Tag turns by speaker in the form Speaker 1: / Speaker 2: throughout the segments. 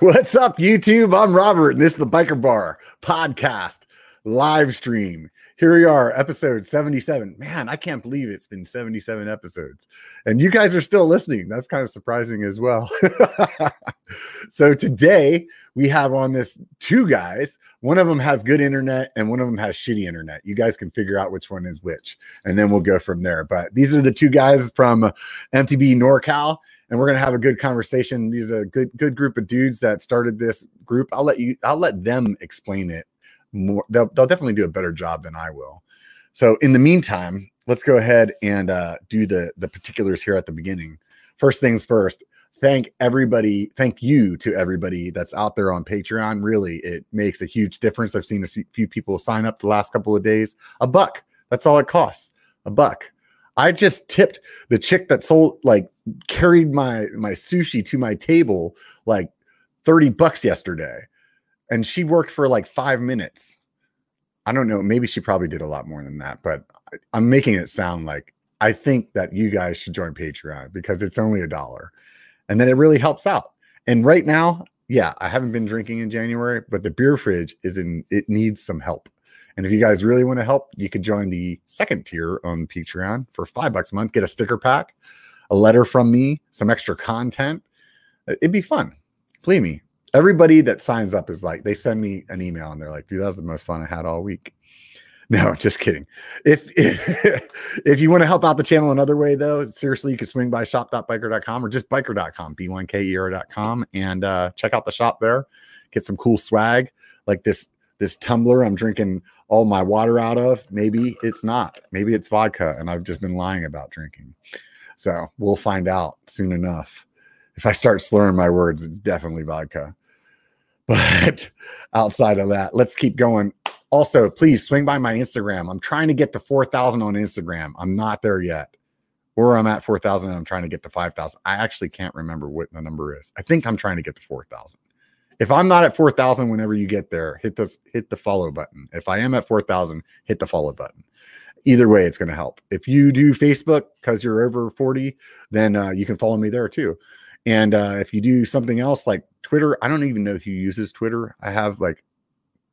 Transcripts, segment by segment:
Speaker 1: What's up, YouTube? I'm Robert, and this is the Biker Bar podcast live stream. Here we are, episode 77. Man, I can't believe it's been 77 episodes, and you guys are still listening. That's kind of surprising as well. so, today we have on this two guys. One of them has good internet, and one of them has shitty internet. You guys can figure out which one is which, and then we'll go from there. But these are the two guys from MTB NorCal and we're gonna have a good conversation. These are a good good group of dudes that started this group. I'll let you. I'll let them explain it more. They'll they'll definitely do a better job than I will. So in the meantime, let's go ahead and uh, do the the particulars here at the beginning. First things first. Thank everybody. Thank you to everybody that's out there on Patreon. Really, it makes a huge difference. I've seen a few people sign up the last couple of days. A buck. That's all it costs. A buck. I just tipped the chick that sold like carried my my sushi to my table like 30 bucks yesterday and she worked for like 5 minutes. I don't know, maybe she probably did a lot more than that, but I'm making it sound like I think that you guys should join Patreon because it's only a dollar. And then it really helps out. And right now, yeah, I haven't been drinking in January, but the beer fridge is in it needs some help. And if you guys really want to help, you could join the second tier on Patreon for five bucks a month. Get a sticker pack, a letter from me, some extra content. It'd be fun. Believe me. Everybody that signs up is like, they send me an email and they're like, dude, that was the most fun I had all week. No, just kidding. If if, if you want to help out the channel another way, though, seriously, you can swing by shop.biker.com or just biker.com, b1ker.com, and uh, check out the shop there. Get some cool swag like this this tumbler I'm drinking all my water out of. Maybe it's not. Maybe it's vodka, and I've just been lying about drinking. So we'll find out soon enough. If I start slurring my words, it's definitely vodka. But outside of that, let's keep going. Also, please swing by my Instagram. I'm trying to get to 4,000 on Instagram. I'm not there yet. Or I'm at 4,000 and I'm trying to get to 5,000. I actually can't remember what the number is. I think I'm trying to get to 4,000. If I'm not at 4,000 whenever you get there, hit the hit the follow button. If I am at 4,000, hit the follow button. Either way, it's going to help. If you do Facebook because you're over 40, then uh, you can follow me there too. And uh, if you do something else like Twitter, I don't even know who uses Twitter. I have like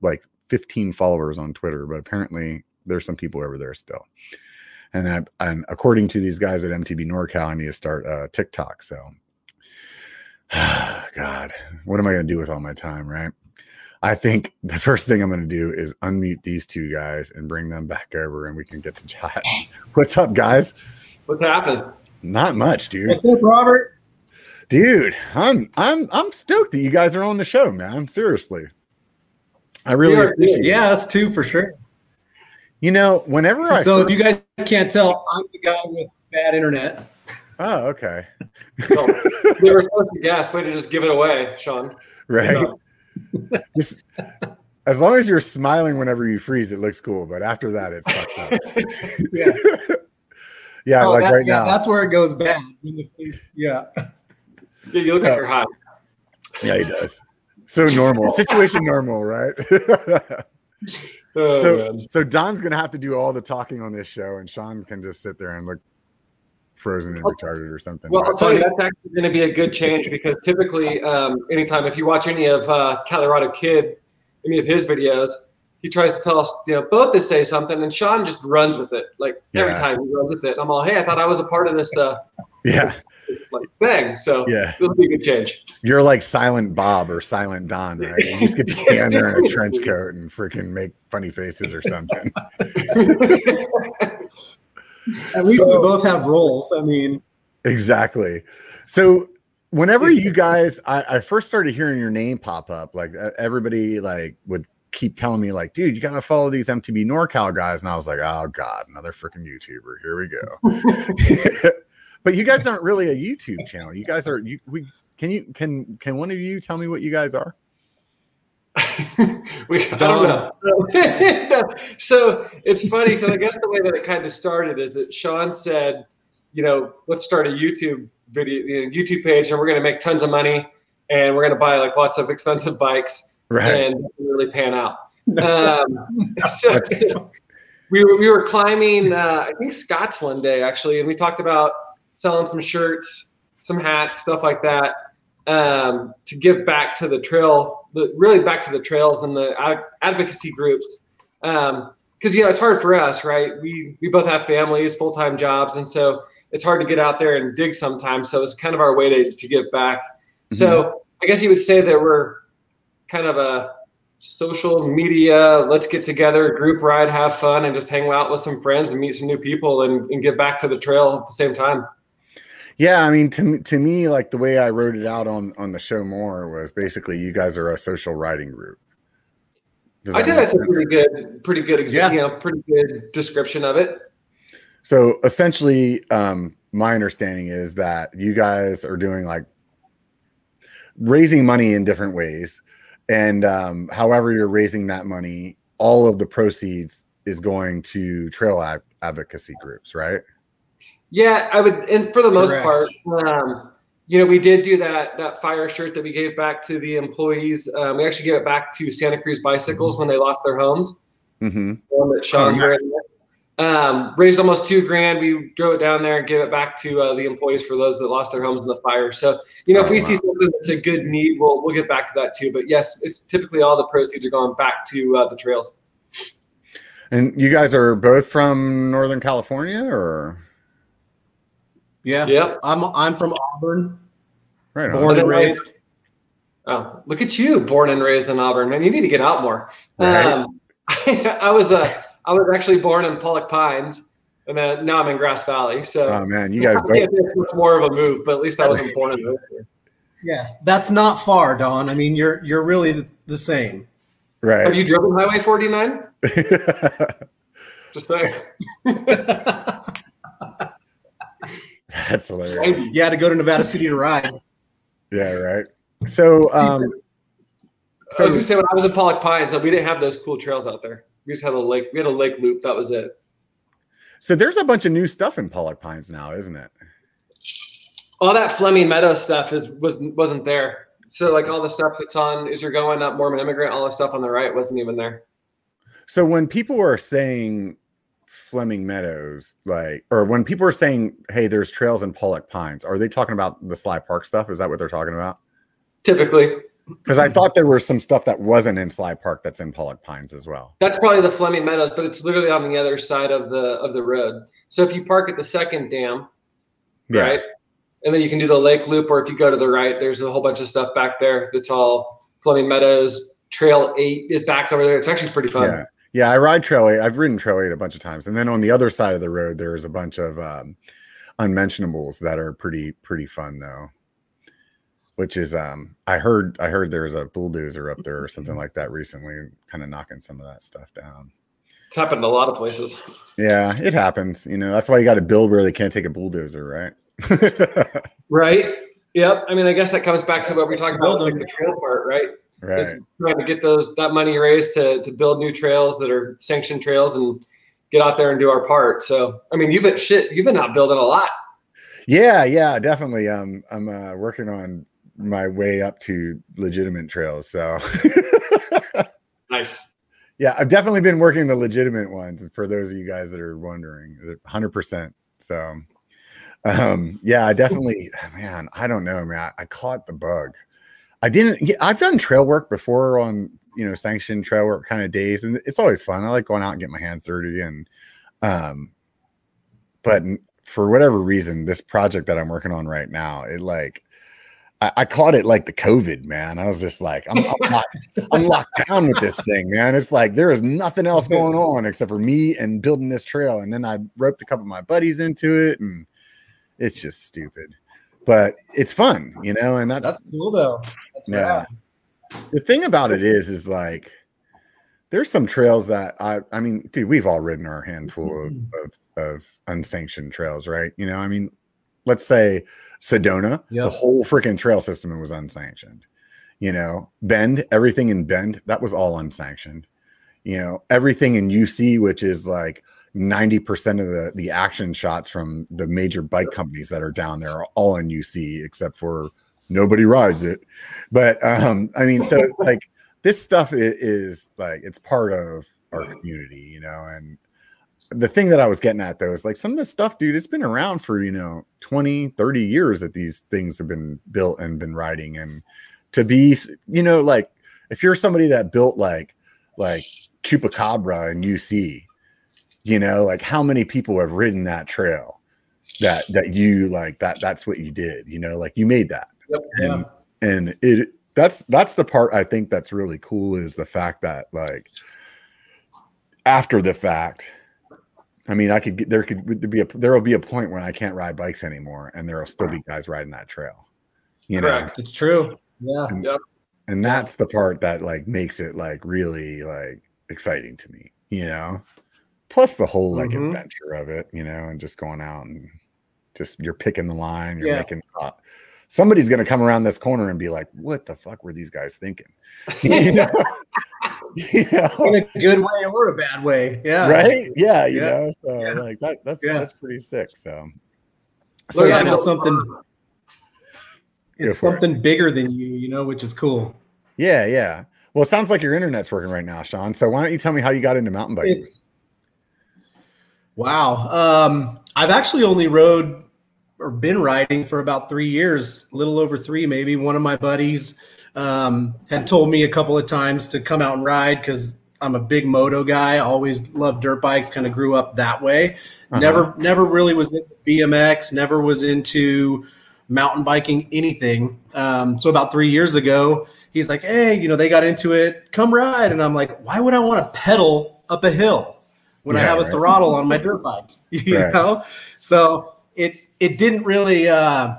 Speaker 1: like 15 followers on Twitter, but apparently there's some people over there still. And, I, and according to these guys at MTB NorCal, I need to start uh, TikTok. So God, what am I going to do with all my time, right? I think the first thing I'm going to do is unmute these two guys and bring them back over and we can get the chat. What's up, guys?
Speaker 2: What's happening?
Speaker 1: Not much, dude.
Speaker 3: What's up, Robert?
Speaker 1: Dude, I'm I'm I'm stoked that you guys are on the show, man. Seriously. I really appreciate
Speaker 3: Yeah, us too for sure.
Speaker 1: You know, whenever I
Speaker 3: So first... if you guys can't tell, I'm the guy with bad internet.
Speaker 1: Oh, okay.
Speaker 2: well, they were supposed to guess. Way to just give it away, Sean.
Speaker 1: Right. Just, as long as you're smiling whenever you freeze, it looks cool. But after that, it's fucked up. yeah. Yeah, oh, like that, right
Speaker 3: yeah,
Speaker 1: now.
Speaker 3: That's where it goes bad. Yeah.
Speaker 2: Yeah, you look like you're hot.
Speaker 1: Yeah, he does. So normal. Situation normal, right?
Speaker 2: oh,
Speaker 1: so, so Don's gonna have to do all the talking on this show, and Sean can just sit there and look frozen and retarded or something.
Speaker 2: Well, I'll tell you, that's actually going to be a good change because typically, um, anytime if you watch any of uh, Colorado Kid, any of his videos, he tries to tell us, you know, both to say something, and Sean just runs with it. Like every time he runs with it, I'm all, hey, I thought I was a part of this. Uh,
Speaker 1: yeah.
Speaker 2: Like thing. So
Speaker 1: yeah,
Speaker 2: it'll be a good change.
Speaker 1: You're like Silent Bob or Silent Don, right? You just get to stand there in a trench coat and freaking make funny faces or something.
Speaker 3: At least so, we both have roles. I mean,
Speaker 1: exactly. So whenever you guys, I, I, first started hearing your name pop up, like everybody like would keep telling me like, dude, you got to follow these MTB NorCal guys. And I was like, oh God, another freaking YouTuber. Here we go. but you guys aren't really a YouTube channel. You guys are, you, we, can you, can, can one of you tell me what you guys are?
Speaker 2: we, I don't know. so it's funny because I guess the way that it kind of started is that Sean said, you know, let's start a YouTube video, you know, YouTube page, and we're going to make tons of money, and we're going to buy like lots of expensive bikes,
Speaker 1: right.
Speaker 2: and really pan out. Um, so we were we were climbing, uh, I think Scott's one day actually, and we talked about selling some shirts, some hats, stuff like that um, to give back to the trail, the, really back to the trails and the ad- advocacy groups. Because um, you know it's hard for us, right? We we both have families, full time jobs, and so it's hard to get out there and dig sometimes. So it's kind of our way to to give back. Mm-hmm. So I guess you would say that we're kind of a social media let's get together group ride have fun and just hang out with some friends and meet some new people and, and get back to the trail at the same time
Speaker 1: yeah i mean to, to me like the way i wrote it out on on the show more was basically you guys are a social riding group
Speaker 2: i think that's a pretty good pretty good example yeah. you know, pretty good description of it
Speaker 1: so essentially um my understanding is that you guys are doing like raising money in different ways and um, however you're raising that money, all of the proceeds is going to trail ad- advocacy groups, right?
Speaker 2: Yeah, I would, and for the most Correct. part, um, you know, we did do that that fire shirt that we gave back to the employees. Um, we actually gave it back to Santa Cruz Bicycles mm-hmm. when they lost their homes.
Speaker 1: Mm-hmm.
Speaker 2: One that Sean's oh, nice um, raised almost two grand. We drove it down there and gave it back to uh, the employees for those that lost their homes in the fire. So, you know, oh, if we wow. see something that's a good need, we'll we'll get back to that too. But yes, it's typically all the proceeds are going back to uh, the trails.
Speaker 1: And you guys are both from Northern California, or?
Speaker 3: Yeah,
Speaker 2: yeah.
Speaker 3: I'm I'm from Auburn,
Speaker 1: right?
Speaker 3: Born and raised.
Speaker 2: Oh, look at you, born and raised in Auburn, man! You need to get out more. Right. Um, I was a. Uh, I was actually born in Pollock Pines, and then now I'm in Grass Valley. So,
Speaker 1: oh man, you guys
Speaker 2: both. much more of a move, but at least I wasn't born in
Speaker 3: there. Yeah, that's not far, Don. I mean, you're you're really the, the same.
Speaker 1: Right.
Speaker 2: Have you driven Highway 49? Just saying.
Speaker 1: That's hilarious.
Speaker 3: You had to go to Nevada City to ride.
Speaker 1: Yeah, right. So, um,
Speaker 2: so I was gonna say when I was in Pollock Pines, we didn't have those cool trails out there. We just had a lake. We had a lake loop. That was it.
Speaker 1: So there's a bunch of new stuff in Pollock Pines now, isn't it?
Speaker 2: All that Fleming Meadow stuff is was wasn't there. So like all the stuff that's on as you're going up Mormon Emigrant, all the stuff on the right wasn't even there.
Speaker 1: So when people are saying Fleming Meadows, like, or when people are saying, "Hey, there's trails in Pollock Pines," are they talking about the Sly Park stuff? Is that what they're talking about?
Speaker 2: Typically,
Speaker 1: because I thought there was some stuff that wasn't in Sly Park that's in Pollock Pines as well.
Speaker 2: That's probably the Fleming Meadows, but it's literally on the other side of the of the road. So if you park at the second dam, yeah. right, and then you can do the lake loop, or if you go to the right, there's a whole bunch of stuff back there that's all Fleming Meadows. Trail Eight is back over there. It's actually pretty fun.
Speaker 1: Yeah, yeah. I ride Trail Eight. I've ridden Trail Eight a bunch of times, and then on the other side of the road, there's a bunch of um, unmentionables that are pretty pretty fun though which is um I heard I heard there's a bulldozer up there or something like that recently, kind of knocking some of that stuff down.
Speaker 2: It's happened in a lot of places.
Speaker 1: Yeah, it happens. You know, that's why you got to build where they can't take a bulldozer,
Speaker 2: right? right. Yep. I mean, I guess that comes back to what we talked about, like the trail part, right?
Speaker 1: Right.
Speaker 2: Is trying to get those that money raised to to build new trails that are sanctioned trails and get out there and do our part. So, I mean, you've been shit. You've been out building a lot.
Speaker 1: Yeah, yeah, definitely. Um, I'm uh, working on my way up to legitimate trails. So
Speaker 2: nice.
Speaker 1: Yeah, I've definitely been working the legitimate ones for those of you guys that are wondering. 100%. So um yeah, I definitely man, I don't know, man. I, I caught the bug. I didn't I've done trail work before on, you know, sanctioned trail work kind of days and it's always fun. I like going out and get my hands dirty and um but for whatever reason, this project that I'm working on right now, it like I, I caught it like the COVID, man. I was just like, I'm, I'm, locked, I'm locked down with this thing, man. It's like there is nothing else going on except for me and building this trail. And then I roped a couple of my buddies into it, and it's just stupid, but it's fun, you know. And that's,
Speaker 3: that's cool, though. That's
Speaker 1: yeah. The thing about it is, is like there's some trails that I, I mean, dude, we've all ridden our handful of, mm-hmm. of, of unsanctioned trails, right? You know, I mean, let's say Sedona, yep. the whole freaking trail system was unsanctioned. You know, Bend, everything in Bend, that was all unsanctioned. You know, everything in UC, which is like 90% of the the action shots from the major bike companies that are down there are all in UC except for nobody rides it. But um I mean so like this stuff is, is like it's part of our community, you know, and the thing that I was getting at though is like some of this stuff, dude, it's been around for, you know, 20, 30 years that these things have been built and been riding. And to be, you know, like if you're somebody that built like, like Chupacabra and UC, you know, like how many people have ridden that trail that, that you like, that, that's what you did, you know, like you made that.
Speaker 2: Yep.
Speaker 1: And, and it, that's, that's the part I think that's really cool is the fact that like after the fact, I mean, I could get there could be a there will be a point where I can't ride bikes anymore, and there will still be guys riding that trail. You
Speaker 2: Correct.
Speaker 3: It's true. Yeah.
Speaker 1: And,
Speaker 2: Yep.
Speaker 1: and that's the part that like makes it like really like exciting to me, you know. Plus the whole like
Speaker 3: Mhm.
Speaker 1: adventure of it, you know, and just going out and just you're picking the line, you're
Speaker 3: Yeah.
Speaker 1: making uh, somebody's gonna come around this corner and be like, "What the fuck were these guys thinking?" you know, know?
Speaker 3: In a good way or a bad way. Yeah.
Speaker 1: right? Yeah, you
Speaker 3: Yeah.
Speaker 1: know, so
Speaker 3: Yeah.
Speaker 1: like that that's
Speaker 3: Yeah.
Speaker 1: that's pretty sick. So,
Speaker 3: So
Speaker 2: Look,
Speaker 3: yeah,
Speaker 2: I
Speaker 3: it's something it's
Speaker 1: for it.
Speaker 3: something bigger than you, you know, which is cool.
Speaker 1: yeah, yeah. Well, it sounds like your internet's working right now, Sean. So why don't you tell me how you got into mountain biking?
Speaker 3: It's wow. Um, I've actually only rode or been riding for about three years, a little over three, maybe. One of my buddies um, had told me a couple of times to come out and ride because I'm a big moto guy. Always loved dirt bikes. Kind of grew up that way.
Speaker 1: Uh-huh.
Speaker 3: Never, never really was into BMX. Never was into mountain biking, anything. Um, so about three years ago, he's like, "Hey, you know, they got into it. Come ride." And I'm like, "Why would I want to pedal up a hill when I
Speaker 1: Yeah,
Speaker 3: have a throttle on my dirt bike?" You
Speaker 1: Right.
Speaker 3: know. So it it didn't really. Uh,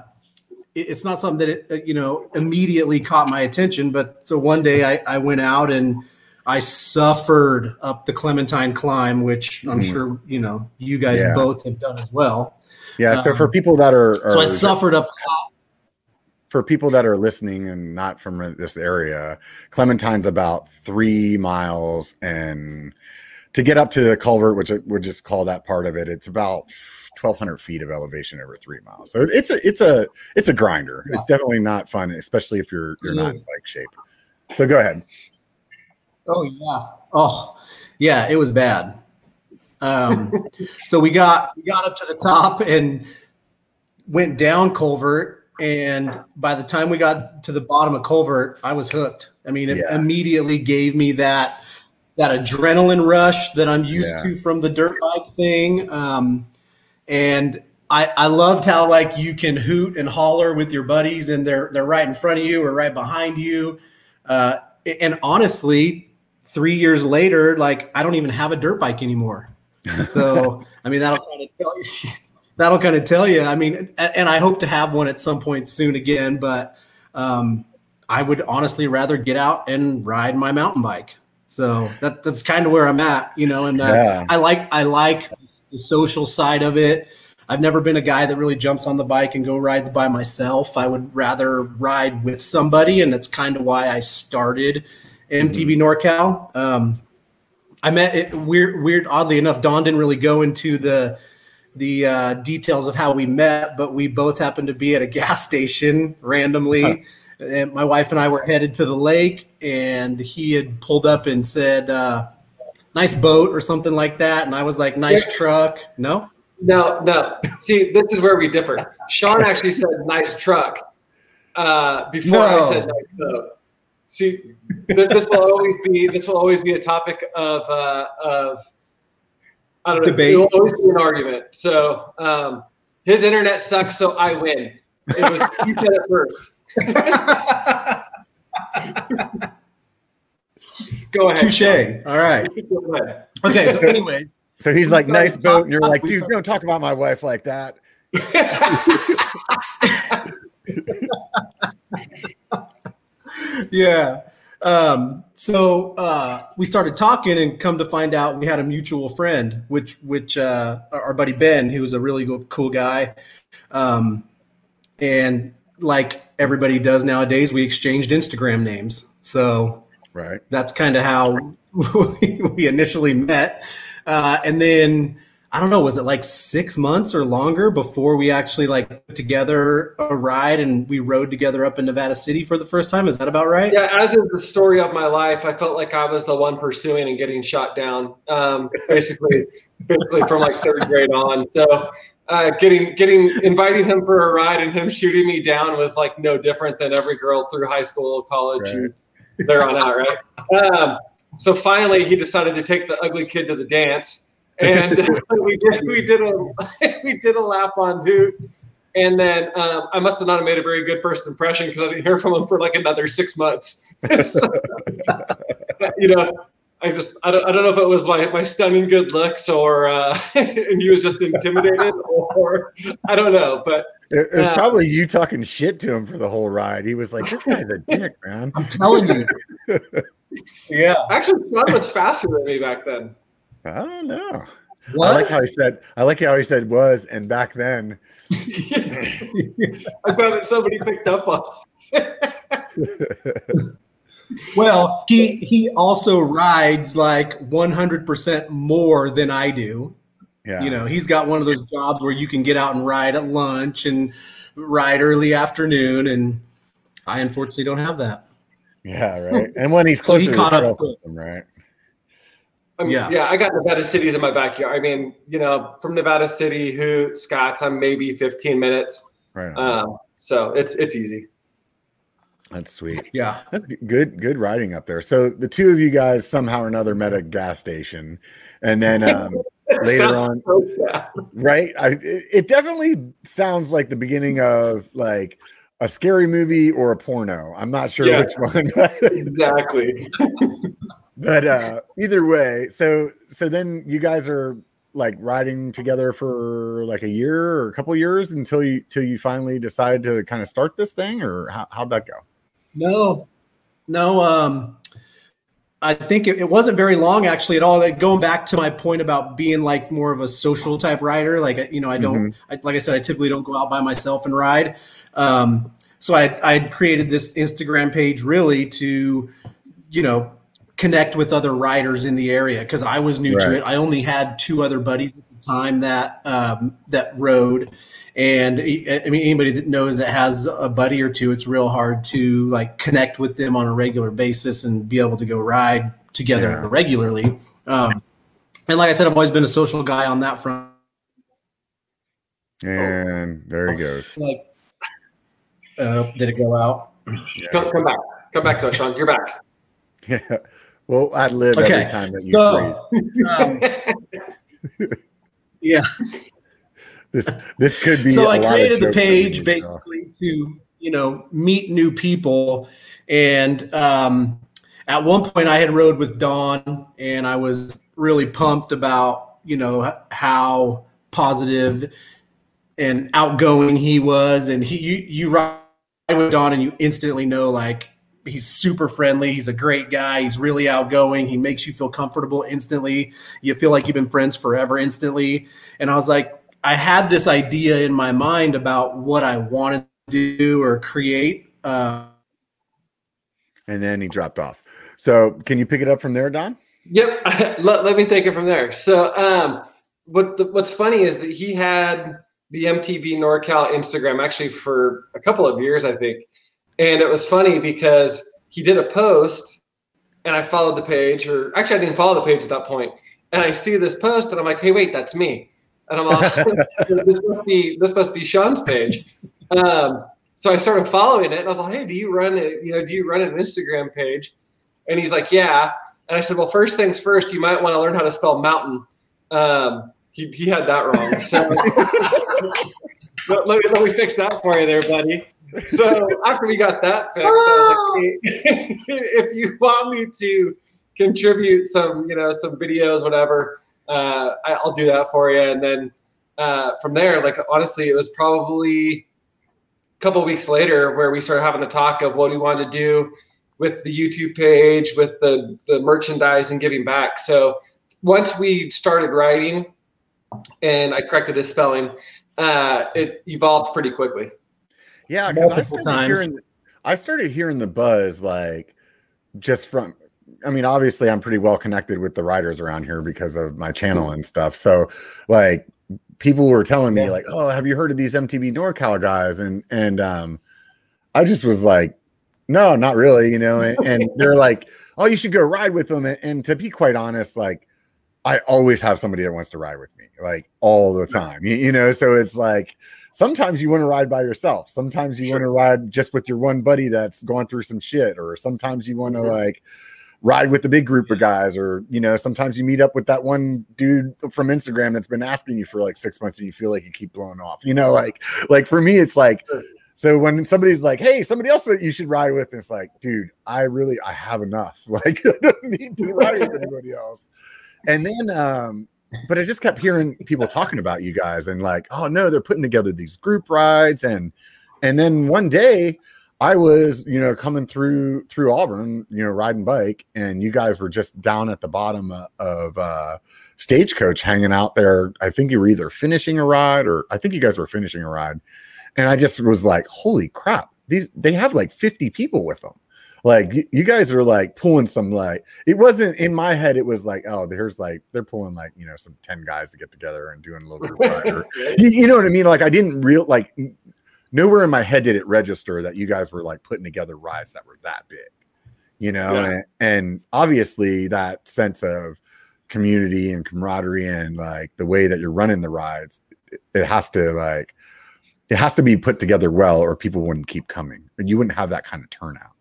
Speaker 3: it- it's not something that it, uh, you know immediately caught my attention. But so one day I, I went out and I suffered up the Clementine climb, which I'm
Speaker 1: Mhm.
Speaker 3: sure you know you guys
Speaker 1: Yeah.
Speaker 3: both have done as well.
Speaker 1: Yeah. So
Speaker 3: Um,
Speaker 1: for people that are,
Speaker 3: So I suffered up.
Speaker 1: for people that are listening and not from this area, Clementine's about three miles, and to get up to the culvert, which I would just call that part of it, it's about twelve hundred feet of elevation over three miles. So it's a it's a it's a grinder. It's definitely not fun, especially if you're you're not in bike shape. So go ahead.
Speaker 3: Oh yeah. Oh yeah. It was bad. Um, so we got we got up to the top and went down culvert, and by the time we got to the bottom of culvert, I was hooked. I mean, it
Speaker 1: Yeah.
Speaker 3: immediately gave me that that adrenaline rush that I'm used
Speaker 1: Yeah.
Speaker 3: to from the dirt bike thing. Um, and I, I loved how like you can hoot and holler with your buddies and they're they're right in front of you or right behind you. Uh, and honestly, three years later, like I don't even have a dirt bike anymore. So I mean that'll kind of tell you that'll kind of tell you. I mean, and I hope to have one at some point soon again, but um, I would honestly rather get out and ride my mountain bike. So that that's kind of where I'm at, you know. And uh,
Speaker 1: Yeah.
Speaker 3: I like I like the social side of it. I've never been a guy that really jumps on the bike and go rides by myself. I would rather ride with somebody, and that's kind of why I started MTB NorCal. Um, I met it weird, weird. Oddly enough, Don didn't really go into the the uh, details of how we met, but we both happened to be at a gas station randomly. And my wife and I were headed to the lake, and he had pulled up and said, uh, "Nice boat" or something like that, and I was like, "Nice truck." No,
Speaker 2: No, no. See, this is where we differ. Sean actually said nice truck uh, before I said nice boat. See, th- this will always be this will always be a topic of uh, of I don't know.
Speaker 3: Debate.
Speaker 2: It will always be an argument. So um, his internet sucks, so I win. It was you said it first. Go ahead.
Speaker 3: touche. All right. Okay. So, anyways,
Speaker 1: So he's like, nice boat. And you're like, dude, don't talk about my wife like that.
Speaker 3: yeah. Um, so uh, we started talking and come to find out we had a mutual friend, which which uh, our buddy Ben, who was a really cool guy, um, and like everybody does nowadays, we exchanged Instagram names. So
Speaker 1: Right.
Speaker 3: that's kind of how we initially met. Uh, and then I don't know, was it like six months or longer before we actually like put together a ride and we rode together up in Nevada City for the first time? Is that about right?
Speaker 2: Yeah, as is the story of my life, I felt like I was the one pursuing and getting shot down. Um, basically, basically from like third grade on. So uh, getting getting inviting him for a ride and him shooting me down was like no different than every girl through high school, college, right. and there on out, right? Um, so finally, he decided to take the ugly kid to the dance and we did we did a we did a lap on Hoot, and then um, I must have not made a very good first impression because I didn't hear from him for like another six months. so, you know, I just I don't, I don't know if it was my, my stunning good looks or uh, and he was just intimidated or I don't know, but
Speaker 1: it, was uh, probably you talking shit to him for the whole ride. He was like, "This guy's a dick, man."
Speaker 3: I'm telling you.
Speaker 2: yeah, actually, Sean was faster than me back then.
Speaker 1: Oh no! Was? What? I like how he said. I like how he said was, and back then.
Speaker 2: I thought that somebody picked up on.
Speaker 3: Well, he he also rides like 100% more than I do. Yeah. You know, he's got one of those jobs where you can get out and ride at lunch and ride early afternoon and I unfortunately don't have that.
Speaker 1: Yeah, right. And when he's closer so he caught up system, right?
Speaker 2: I mean, yeah, yeah. I got Nevada cities in my backyard. I mean, you know, from Nevada City, who Scotts, I'm maybe 15 minutes. Right. Um, so it's it's easy.
Speaker 1: That's sweet.
Speaker 3: Yeah,
Speaker 1: that's good. Good riding up there. So the two of you guys somehow or another met a gas station, and then um, later on, so right? I, it definitely sounds like the beginning of like a scary movie or a porno. I'm not sure yes, which one.
Speaker 2: exactly
Speaker 1: but uh either way so so then you guys are like riding together for like a year or a couple years until you till you finally decide to kind of start this thing or how, how'd that go
Speaker 3: no no um i think it, it wasn't very long actually at all like going back to my point about being like more of a social type rider like you know i don't mm-hmm. I, like i said i typically don't go out by myself and ride um so i i created this instagram page really to you know connect with other riders in the area because I was new right. to it. I only had two other buddies at the time that um, that rode, and I mean anybody that knows that has a buddy or two, it's real hard to like connect with them on a regular basis and be able to go ride together yeah. regularly. Um, and like I said, I've always been a social guy on that front.
Speaker 1: And oh. there he goes.
Speaker 3: Like, uh, did it go out?
Speaker 2: Yeah. Come, come back. Come back to us, Sean. You're back.
Speaker 1: Yeah. Well, I'd live okay. every time that you
Speaker 3: so, um, yeah.
Speaker 1: This this could be.
Speaker 3: So I created the page basically to you know meet new people, and um, at one point I had rode with Don, and I was really pumped about you know how positive and outgoing he was, and he you you ride with Don, and you instantly know like he's super friendly. He's a great guy. He's really outgoing. He makes you feel comfortable instantly. You feel like you've been friends forever instantly. And I was like, I had this idea in my mind about what I wanted to do or create. Uh,
Speaker 1: and then he dropped off. So can you pick it up from there, Don?
Speaker 2: Yep. let, let me take it from there. So um, what the, what's funny is that he had the MTB NorCal Instagram actually for a couple of years, I think. And it was funny because he did a post and I followed the page, or actually, I didn't follow the page at that point. And I see this post and I'm like, hey, wait, that's me. And I'm like, this must be this must be Sean's page. Um, so I started following it and I was like, hey, do you run it? You know, do you run an Instagram page? And he's like, yeah. And I said, well, first things first, you might want to learn how to spell mountain. Um, he, he had that wrong. So let, me, let me fix that for you there, buddy so after we got that fixed, I was like, hey, if you want me to contribute some, you know, some videos, whatever, uh, I'll do that for you. And then uh, from there, like honestly, it was probably a couple weeks later where we started having the talk of what we wanted to do with the YouTube page, with the the merchandise and giving back. So once we started writing, and I corrected his spelling, uh, it evolved pretty quickly.
Speaker 1: Yeah, multiple I times. Hearing, I started hearing the buzz like just from I mean, obviously, I'm pretty well connected with the writers around here because of my channel and stuff. So, like, people were telling me, like, "Oh, have you heard of these MTB NorCal guys?" And and um, I just was like, "No, not really," you know. And, and they're like, "Oh, you should go ride with them." And, and to be quite honest, like, I always have somebody that wants to ride with me, like all the time. You, you know, so it's like sometimes you want to ride by yourself. Sometimes you
Speaker 2: Sure.
Speaker 1: want to ride just with your one buddy that's going through some shit, or sometimes you want to
Speaker 2: Mhm.
Speaker 1: like ride with the big group of guys, or you know, sometimes you meet up with that one dude from Instagram that's been asking you for like six months and you feel like you keep blowing off. You know, like like for me, it's like so when somebody's like, "Hey, somebody else that you should ride with," it's like, dude, I really I have enough. Like I don't need to ride with anybody else. And then um but I just kept hearing people talking about you guys and like, oh no, they're putting together these group rides and and then one day I was, you know, coming through through Auburn, you know, riding bike, and you guys were just down at the bottom of, uh, stagecoach, hanging out there. I think you were either finishing a ride, or I think you guys were finishing a ride, and I just was like, "Holy crap! These they have like fifty people with them." Like you, you guys are like pulling some like it wasn't in my head. It was like, oh, there's like they're pulling like you know some ten guys to get together and doing a little group ride. Or, you, you know what I mean? Like I didn't real like nowhere in my head did it register that you guys were like putting together rides that were that big, you know,
Speaker 2: Yeah.
Speaker 1: and, and obviously that sense of community and camaraderie and like the way that you're running the rides, it, it has to like it has to be put together well, or people wouldn't keep coming, and you wouldn't have that kind of turnout,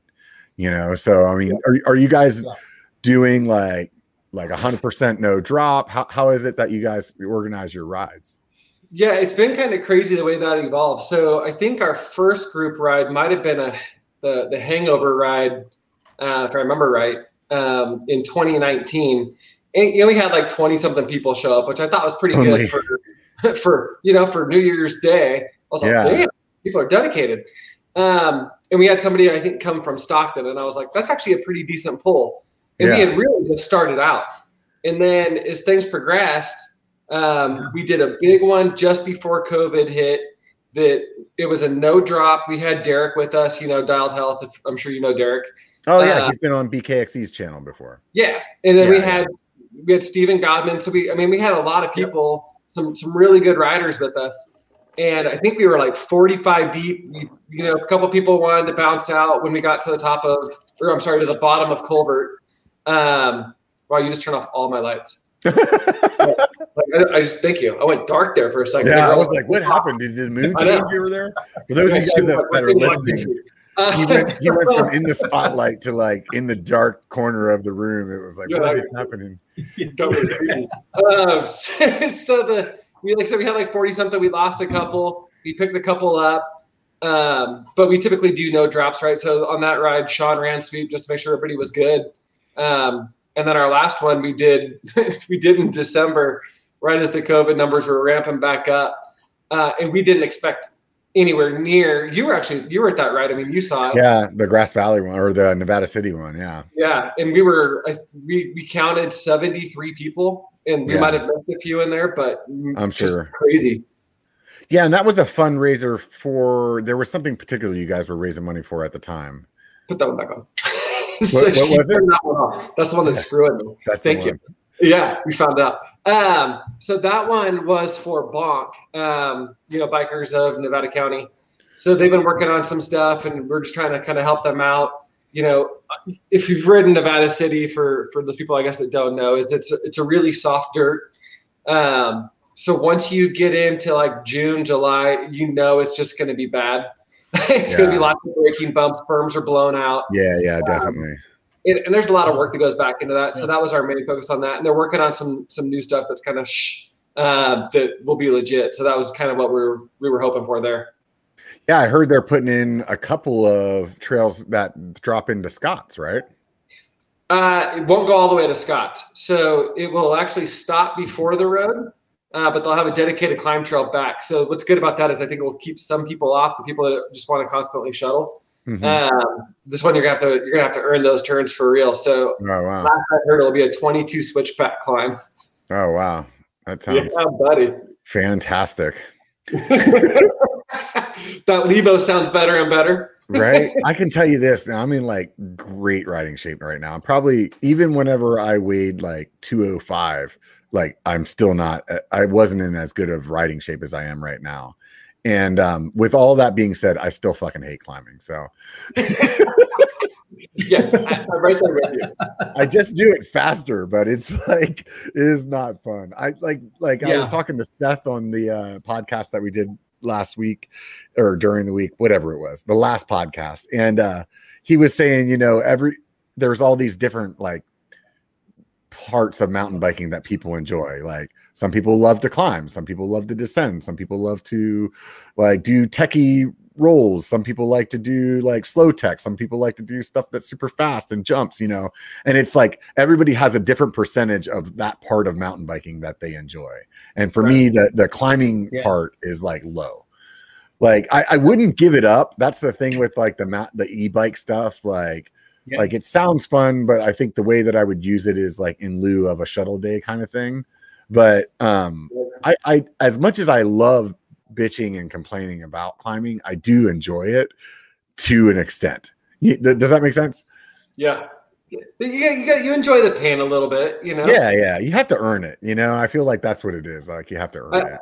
Speaker 1: you know. So I mean, are are you guys
Speaker 3: Yeah.
Speaker 1: doing like like a hundred percent no drop? How how is it that you guys organize your rides?
Speaker 2: Yeah, it's been kind of crazy the way that evolved. So I think our first group ride might have been a the the Hangover ride, uh, if I remember right, um, in 2019. And you know, we had like 20 something people show up, which I thought was pretty
Speaker 1: Only.
Speaker 2: good for for you know for New Year's Day. I was like,
Speaker 1: Yeah.
Speaker 2: damn, people are dedicated. Um, and we had somebody I think come from Stockton, and I was like, that's actually a pretty decent pull. And we had really just started out, and then as things progressed, um, we did a big one just before COVID hit. That it was a no drop. We had Derek with us, you know, Dialed Health. If, I'm sure you know Derek.
Speaker 1: Oh yeah,
Speaker 2: Uh,
Speaker 1: he's been on BKXC's channel before.
Speaker 2: Yeah, and then we
Speaker 1: Yeah, yeah.
Speaker 2: had we had Stephen Godman. So we, I mean, we had a lot of people, some some really good riders with us, and I think we were like 45 deep. We, you know, a couple people wanted to bounce out when we got to the top of, or I'm sorry, to the bottom of culvert. Um, wow, you just turned off all my lights. I, I just thank you. I went dark there for a second.
Speaker 1: yeah, I
Speaker 2: didn't
Speaker 1: was like, what happened? Did the moon
Speaker 2: I
Speaker 1: change over there? For those of you guys that, that are listening,
Speaker 2: Uh,
Speaker 1: he went, he went from in the spotlight to like in the dark corner of the room. It was like,
Speaker 2: Yeah,
Speaker 1: what happening?
Speaker 2: Really creepy. um, so, so the we like so we had like 40 something we lost a couple we picked a couple up um, but we typically do no drops right so on that ride sean ran sweep just to make sure everybody was good um, and then our last one we did we did in december right as the covid numbers were ramping back up uh, and we didn't expect anywhere near you were actually you were at that right. i mean you saw it
Speaker 1: Yeah, the Grass Valley one or the Nevada City one. Yeah.
Speaker 2: yeah, and we were we we counted seventy three people, and we
Speaker 1: Yeah.
Speaker 2: might have missed a few in there, but
Speaker 1: I'm
Speaker 2: just
Speaker 1: sure.
Speaker 2: crazy.
Speaker 1: Yeah, and that was a fundraiser for there was something particular you guys were raising money for at the time.
Speaker 2: Put that one back on.
Speaker 1: What- what was it?
Speaker 2: That one. That's the one that's screwing me.
Speaker 1: That's
Speaker 2: Thank you. Yeah, we found out. Um, so that one was for BONC, um, you know, bikers of Nevada County. So they've been working on some stuff, and we're just trying to kind of help them out. You know, if you've ridden Nevada City, for for those people I guess that don't know, is it's it's a really soft dirt. Um, so once you get into like June, July, you know it's just going to be bad. it's going to be lots of braking bumps. Berms are blown out
Speaker 1: Yeah, yeah, definitely.
Speaker 2: and, and there's a lot of work that goes back into that. So that was our main focus on that. And they're working on some some new stuff that's kind of shh, uh, that will be legit. So that was kind of what we were we were hoping for there.
Speaker 1: Yeah, I heard they're putting in a couple of trails that drop into Scott's, right?
Speaker 2: Uh, it won't go all the way to Scotts. So it will actually stop before the road, uh, but they'll have a dedicated climb trail back. So what's good about that is I think it will keep some people off, the people that just want to constantly shuttle.
Speaker 1: Mhm.
Speaker 2: Um, this one you're gonna have to you're gonna have to earn those turns for real. So
Speaker 1: oh wow.
Speaker 2: last I heard it'll be a 22 switchback climb.
Speaker 1: Oh wow. That
Speaker 2: Yeah,
Speaker 1: sounds
Speaker 2: buddy.
Speaker 1: fantastic.
Speaker 2: that Levo sounds better and better.
Speaker 1: Right? I can tell you this. Now I'm in like great riding shape right now. I'm probably even whenever I weighed like 205, like I'm still not. uh, I wasn't in as good of riding shape as I am right now. And um, with all that being said, I still fucking hate climbing. So
Speaker 2: yeah, I, I'm right there with you.
Speaker 1: I just do it faster, but it's like it is not fun. I like like I was talking to Seth on the uh, podcast that we did last week or during the week, whatever it was, the last podcast, and uh, he was saying, you know, every there's all these different like parts of mountain biking that people enjoy. Like some people love to climb, some people love to descend, some people love to like do techie rolls, some people like to do like slow tech, some people like to do stuff that's super fast and jumps, you know. And it's like everybody has a different percentage of that part of mountain biking that they enjoy. And for me, the the climbing
Speaker 3: Yeah.
Speaker 1: part is like low. Like I, I wouldn't give it up. That's the thing with like the mat the e-bike stuff. Like
Speaker 3: Yeah.
Speaker 1: like it sounds fun, but I think the way that I would use it is like in lieu of a shuttle day kind of thing. But um I, I as much as I love bitching and complaining about climbing, I do enjoy it to an extent. Does that make sense?
Speaker 2: Yeah. You got, you you enjoy the pain a little bit, you know.
Speaker 1: Yeah, yeah. You have to earn it. You know, I feel like that's what it is. Like you have to earn
Speaker 2: I-
Speaker 1: it.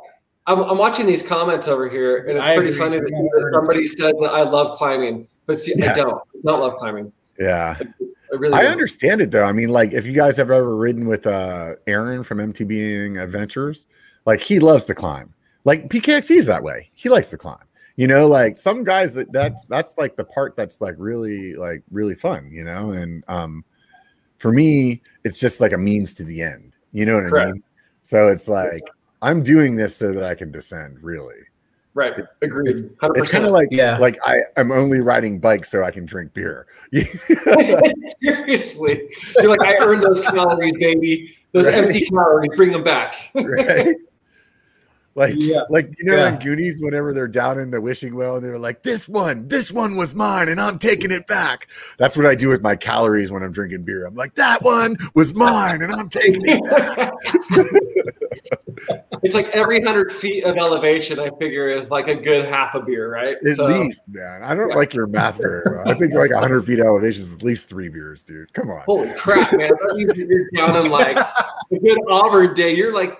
Speaker 2: I'm, I'm watching these comments over here, and it's
Speaker 3: I
Speaker 2: pretty
Speaker 3: agree.
Speaker 2: funny that
Speaker 3: You gotta earn it.
Speaker 2: somebody said that I love climbing, but see,
Speaker 1: Yeah.
Speaker 2: I don't. I don't love climbing.
Speaker 1: Yeah.
Speaker 2: I really.
Speaker 1: I understand it though. I mean, like if you guys have ever ridden with uh Aaron from MTBing Adventures, like he loves to climb. Like BKXC is that way. He likes to climb. You know, like some guys that that's that's like the part that's like really like really fun, you know? And um for me, it's just like a means to the end. You know what I mean? So it's like I'm doing this so that I can descend, really.
Speaker 2: Right. Agreed. Hundred
Speaker 1: It's kind of like
Speaker 3: Yeah.
Speaker 1: like I am only riding bikes so I can drink beer.
Speaker 2: Seriously, you're like I earned those calories, baby. Those
Speaker 1: Right.
Speaker 2: empty calories, bring them back.
Speaker 1: right? Like,
Speaker 3: Yeah.
Speaker 1: like you know,
Speaker 3: Yeah.
Speaker 1: in Goonies, whenever they're down in the wishing well, and they're like, "This one, this one was mine, and I'm taking it back." That's what I do with my calories when I'm drinking beer. I'm like, "That one was mine, and I'm taking it back."
Speaker 2: it's like every hundred feet of elevation, I figure, is like a good half a beer, right?
Speaker 1: At
Speaker 2: So-
Speaker 1: least, man. I don't
Speaker 2: Yeah.
Speaker 1: like your math very well. I think like 100 feet elevation is at least three beers, dude. Come on.
Speaker 2: Holy crap, man! You're down in like a good Auburn day. You're like,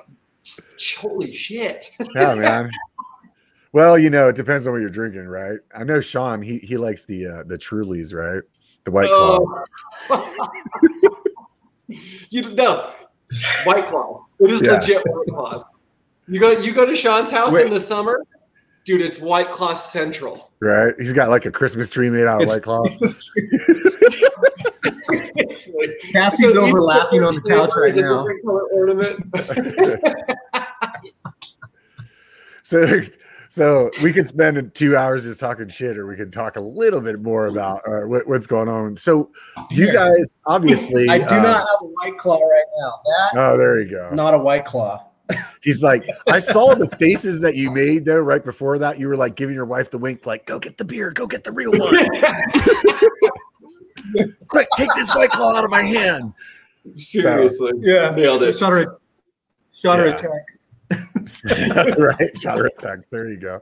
Speaker 2: holy shit.
Speaker 1: Yeah, man. Well, you know, it depends on what you're drinking, right? I know Sean. He he likes the uh, the Trulies, right? The White Claw.
Speaker 2: Oh. you know, White Claw. It is
Speaker 1: Yeah.
Speaker 2: legit White Claws. You go, you go to Sean's house
Speaker 1: Wait.
Speaker 2: in the summer, dude. It's White Claw Central.
Speaker 1: right? He's got like a Christmas tree made out of
Speaker 3: It's-
Speaker 1: White Claw.
Speaker 2: It's like-
Speaker 3: Cassie's
Speaker 2: So
Speaker 3: over laughing on the couch right now.
Speaker 2: ornament.
Speaker 1: So, so we could spend two hours just talking shit, or we could talk a little bit more about uh, what, what's going on. So, you guys obviously,
Speaker 3: I do
Speaker 1: uh,
Speaker 3: not have a white claw right now. That
Speaker 1: Oh, there you go.
Speaker 3: not a white claw.
Speaker 1: He's like, I saw the faces that you made though. Right before that, you were like giving your wife the wink, like, "Go get the beer, go get the real one, quick, take this white claw out of my hand."
Speaker 2: Seriously,
Speaker 3: Yeah.
Speaker 2: nailed it.
Speaker 3: Shot her, a- shot her
Speaker 1: Yeah.
Speaker 3: a text.
Speaker 1: right, shot her a text. There you go.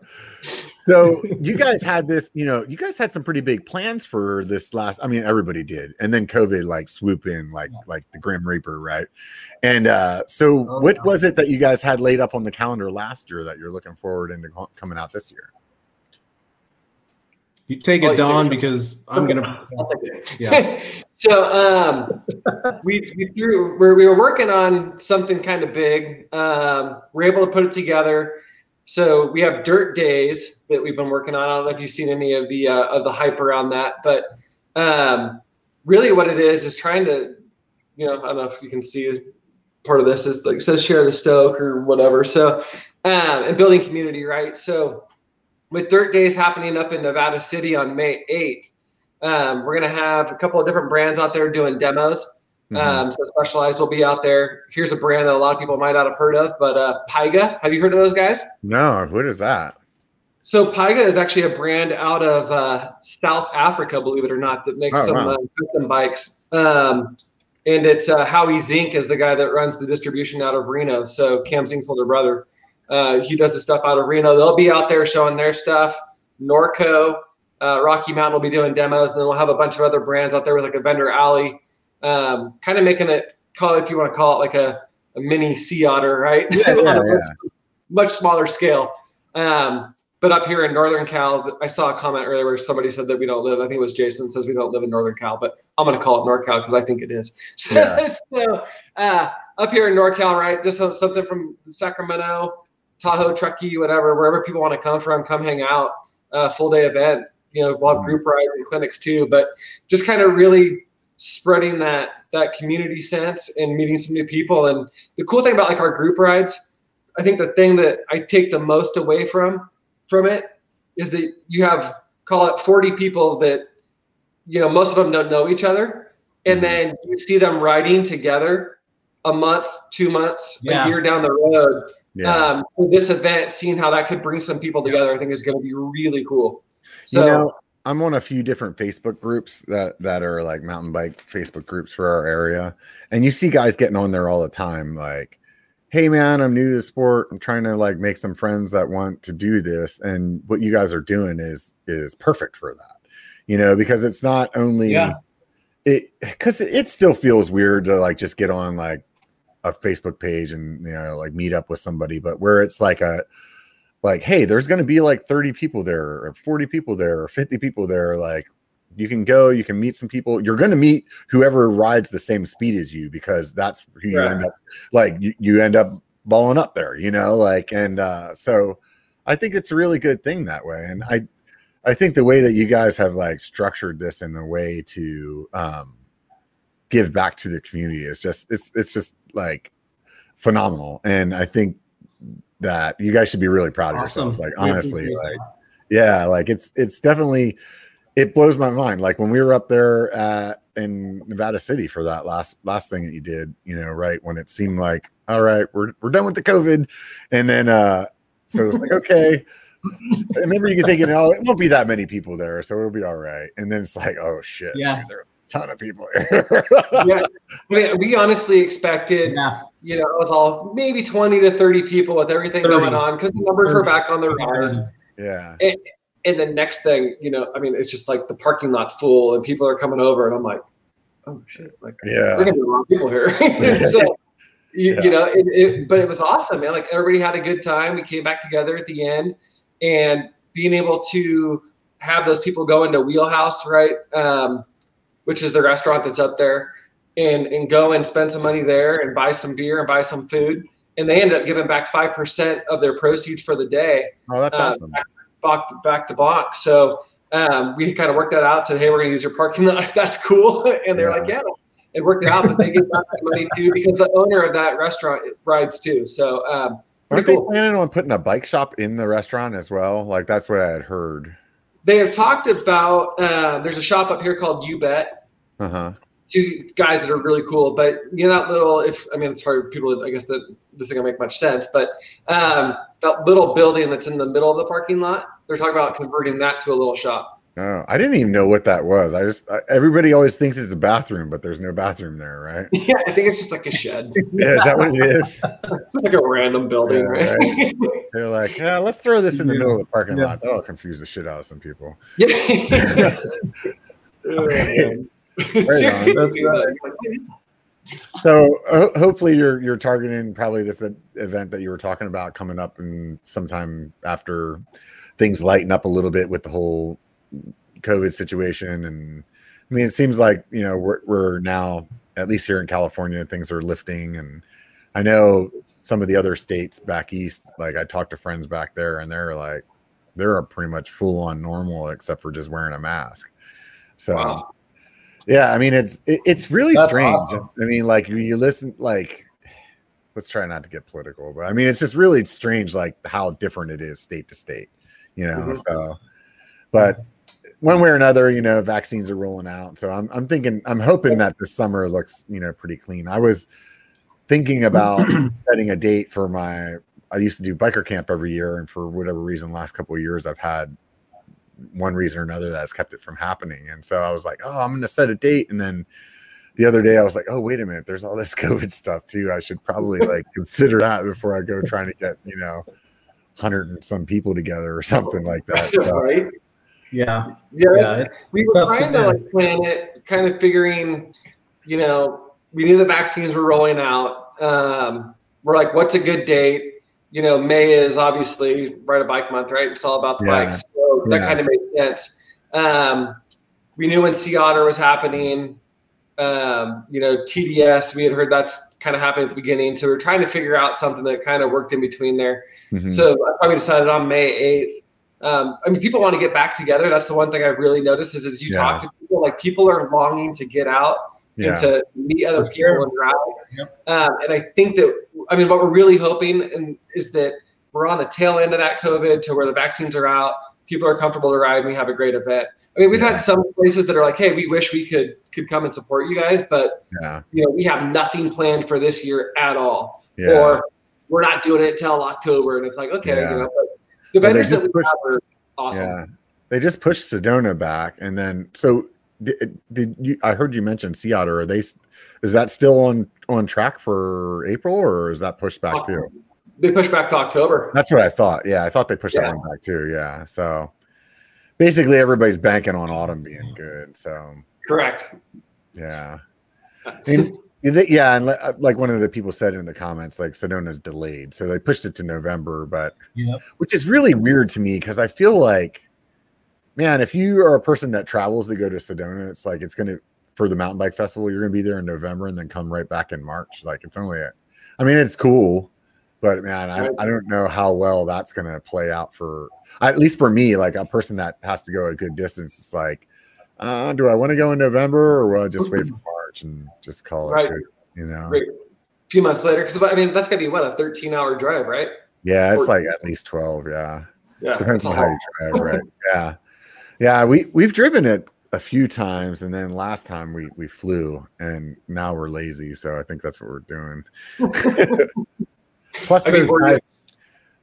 Speaker 1: So you guys had this, you know, you guys had some pretty big plans for this last. I mean, everybody did, and then COVID like swoop in, like like the Grim Reaper, right? And uh so,
Speaker 3: Oh,
Speaker 1: what was it that you guys had laid up on the calendar last year that you're looking forward into coming out this year?
Speaker 3: You take
Speaker 2: Oh,
Speaker 3: it,
Speaker 2: you
Speaker 3: Don, because I'm gonna.
Speaker 2: I'll take it.
Speaker 3: Yeah.
Speaker 2: so um, we we threw we we were working on something kind of big. Um, we're able to put it together. So we have dirt days that we've been working on. I don't know if you've seen any of the uh, of the hype around that, but um, really what it is is trying to, you know, I don't know if you can see part of this is like says share the stoke or whatever. So um, and building community, right? So with dirt days happening up in Nevada City on May 8th, um, we're going to have a couple of different brands out there doing demos.
Speaker 1: Mhm.
Speaker 2: Um, so Specialized will be out there. Here's a brand that a lot of people might not have heard of, but uh, Pyga. Have you heard of those guys?
Speaker 1: no, what is that?
Speaker 2: So Pyga is actually a brand out of uh, South Africa, believe it or not, that makes
Speaker 1: Oh,
Speaker 2: some
Speaker 1: wow.
Speaker 2: uh, custom bikes. Um, and it's uh, Howie Zink is the guy that runs the distribution out of Reno. So Cam Zink's older brother. Uh, he does the stuff out of Reno. They'll be out there showing their stuff. Norco, Uh, Rocky Mountain will be doing demos, and then we'll have a bunch of other brands out there with like a vendor alley, um, kind of making it call it if you want to call it like a, a mini sea otter, right?
Speaker 1: Yeah, yeah, yeah.
Speaker 2: much smaller scale. Um, but up here in Northern Cal, I saw a comment earlier where somebody said that we don't live. I think it was Jason says we don't live in Northern Cal, but I'm going to call it NorCal because I think it is. So,
Speaker 1: Yeah.
Speaker 2: so uh, up here in NorCal, right? Just something from Sacramento, Tahoe, Truckee, whatever, wherever people want to come from, come hang out. Uh, full day event. You know, we'll have group rides and clinics too, but just kind of really spreading that that community sense and meeting some new people. And the cool thing about like our group rides, I think the thing that I take the most away from from it is that you have call it 40 people that you know most of them don't know each other and
Speaker 1: Mhm.
Speaker 2: then you see them riding together a month two months
Speaker 3: Yeah.
Speaker 2: a year down the road
Speaker 1: Yeah.
Speaker 2: um, for this event seeing how that could bring some people together i think is going to be really cool so
Speaker 1: you know, I'm on a few different Facebook groups that that are like mountain bike Facebook groups for our area, and you see guys getting on there all the time, like, "Hey, man, I'm new to the sport. I'm trying to like make some friends that want to do this, and what you guys are doing is is perfect for that." You know, because it's not only
Speaker 3: Yeah.
Speaker 1: it because it, it still feels weird to like just get on like a Facebook page and you know like meet up with somebody, but where it's like a like, hey, there's going to be like 30 people there, or 40 people there, or 50 people there. Like, you can go, you can meet some people. You're going to meet whoever rides the same speed as you because that's who you
Speaker 2: Right.
Speaker 1: end up like. You, you end up balling up there, you know. Like, and uh, so I think it's a really good thing that way. And I, I think the way that you guys have like structured this in a way to um, give back to the community is just it's it's just like phenomenal. And I think that you guys should be really proud of
Speaker 3: Awesome.
Speaker 1: yourselves. Like honestly, like yeah, like it's it's definitely it blows my mind. Like when we were up there at in Nevada City for that last last thing that you did, you know, right when it seemed like all right, we're we're done with the COVID, and then uh so it's like okay. and remember you can thinking, oh, it won't be that many people there, so it'll be all right. And then it's like, oh shit,
Speaker 3: Yeah.
Speaker 1: dude, there are a ton of people here.
Speaker 2: yeah, we, we honestly expected
Speaker 3: Yeah.
Speaker 2: you know, it was all maybe 20 to 30 people with everything
Speaker 3: 30.
Speaker 2: going on because the numbers were back on the rise.
Speaker 1: yeah,
Speaker 2: And the next thing, you know, I mean, it's just like the parking lot's full and people are coming over, and I'm like, oh shit, like
Speaker 1: yeah.
Speaker 2: we're gonna be a lot of people here. so, you,
Speaker 1: Yeah.
Speaker 2: you know, it, it, but it was awesome, man. Like everybody had a good time. We came back together at the end, and being able to have those people go into Wheelhouse, right, um, which is the restaurant that's up there, and and go and spend some money there and buy some beer and buy some food, and they ended up giving back five percent of their proceeds for the day
Speaker 1: Oh, that's
Speaker 2: uh,
Speaker 1: awesome.
Speaker 2: back to back to back. So um, we kind of worked that out. Said, "Hey, we're going to use your parking lot. if That's cool." And they're like, "Yeah." It worked it out, but they get back the money too because the owner of that restaurant rides too. So um,
Speaker 1: Aren't
Speaker 2: pretty
Speaker 1: they planning on putting a bike shop in the restaurant as well? Like that's what I had heard.
Speaker 2: They have talked about. Uh, there's a shop up here called You Bet.
Speaker 1: Uh huh.
Speaker 2: Two guys that are really cool, but you know that little. If I mean, it's hard. People, I guess that this isn't gonna make much sense, but um, that little building that's in the middle of the parking lot, they're talking about converting that to a little shop.
Speaker 1: Oh, I didn't even know what that was. I just I, everybody always thinks it's a bathroom, but there's no bathroom there, right?
Speaker 2: Yeah, I think it's just like a shed.
Speaker 1: Yeah, is that what it is?
Speaker 2: It's like a random building,
Speaker 1: Yeah,
Speaker 2: right?
Speaker 1: They're like, yeah, let's throw this in the
Speaker 3: Yeah.
Speaker 1: middle of the parking
Speaker 3: Yeah.
Speaker 1: lot. That'll confuse the shit out of some people.
Speaker 2: yeah. Oh, man.
Speaker 1: on.
Speaker 3: That's
Speaker 1: So ho- hopefully you're you're targeting probably this event that you were talking about coming up and sometime after things lighten up a little bit with the whole COVID situation. And I mean, it seems like you know we're we're now at least here in California things are lifting, and I know some of the other states back east. Like I talked to friends back there, and they're like they're pretty much full on normal except for just wearing a mask. So.
Speaker 2: Wow.
Speaker 1: Yeah, I mean it's it, it's really
Speaker 3: That's
Speaker 1: strange.
Speaker 3: awesome.
Speaker 1: I mean, like you listen, like let's try not to get political, but I mean it's just really strange, like how different it is state to state, you know.
Speaker 2: Mhm.
Speaker 1: So, but one way or another, you know, vaccines are rolling out. So I'm I'm thinking, I'm hoping that this summer looks, you know, pretty clean. I was thinking about setting a date for my. I used to do biker camp every year, and for whatever reason, last couple of years, I've had one reason or another that has kept it from happening. And so I was like, oh, I'm going to set a date. And then the other day I was like, oh, wait a minute, there's all this COVID stuff too. I should probably like consider that before I go trying to get, you know, hundred and some people together or something like that. So,
Speaker 2: right?
Speaker 3: Yeah.
Speaker 2: Yeah,
Speaker 3: Yeah,
Speaker 2: we were
Speaker 3: tough to
Speaker 2: trying to like plan it, kind of figuring, you know, we knew the vaccines were rolling out. Um, we're like, what's a good date? You know, May is obviously ride a bike month, right? It's all about the
Speaker 1: Yeah.
Speaker 2: bikes, so that
Speaker 1: Yeah.
Speaker 2: kind of made sense. Um, we knew when Sea Otter was happening. Um, you know, TDS, we had heard that's kind of happening at the beginning, so we are trying to figure out something that kind of worked in between there.
Speaker 1: Mhm.
Speaker 2: So I probably decided on May 8th. Um, I mean, people want to get back together. That's the one thing I've really noticed is as you
Speaker 1: Yeah.
Speaker 2: talk to people, like people are longing to get out
Speaker 1: yeah.
Speaker 2: and to meet other
Speaker 3: For
Speaker 2: people
Speaker 3: sure.
Speaker 2: and ride.
Speaker 3: Yep.
Speaker 2: Um, and I think that, I mean, what we're really hoping and is that we're on the tail end of that COVID to where the vaccines are out, people are comfortable to ride, and we have a great event. I mean, we've
Speaker 1: Yeah.
Speaker 2: had some places that are like, "Hey, we wish we could could come and support you guys, but
Speaker 1: yeah.
Speaker 2: you know, we have nothing planned for this year at all."
Speaker 1: Yeah.
Speaker 2: or we're not doing it till October. And it's like, okay,
Speaker 1: Yeah.
Speaker 2: you know, but the vendors that
Speaker 1: just
Speaker 2: we
Speaker 1: push-
Speaker 2: have are awesome.
Speaker 1: Yeah, they just pushed Sedona back, and then so did, did you? I heard you mention Sea Otter. Are they? Is that still on on track for April, or is that pushed back too?
Speaker 2: They pushed back to October.
Speaker 1: That's what I thought. Yeah, I thought they pushed that one back too. Yeah, so basically everybody's banking on autumn being good. So
Speaker 2: Correct.
Speaker 1: yeah, and, yeah, and uh, like one of the people said in the comments, like Sedona's delayed, so they pushed it to November, but
Speaker 3: Yep.
Speaker 1: which is really weird to me because I feel like, man, if you are a person that travels to go to Sedona, it's like it's gonna for the mountain bike festival, you're gonna be there in November and then come right back in March. Like it's only, a, I mean, it's cool, but man, I, I don't know how well that's gonna play out for at least for me, like a person that has to go a good distance. It's like, uh, do I want to go in November or will I just wait for March and just call it
Speaker 2: Right.
Speaker 1: good? You know?
Speaker 2: Great. A few months later, because I mean, that's gonna be what a 13 hour drive, right?
Speaker 1: Yeah, it's
Speaker 2: Or-
Speaker 1: like at least twelve. Yeah.
Speaker 2: Yeah,
Speaker 1: Depends on how you drive, right? Yeah, yeah. We we've driven it a few times, and then last time we we flew, and now we're lazy. So I think that's what we're doing. Plus,
Speaker 2: I mean,
Speaker 1: those guys,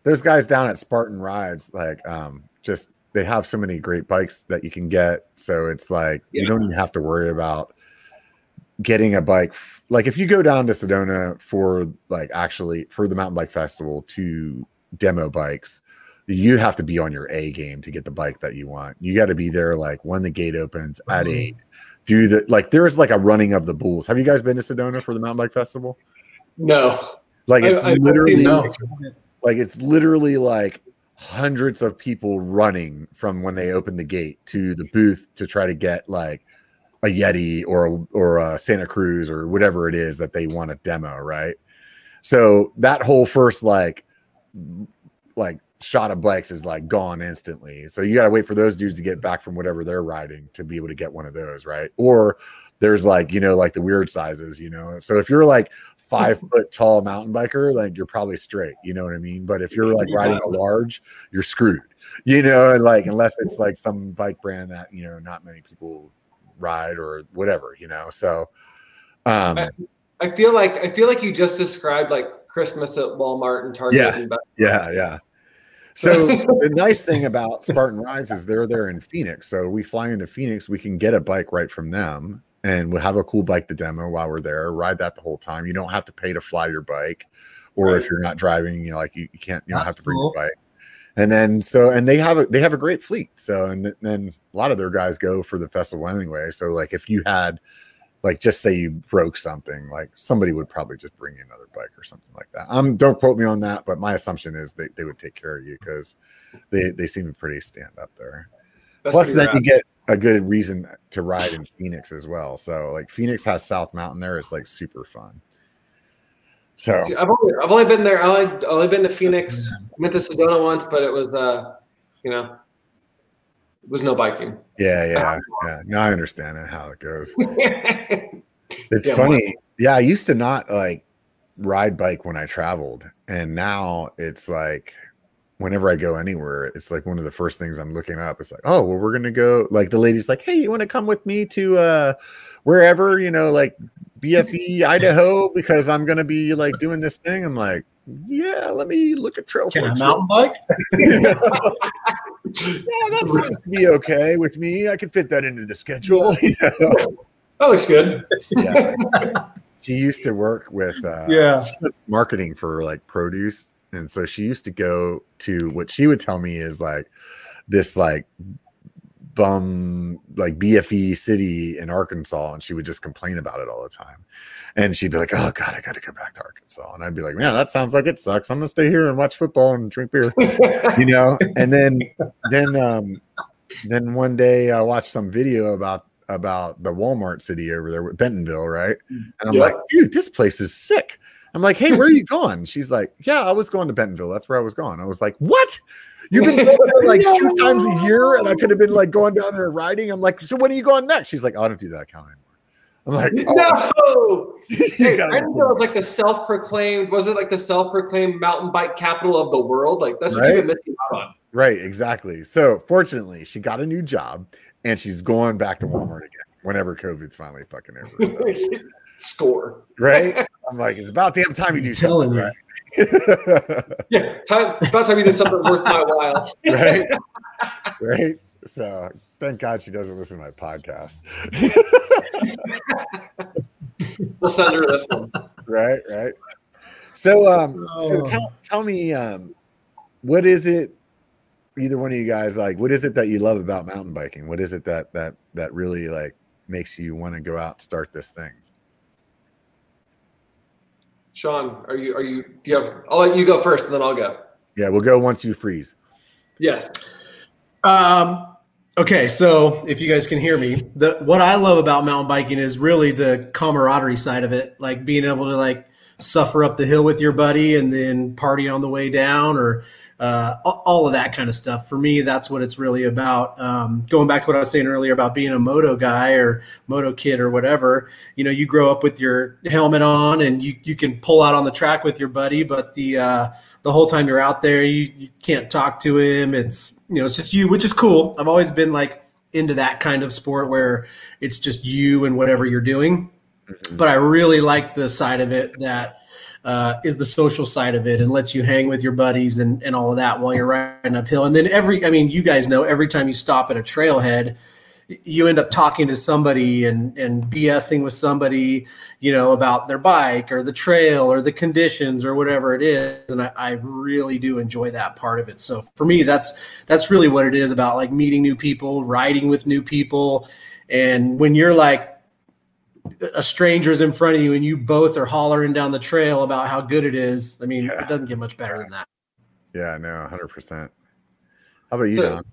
Speaker 1: those guys down at Spartan Rides, like, um, just they have so many great bikes that you can get. So it's like you don't even have to worry about getting a bike. f- Like if you go down to Sedona for like actually for the mountain bike festival to demo bikes, you have to be on your A game to get the bike that you want. You got to be there like when the gate opens at
Speaker 3: Mhm.
Speaker 1: eight. Do the like there's like a running of the bulls. Have you guys been to Sedona for the mountain bike festival?
Speaker 2: No,
Speaker 1: Like it's
Speaker 2: I've
Speaker 1: literally
Speaker 3: No.
Speaker 1: like it's literally like hundreds of people running from when they open the gate to the booth to try to get like a Yeti or or a Santa Cruz or whatever it is that they want to demo, right? So that whole first like like shot of bikes is like gone instantly. So you got to wait for those dudes to get back from whatever they're riding to be able to get one of those, right? Or there's like, you know, like the weird sizes, you know. So if you're like five foot tall mountain biker, like you're probably straight, you know what I mean? But if you're like riding a large, you're screwed, you know, and like unless it's like some bike brand that, you know, not many people ride or whatever, you know. So um
Speaker 2: I feel like I feel like you just described like Christmas at Walmart and Target.
Speaker 1: Yeah.
Speaker 2: and
Speaker 1: Yeah, yeah. So the nice thing about Spartan Rides is they're there in Phoenix. So we fly into Phoenix, we can get a bike right from them and we'll have a cool bike to demo while we're there, ride that the whole time. You don't have to pay to fly your bike. Or if you're not driving, you know, like you, you can't you don't have to bring
Speaker 3: cool.
Speaker 1: your bike. And then so and they have a they have a great fleet. So and then a lot of their guys go for the festival anyway. So like if you had like just say you broke something, like somebody would probably just bring you another bike or something like that. Um, don't quote me on that, but my assumption is they, they would take care of you because they they seem pretty stand up there.
Speaker 2: That's
Speaker 1: Plus, then you get a good reason to ride in Phoenix as well. So like Phoenix has South Mountain there. It's like super fun. So
Speaker 2: See, I've only I've only been there. I only, only been to Phoenix. I went to Sedona once, but it was uh, you know, it was no biking.
Speaker 1: yeah, yeah, yeah. Now I understand how it goes. It's
Speaker 2: Yeah,
Speaker 1: funny. Yeah, I used to not like ride bike when I traveled, and now it's like whenever I go anywhere, it's like one of the first things I'm looking up. It's like, oh, well, we're gonna go. Like the lady's like, hey, you want to come with me to uh wherever you know, like BFE Idaho, because I'm gonna be like doing this thing. I'm like, yeah, let me look at trail.
Speaker 3: Can
Speaker 1: Forks
Speaker 3: mountain bike?
Speaker 1: yeah, that seems to be okay with me. I can fit that into the schedule. you know?
Speaker 2: that looks good.
Speaker 1: yeah. she used to work with uh
Speaker 3: Yeah.
Speaker 1: marketing for like produce and so she used to go to what she would tell me is like this like bum like BFE city in Arkansas, and she would just complain about it all the time. And she'd be like, "Oh God, I got to go back to Arkansas," and I'd be like, "Man, that sounds like it sucks. I'm gonna stay here and watch football and drink beer." you know? And then then um then one day i watched some video about about the walmart city over there with bentonville right? And i'm
Speaker 2: Yeah.
Speaker 1: like dude this place is sick. I'm like hey where are you going? She's like yeah i was going to bentonville. That's where i was going. I was like what you've been going there like two times a year and i could have been like going down there riding i'm like so when are you going next she's like oh, i don't do that account anymore i'm like oh,
Speaker 2: no.
Speaker 1: you
Speaker 2: Hey, I didn't know it was like the self-proclaimed. Was it like the self-proclaimed mountain bike capital of the world? Like that's what
Speaker 1: Right?
Speaker 2: you've been missing out on.
Speaker 1: Right, exactly. So fortunately, she got a new job and she's going back to Walmart again whenever COVID's finally fucking over.
Speaker 2: Score.
Speaker 1: right? I'm like, it's about damn time you do
Speaker 3: I'm telling
Speaker 1: something,
Speaker 3: you.
Speaker 1: right?
Speaker 2: Yeah, time. About time you did something worth my while.
Speaker 1: right? right? So thank God she doesn't listen to my podcast.
Speaker 2: We'll send her this one.
Speaker 1: right, right. So um so
Speaker 3: Oh.
Speaker 1: tell tell me um what is it either one of you guys like what is it that you love about mountain biking? What is it that that that really like makes you want to go out and start this thing?
Speaker 2: Sean, are you? Are you? Do you have? I'll let you go first, and then I'll go.
Speaker 1: Yeah, we'll go once you freeze.
Speaker 2: Yes.
Speaker 3: Um, okay, so if you guys can hear me, the what I love about mountain biking is really the camaraderie side of it, like being able to like suffer up the hill with your buddy and then party on the way down, or uh, all of that kind of stuff. For me, that's what it's really about. Um, going back to what I was saying earlier about being a moto guy or moto kid or whatever, you know, you grow up with your helmet on and you you can pull out on the track with your buddy, but the uh, the whole time you're out there, you, you can't talk to him. It's you know, it's just you, which is cool. I've always been like into that kind of sport where it's just you and whatever you're doing. But I really like the side of it that uh, is the social side of it and lets you hang with your buddies and, and all of that while you're riding uphill. And then every, I mean, you guys know every time you stop at a trailhead, you end up talking to somebody and, and BSing with somebody, you know, about their bike or the trail or the conditions or whatever it is. And I, I really do enjoy that part of it. So for me, that's, that's really what it is about like meeting new people, riding with new people. And when you're like, a stranger's in front of you and you both are hollering down the trail about how good it is. I mean,
Speaker 1: Yeah.
Speaker 3: it doesn't get much better than that.
Speaker 1: Yeah, no, hundred percent. How about you,
Speaker 2: So-
Speaker 1: Don?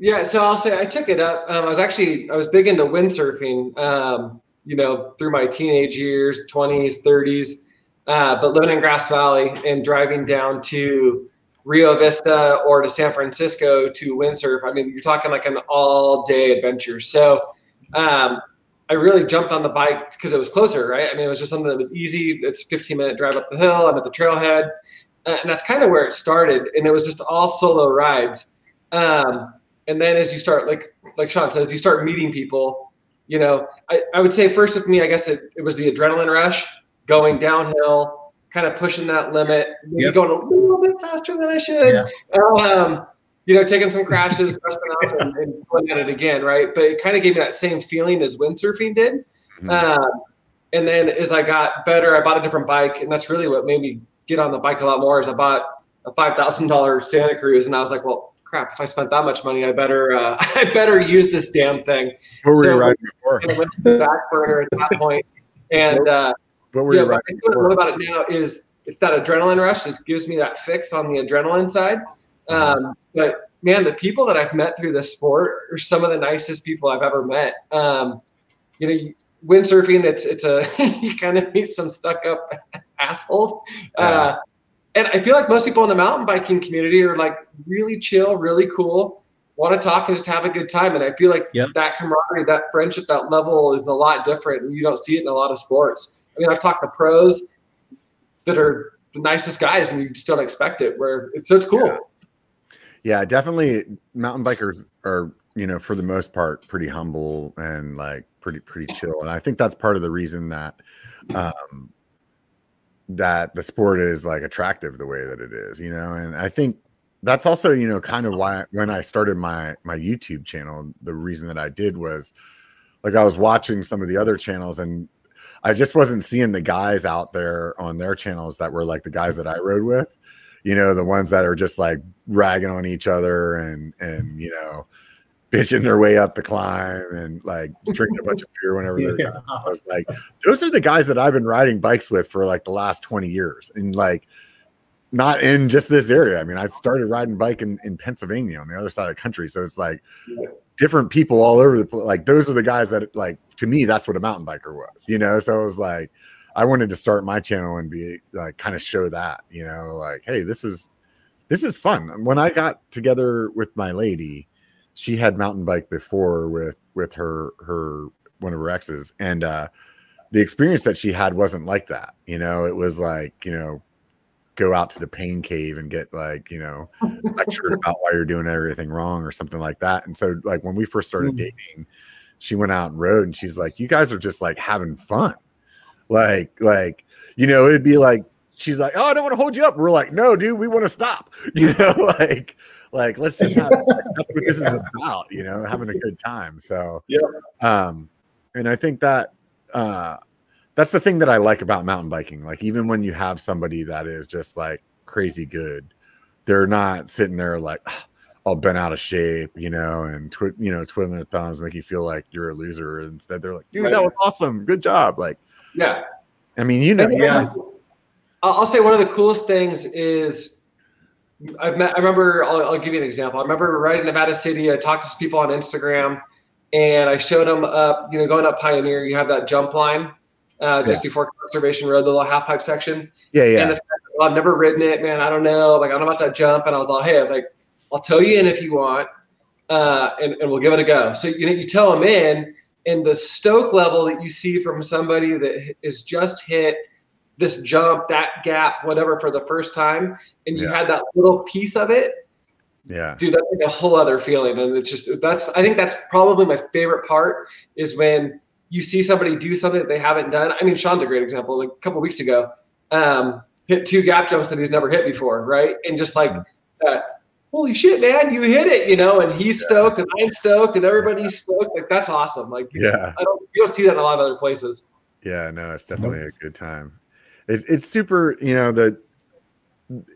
Speaker 2: Yeah, so I'll say I took it up. Um, I was actually I was big into windsurfing. Um, you know, through my teenage years, twenties, thirties, uh, but living in Grass Valley and driving down to Rio Vista or to San Francisco to windsurf. I mean, you're talking like an all-day adventure. So um, I really jumped on the bike because it was closer, right? I mean, it was just something that was easy. It's 15 minute drive up the hill. I'm at the trailhead, and that's kind of where it started. And it was just all solo rides. Um, and then as you start like like sean said as you start meeting people you know i, I would say first with me i guess it, it was the adrenaline rush going downhill kind of pushing that limit maybe
Speaker 3: Yep.
Speaker 2: going a little bit faster than i should
Speaker 3: Yeah.
Speaker 2: um, you know taking some crashes resting off and, and going at it again right but it kind of gave me that same feeling as windsurfing did
Speaker 1: Mhm.
Speaker 2: um, and then as i got better i bought a different bike and that's really what made me get on the bike a lot more is i bought a $5000 santa cruz and i was like well crap if i spent that much money i better uh, i better use this damn thing
Speaker 1: what were
Speaker 2: so-
Speaker 1: you riding before?
Speaker 2: and went to the back burner at that point and uh,
Speaker 1: What were
Speaker 2: yeah,
Speaker 1: you
Speaker 2: but
Speaker 1: riding
Speaker 2: what I love about it now is it's that adrenaline rush. It gives me that fix on the adrenaline side. Um, but man, the people that I've met through this sport are some of the nicest people I've ever met. Um, you know, windsurfing, it's it's a you kind of meet some stuck up assholes. Uh, and I feel like most people in the mountain biking community are like really chill, really cool, want to talk and just have a good time. And I feel like
Speaker 3: Yep.
Speaker 2: that camaraderie, that friendship, that level is a lot different. And you don't see it in a lot of sports. I mean, I've talked to pros that are the nicest guys, and you just don't expect it. Where it's so it's cool.
Speaker 1: Yeah. Yeah, definitely. Mountain bikers are, you know, for the most part, pretty humble and like pretty pretty chill. And I think that's part of the reason that um that the sport is like attractive the way that it is, you know. And I think that's also, you know, kind of why when I started my my YouTube channel, the reason that I did was like I was watching some of the other channels and I just wasn't seeing the guys out there on their channels that were like the guys that I rode with you know the ones that are just like ragging on each other and and you know bitching their way up the climb and like drinking a bunch of beer whenever they're
Speaker 3: Yeah.
Speaker 1: I was like, those are the guys that I've been riding bikes with for like the last 20 years. And like not in just this area. I mean, I started riding bike in, in Pennsylvania on the other side of the country. So it's like
Speaker 2: Yeah.
Speaker 1: different people all over the place. Like those are the guys that like to me, that's what a mountain biker was, you know. So it was like I wanted to start my channel and be like kind of show that, you know, like, hey, this is this is fun. When I got together with my lady, she had mountain bike before with with her her one of her exes, and uh the experience that she had wasn't like that. You know, it was like you know, go out to the pain cave and get like you know lectured about why you're doing everything wrong or something like that. And so like when we first started
Speaker 3: Mm.
Speaker 1: dating, she went out and rode, and she's like, "You guys are just like having fun." Like like you know, it'd be like she's like, "Oh, I don't want to hold you up." We're like, "No, dude, we want to stop." You know, like like let's just have that's what this is about. You know, having a good time. So
Speaker 2: yeah.
Speaker 1: um, and I think that uh, that's the thing that I like about mountain biking. Like even when you have somebody that is just like crazy good, they're not sitting there like "Ah, all bent out of shape, you know, and twi- you know twiddling their thumbs, make you feel like you're a loser. Instead, they're like, "Dude, that was awesome, good job!" Like,
Speaker 2: Yeah.
Speaker 1: I mean, you know,
Speaker 3: Yeah.
Speaker 2: like, I'll I'll say one of the coolest things is I've met, I remember, I'll, I'll give you an example. I remember riding Nevada City. I talked to some people on Instagram and I showed them up, you know, going up Pioneer, you have that jump line uh, just before Conservation Road, the little half pipe section.
Speaker 1: yeah, yeah,
Speaker 2: And this guy well, I've never ridden it, man. I don't know. Like, I don't know about that jump. And I was like, hey, I'm like, I'll tow you in if you want, uh, and, and we'll give it a go. So, you know, you tow them in, and the stoke level that you see from somebody that is just hit this jump, that gap, whatever, for the first time, and you
Speaker 1: Yeah.
Speaker 2: had that little piece of it,
Speaker 1: yeah,
Speaker 2: dude, that's like a whole other feeling. And it's just, that's, I think that's probably my favorite part is when you see somebody do something that they haven't done. I mean, Sean's a great example. Like a couple weeks ago, um, hit two gap jumps that he's never hit before, right? And just like that, holy shit, man, you hit it, you know. And he's stoked, and I'm stoked, and everybody's stoked. Like that's awesome. Like
Speaker 1: Yeah.
Speaker 2: I don't you don't see that in a lot of other places.
Speaker 1: Yeah, no, it's definitely a good time. It's it's super, you know, the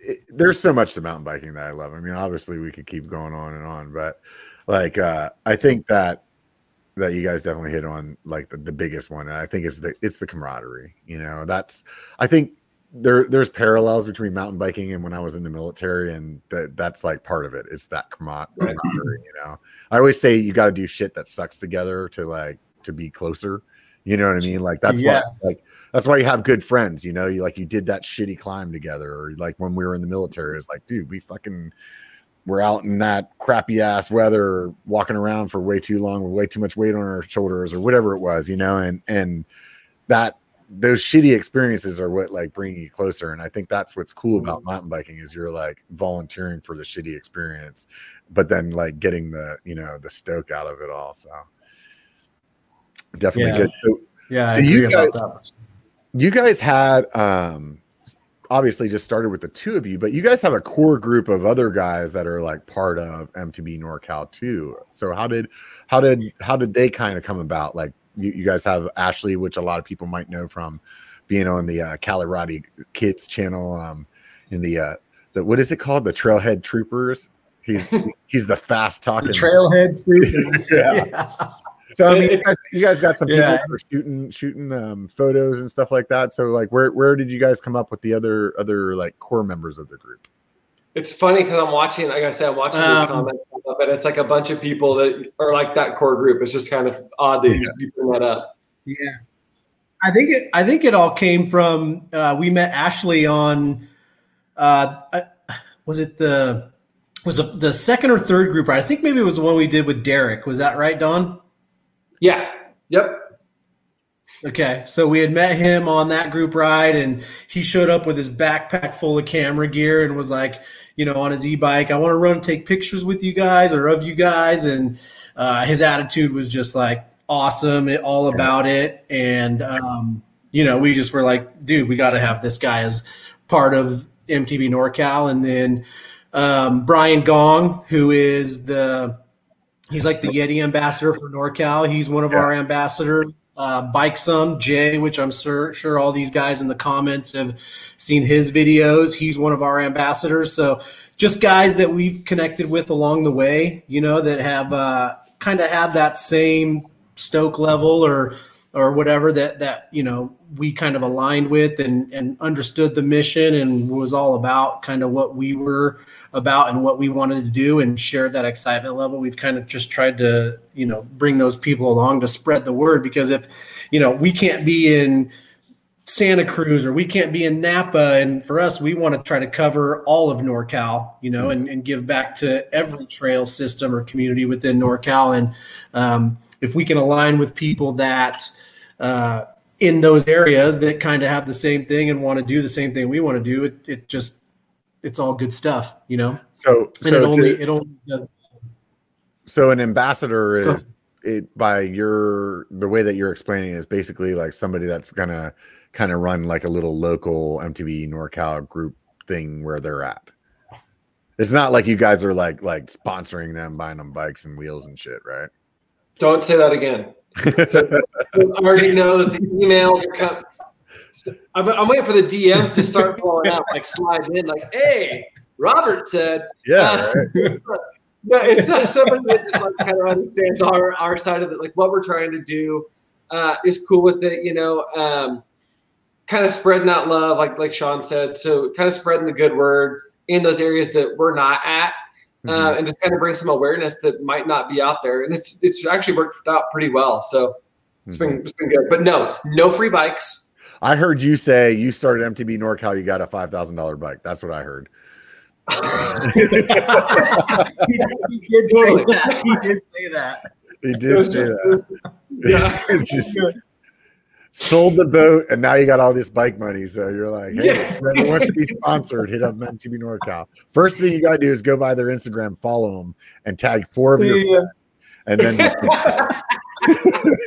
Speaker 1: it, there's so much to mountain biking that I love. I mean, obviously we could keep going on and on, but like uh I think that that you guys definitely hit on like the, the biggest one. And I think it's the it's the camaraderie. You know, that's I think there there's parallels between mountain biking and when I was in the military, and that that's like part of it. It's that camaraderie. You know, I always say you got to do shit that sucks together to like to be closer. You know what I mean? Like that's
Speaker 3: Yes.
Speaker 1: why like that's why you have good friends. You know, you like you did that shitty climb together, or like when we were in the military, it's like, dude, we fucking we're out in that crappy ass weather, walking around for way too long with way too much weight on our shoulders, or whatever it was, you know, and and that those shitty experiences are what like bring you closer. And I think that's what's cool about mountain biking is you're like volunteering for the shitty experience, but then like getting the you know the stoke out of it all. So definitely
Speaker 3: Yeah.
Speaker 1: good. So
Speaker 3: Yeah,
Speaker 1: So you
Speaker 3: that.
Speaker 1: You guys had um obviously just started with the two of you, but you guys have a core group of other guys that are like part of MTB NorCal too. So how did how did how did they kind of come about? Like you, you guys have Ashley, which a lot of people might know from being on the uh Colorado Kids channel, um in the uh the what is it called? The Trailhead Troopers. He's he's the fast talking
Speaker 3: The trailhead troopers.
Speaker 1: Yeah.
Speaker 3: yeah.
Speaker 1: So I
Speaker 2: It-
Speaker 1: mean, you guys, you guys got some people
Speaker 3: Yeah.
Speaker 1: that shooting shooting um, photos and stuff like that. So like, where where did you guys come up with the other other like core members of the group?
Speaker 2: It's funny because I'm watching, like I said, I'm watching
Speaker 3: Um,
Speaker 2: these comments and it's like a bunch of people that are like that core group. It's just kind of odd that you, you bring that up.
Speaker 3: Yeah. I think it. I think it all came from. Uh, we met Ashley on. Uh, I- was it the was it the second or third group? I think maybe it was the one we did with Derek. Was that right, Don?
Speaker 2: Yeah. Yep.
Speaker 3: Okay, so we had met him on that group ride, and he showed up with his backpack full of camera gear and was like, you know, on his e-bike, I want to run and take pictures with you guys or of you guys, and uh, his attitude was just like awesome, it- all about it, and um, you know, we just were like, dude, we got to have this guy as part of MTB NorCal, and then um, Brian Gong, who is the he's like the Yeti ambassador for NorCal. He's one of
Speaker 1: Yeah.
Speaker 3: our ambassadors. Uh, Bike Some Jay, which I'm sure sure all these guys in the comments have seen his videos. He's one of our ambassadors. So just guys that we've connected with along the way, you know, that have uh, kind of had that same stoke level or or whatever that that you know we kind of aligned with and and understood the mission and was all about kind of what we were about and what we wanted to do and shared that excitement level we've kind of just tried to you know bring those people along to spread the word because if you know we can't be in Santa Cruz or we can't be in Napa. And for us, we want to try to cover all of NorCal, you know, and, and give back to every trail system or community within NorCal. And um, if we can align with people that uh, in those areas that kind of have the same thing and want to do the same thing we want to do, it, it just, it's all good stuff, you know?
Speaker 1: So,
Speaker 3: And
Speaker 1: so
Speaker 3: it only,
Speaker 1: to-
Speaker 3: it only does.
Speaker 1: So an ambassador is it by your the way that you're explaining is basically like somebody that's gonna kind of run like a little local MTB NorCal group thing where they're at. It's not like you guys are like like sponsoring them, buying them bikes and wheels and shit, right?
Speaker 2: Don't say that again. So, I already know that the emails are coming. So, I'm, I'm waiting for the DMs to start blowing out, like slide in, like, "Hey, Robert said."
Speaker 1: yeah, right?
Speaker 2: No, it's not somebody that just like kind of understands our our side of it, like what we're trying to do uh, is cool with it, you know. Um, kind of spreading that love, like like Sean said. So kind of spreading the good word in those areas that we're not at, uh, and just kind of bring some awareness that might not be out there. And it's it's actually worked out pretty well. So it's been it's been good. But no, no free bikes.
Speaker 1: I heard you say you started MTB NorCal, you got a five thousand dollar bike. That's what I heard.
Speaker 3: he did say that. He did say that.
Speaker 1: He did say
Speaker 2: just-
Speaker 1: that.
Speaker 2: Yeah.
Speaker 1: Just sold the boat, and now you got all this bike money. So you're like, hey,
Speaker 2: Yeah.
Speaker 1: whoever wants to be sponsored, hit up MTB NorCal. First thing you got to do is go by their Instagram, follow them, and tag four of your
Speaker 3: Yeah.
Speaker 1: friends, and then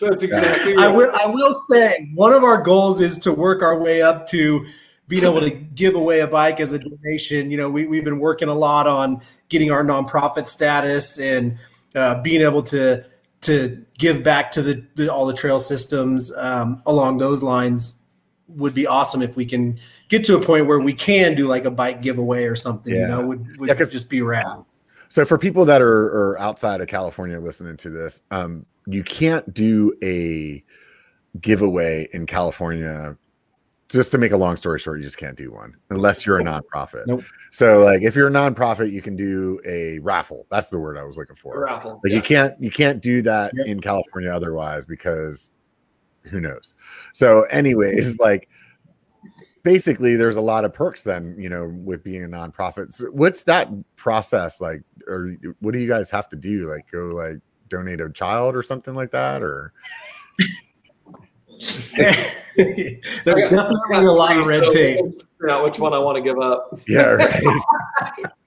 Speaker 2: That's exactly
Speaker 3: I will. I will say one of our goals is to work our way up to being able to give away a bike as a donation. You know, we we've been working a lot on getting our nonprofit status and uh, being able to to give back to the, the all the trail systems um, along those lines. Would be awesome if we can get to a point where we can do like a bike giveaway or something. You
Speaker 1: Yeah.
Speaker 3: know, would, would
Speaker 1: Yeah,
Speaker 3: just be rad.
Speaker 1: So for people that are, are outside of California listening to this, um, you can't do a giveaway in California. Just to make a long story short, you just can't do one unless you're a nonprofit.
Speaker 3: Nope.
Speaker 1: So like if you're a nonprofit, you can do a raffle. That's the word I was looking for.
Speaker 2: raffle.
Speaker 1: Like
Speaker 2: Yeah.
Speaker 1: you can't you can't do that
Speaker 3: Yep.
Speaker 1: in California otherwise because who knows. So anyways, like basically there's a lot of perks then, you know, with being a nonprofit. So what's that process like or what do you guys have to do? Like go like donate a child or something like that or
Speaker 3: There's definitely a lot of red
Speaker 2: So,
Speaker 3: tape.
Speaker 2: Figure out which one I want to give up.
Speaker 1: yeah, right.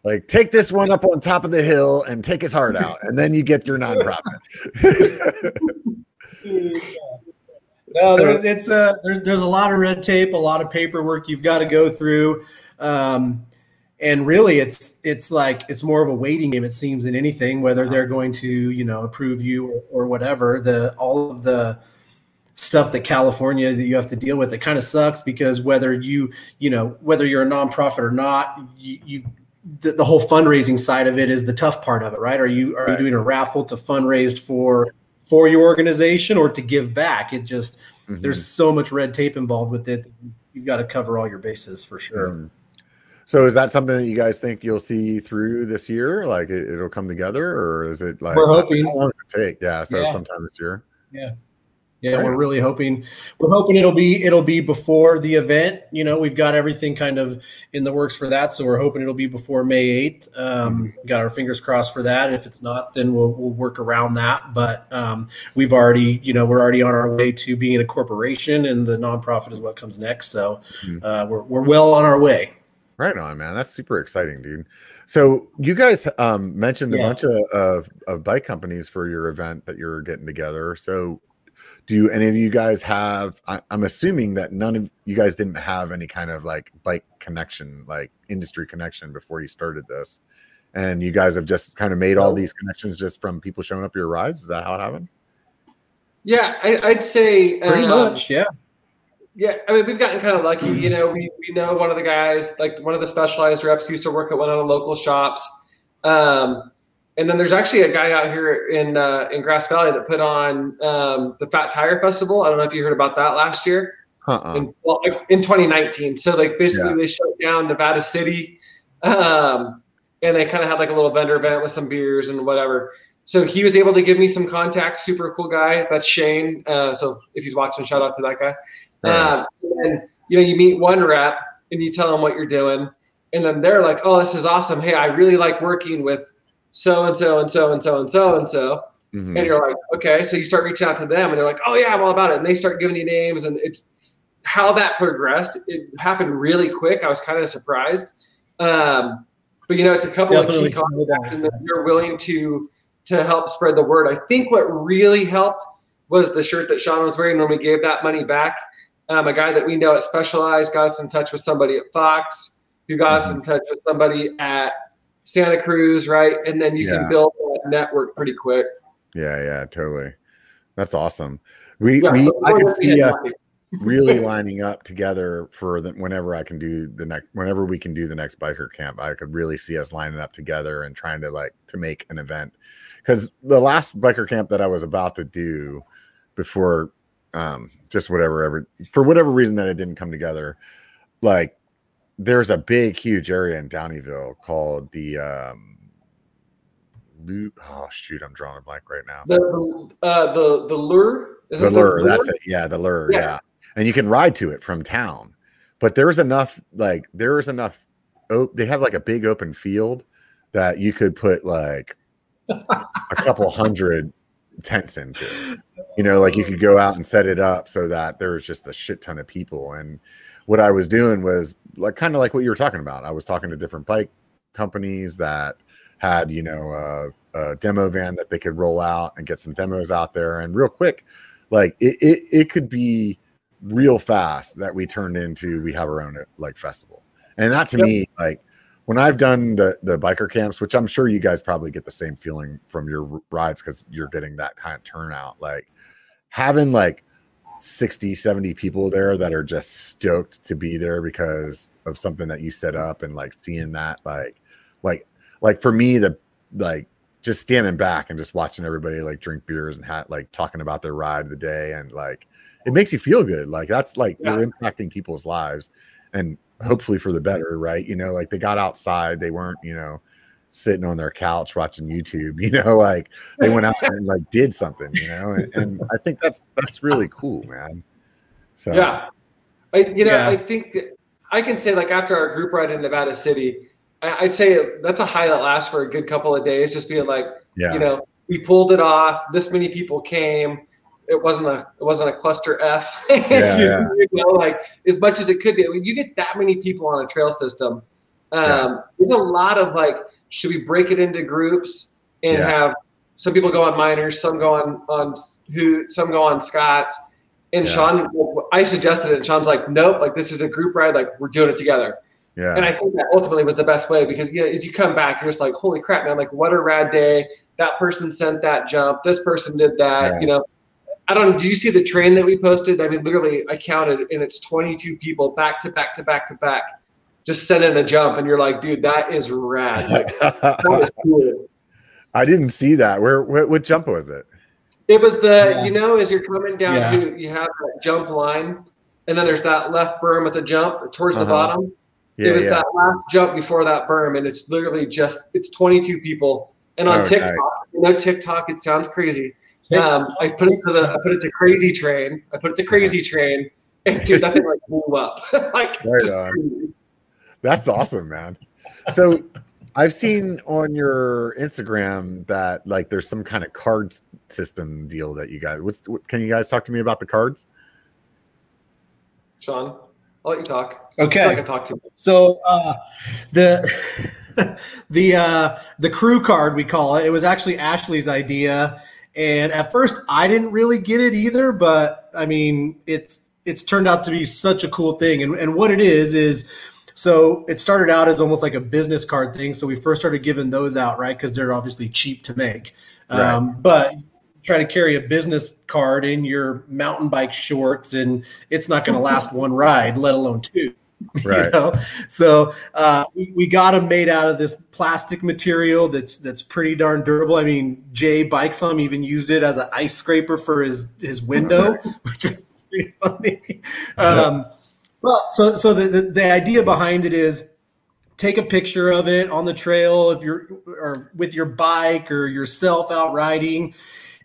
Speaker 1: like take this one up on top of the hill and take his heart out and then you get your nonprofit.
Speaker 3: No,
Speaker 1: So-
Speaker 3: there, it's a there, there's a lot of red tape, a lot of paperwork you've got to go through, um, and really, it's it's like it's more of a waiting game. It seems than anything, whether they're going to you know approve you or, or whatever. The all of the stuff that California that you have to deal with, it kind of sucks because whether you you know whether you're a nonprofit or not, you. you the, the whole fundraising side of it is the tough part of it, right? Are you are
Speaker 1: Right.
Speaker 3: you doing a raffle to fundraise for for your organization or to give back? It just
Speaker 1: Mhm.
Speaker 3: there's so much red tape involved with it. You've got to cover all your bases for sure.
Speaker 1: Mm. So is that something that you guys think you'll see through this year? Like it, it'll come together, or is it like
Speaker 3: We're hoping.
Speaker 1: How long it take? Yeah, so
Speaker 3: Yeah.
Speaker 1: sometime this year.
Speaker 3: Yeah,
Speaker 1: Right.
Speaker 3: we're really hoping we're hoping it'll be it'll be before the event. You know, we've got everything kind of in the works for that, so we're hoping it'll be before May eighth. Um, got our fingers crossed for that. If it's not, then we'll we'll work around that. But um, we've already, you know, we're already on our way to being a corporation, and the nonprofit is what comes next. So
Speaker 1: Mhm.
Speaker 3: uh, we're we're well on our way.
Speaker 1: Right on, man. That's super exciting, dude. So you guys um, mentioned a bunch of, of of bike companies for your event that you're getting together. So do any of you guys have? I, I'm assuming that none of you guys didn't have any kind of like bike connection, like industry connection before you started this, and you guys have just kind of made all these connections just from people showing up your rides. Is that how it happened?
Speaker 2: Yeah, I, I'd say
Speaker 3: Pretty
Speaker 2: um,
Speaker 3: much, yeah.
Speaker 2: Yeah, I mean, we've gotten kind of lucky. You know, we, we know one of the guys, like one of the specialized reps, used to work at one of the local shops. Um, and then there's actually a guy out here in uh, in Grass Valley that put on um, the Fat Tire Festival. I don't know if you heard about that last year.
Speaker 1: Uh-uh.
Speaker 2: In, well, in 2019. So like basically
Speaker 1: Yeah.
Speaker 2: they shut down Nevada City, um, and they kind of had like a little vendor event with some beers and whatever. So he was able to give me some contacts. Super cool guy. That's Shane. Uh, so if he's watching, shout out to that guy.
Speaker 1: Right.
Speaker 2: Um, and you know, you meet one rep and you tell them what you're doing, and then they're like, "Oh, this is awesome! Hey, I really like working with so and so and so and so and so and so."
Speaker 1: Mhm.
Speaker 2: And you're like, okay. So you start reaching out to them, and they're like, "Oh yeah, I'm all about it." And they start giving you names, and it's how that progressed. It happened really quick. I was kind of surprised, um, but you know, it's a couple
Speaker 3: Definitely
Speaker 2: of key contacts, and that you're willing to to help spread the word. I think what really helped was the shirt that Sean was wearing when we gave that money back. Um, a guy that we know at Specialized got us in touch with somebody at Fox, who got us in touch with somebody at Santa Cruz, right? And then you
Speaker 1: Yeah.
Speaker 2: can build that network pretty quick.
Speaker 1: Yeah, yeah, totally. That's awesome. We
Speaker 2: Yeah,
Speaker 1: we I
Speaker 2: than
Speaker 1: see us really lining up together for the, whenever I can do the next whenever we can do the next biker camp. I could really see us lining up together and trying to like to make an event. Because the last biker camp that I was about to do before um just whatever ever for whatever reason that it didn't come together, like there's a big huge area in Downieville called the um Lu- oh shoot, I'm drawing a blank right now.
Speaker 2: The uh, the the lure is
Speaker 1: the lure, that's it. Yeah, the lure.
Speaker 2: Yeah.
Speaker 1: Yeah. and you can ride to it from town. But there's enough, like there's enough. Oh, they have like a big open field that you could put like a couple hundred tents into. You know, like you could go out and set it up so that there was just a shit ton of people. And what I was doing was like kind of like what you were talking about. I was talking to different bike companies that had you know a, a demo van that they could roll out and get some demos out there and real quick like it, it it could be real fast that we turned into we have our own like festival and that to
Speaker 2: Yep.
Speaker 1: me like when i've done the the biker camps which i'm sure you guys probably get the same feeling from your rides because you're getting that kind of turnout like having like 60 70 people there that are just stoked to be there because of something that you set up and like seeing that like like like for me the like just standing back and just watching everybody like drink beers and ha- like talking about their ride of the day and like it makes you feel good like that's like
Speaker 2: Yeah.
Speaker 1: you're impacting people's lives and hopefully for the better right you know like they got outside they weren't you know sitting on their couch watching youtube you know like they went out and like did something you know and, and i think that's that's really cool man so
Speaker 2: Yeah, I you know
Speaker 3: Yeah.
Speaker 2: I think I can say like after our group ride in Nevada City, I, I'd say that's a high that lasts for a good couple of days. Just being like,
Speaker 1: yeah
Speaker 2: you know, we pulled it off. This many people came. It wasn't a it wasn't a cluster F.
Speaker 1: Yeah,
Speaker 2: you,
Speaker 1: yeah.
Speaker 2: you know, like as much as it could be. When you get that many people on a trail system, um, there's a lot of like, should we break it into groups and
Speaker 1: Yeah.
Speaker 2: have some people go on miners, some go on on who, some go on Scots. And
Speaker 1: Yeah.
Speaker 2: Sean, I suggested it, and Sean's like, nope, like this is a group ride, like we're doing it together.
Speaker 1: yeah
Speaker 2: And I think that ultimately was the best way because you know, as you come back, you're just like, holy crap, man! Like, what a rad day! That person sent that jump. This person did that.
Speaker 1: Yeah.
Speaker 2: You know, I don't. know. Did you see the train that we posted? I mean, literally, I counted, and it's 22 people back to back to back to back, just sending a jump, and you're like, dude, that is rad. Like, that is cool.
Speaker 1: I didn't see that. Where, what, what jump was it?
Speaker 2: It was the
Speaker 3: Yeah.
Speaker 2: you know as you're coming down,
Speaker 3: Yeah.
Speaker 2: you, you have that jump line, and then there's that left berm with the jump towards the
Speaker 1: Uh-huh.
Speaker 2: bottom.
Speaker 1: Yeah,
Speaker 2: it was
Speaker 1: yeah.
Speaker 2: that last jump before that berm, and it's literally just it's 22 people. And on
Speaker 1: Oh,
Speaker 2: TikTok,
Speaker 1: nice.
Speaker 2: you know TikTok, it sounds crazy. Um, I put it to the I put it to Crazy Train. I put it to Crazy Train, and dude, that thing like blew up. like
Speaker 1: Right
Speaker 2: just
Speaker 1: on.
Speaker 2: Crazy.
Speaker 1: That's awesome, man. So I've seen on your Instagram that like there's some kind of card system deal that you guys. What's what, can you guys talk to me about the cards?
Speaker 2: Sean, I'll let you talk. I
Speaker 3: Okay.
Speaker 2: can talk to you.
Speaker 3: So uh, the the uh, the crew card we call it. It was actually Ashley's idea, and at first I didn't really get it either. But I mean, it's it's turned out to be such a cool thing. And and what it is is. So it started out as almost like a business card thing. So we first started giving those out, right? Because they're obviously cheap to make. Um, But try to carry a business card in your mountain bike shorts, and it's not going to last one ride, let alone two.
Speaker 1: Right.
Speaker 3: You know? So uh, we, we got them made out of this plastic material that's that's pretty darn durable. I mean, Jay Bikesom even used it as an ice scraper for his his window, which is pretty funny. Um, well, so so the, the the idea behind it is take a picture of it on the trail if you're or with your bike or yourself out riding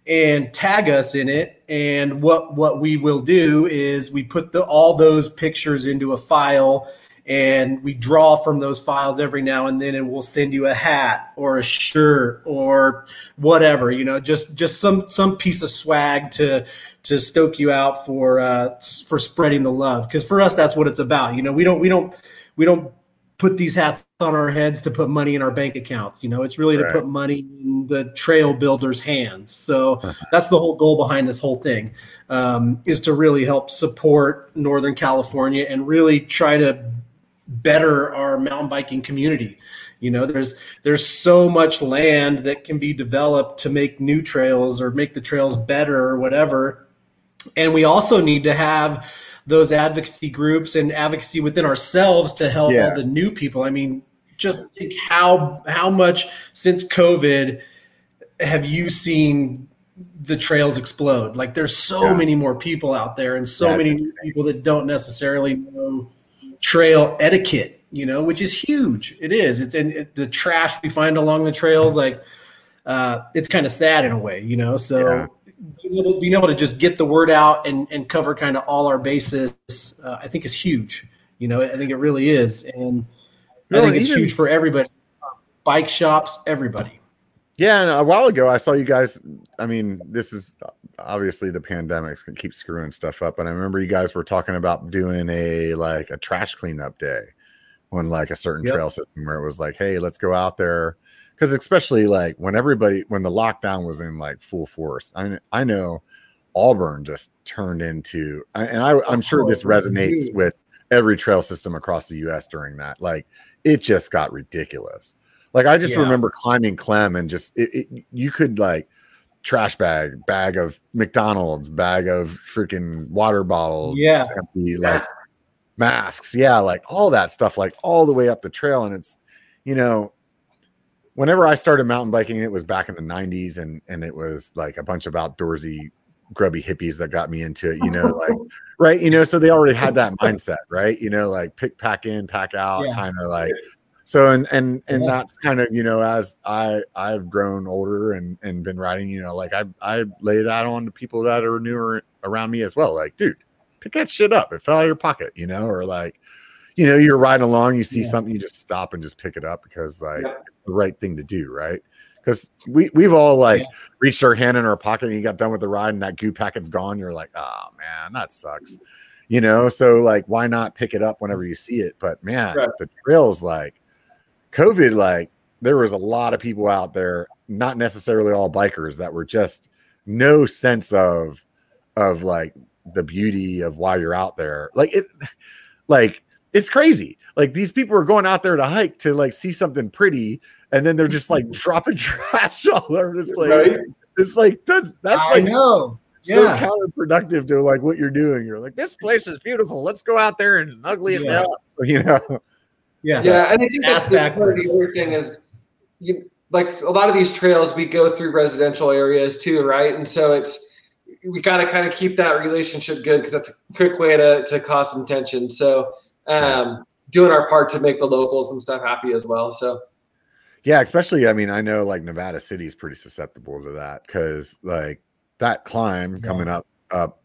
Speaker 3: and tag us in it. And what what we will do is we put the all those pictures into a file and we draw from those files every now and then and we'll send you a hat or a shirt or whatever you know just just some some piece of swag to to stoke you out for uh for spreading the love because for us that's what it's about you know we don't we don't we don't put these hats on our heads to put money in our bank accounts. You know, it's really to put money in the trail builders' hands. So that's the whole goal behind this whole thing, um, is to really help support Northern California and really try to better our mountain biking community. You know, there's there's so much land that can be developed to make new trails or make the trails better or whatever. And we also need to have those advocacy groups and advocacy within ourselves to help
Speaker 1: Yeah.
Speaker 3: all the new people. I mean, just think how how much since COVID have you seen the trails explode? Like there's so
Speaker 1: Yeah.
Speaker 3: many more people out there and so
Speaker 1: That's
Speaker 3: many new people that don't necessarily know trail etiquette, you know, which is huge. It is. It's and it, the trash we find along the trails, like uh, it's kind of sad in a way, you know. So
Speaker 1: Yeah.
Speaker 3: Being, able, being able to just get the word out and, and cover kind of all our bases, uh, I think is huge. You know, I think it really is, and I think it's
Speaker 1: even-
Speaker 3: huge for everybody, bike shops, everybody.
Speaker 1: Yeah, and a while ago I saw you guys. I mean, this is obviously the pandemic can keep screwing stuff up, but I remember you guys were talking about doing a like a trash cleanup day on like a certain
Speaker 3: Yep.
Speaker 1: trail system where it was like, hey, let's go out there because especially like when everybody when the lockdown was in like full force. I mean, I know Auburn just turned into, and I, I'm sure
Speaker 3: Oh,
Speaker 1: this resonates with every trail system across the U.S. during that. Like, it just got ridiculous. Like, I just
Speaker 3: Yeah.
Speaker 1: remember climbing Clem and just it, it, you could like trash bag, bag of McDonald's, bag of freaking water bottles,
Speaker 3: Yeah.
Speaker 1: empty, like masks, yeah, like all that stuff, like all the way up the trail. And it's, you know, whenever I started mountain biking, it was back in the 90s and and it was like a bunch of outdoorsy grubby hippies that got me into it, you know, like right, you know, so they already had that mindset, right? You know, like pick pack in, pack out,
Speaker 3: Yeah.
Speaker 1: kind of like so and and and
Speaker 3: Yeah.
Speaker 1: that's kind of, you know, as I I've grown older and and been riding, you know, like I I lay that on to people that are newer around me as well. Like, dude, pick that shit up. It fell out of your pocket, you know, or like you know, you're riding along, you see
Speaker 3: Yeah.
Speaker 1: something, you just stop and just pick it up because like
Speaker 2: Yeah.
Speaker 1: it's the right thing to do, right? Because we we've all like
Speaker 3: Yeah.
Speaker 1: reached our hand in our pocket and you got done with the ride and that goo packet's gone. You're like, oh man, that sucks. You know, so like why not pick it up whenever you see it? But man,
Speaker 2: Right.
Speaker 1: the trails like COVID, like there was a lot of people out there, not necessarily all bikers, that were just no sense of of like the beauty of why you're out there. Like it like it's crazy. Like these people are going out there to hike to like see something pretty, and then they're just like mm-hmm. dropping trash all over this place.
Speaker 2: Right?
Speaker 1: It's like that's that's
Speaker 3: I
Speaker 1: like
Speaker 3: know.
Speaker 1: so
Speaker 3: Yeah.
Speaker 1: counterproductive to like what you're doing. You're like, this place is beautiful. Let's go out there and ugly as
Speaker 3: Yeah.
Speaker 1: hell. You know,
Speaker 3: Yeah.
Speaker 2: Yeah, and I think that's the, part of the other thing is, you like a lot of these trails we go through residential areas too, right? And so it's we got to kind of keep that relationship good because that's a quick way to to cause some tension. So um, doing our part to make the locals and stuff happy as well. So
Speaker 1: yeah. Especially, I mean, I know like Nevada City is pretty susceptible to that because like that climb
Speaker 3: Yeah.
Speaker 1: coming up up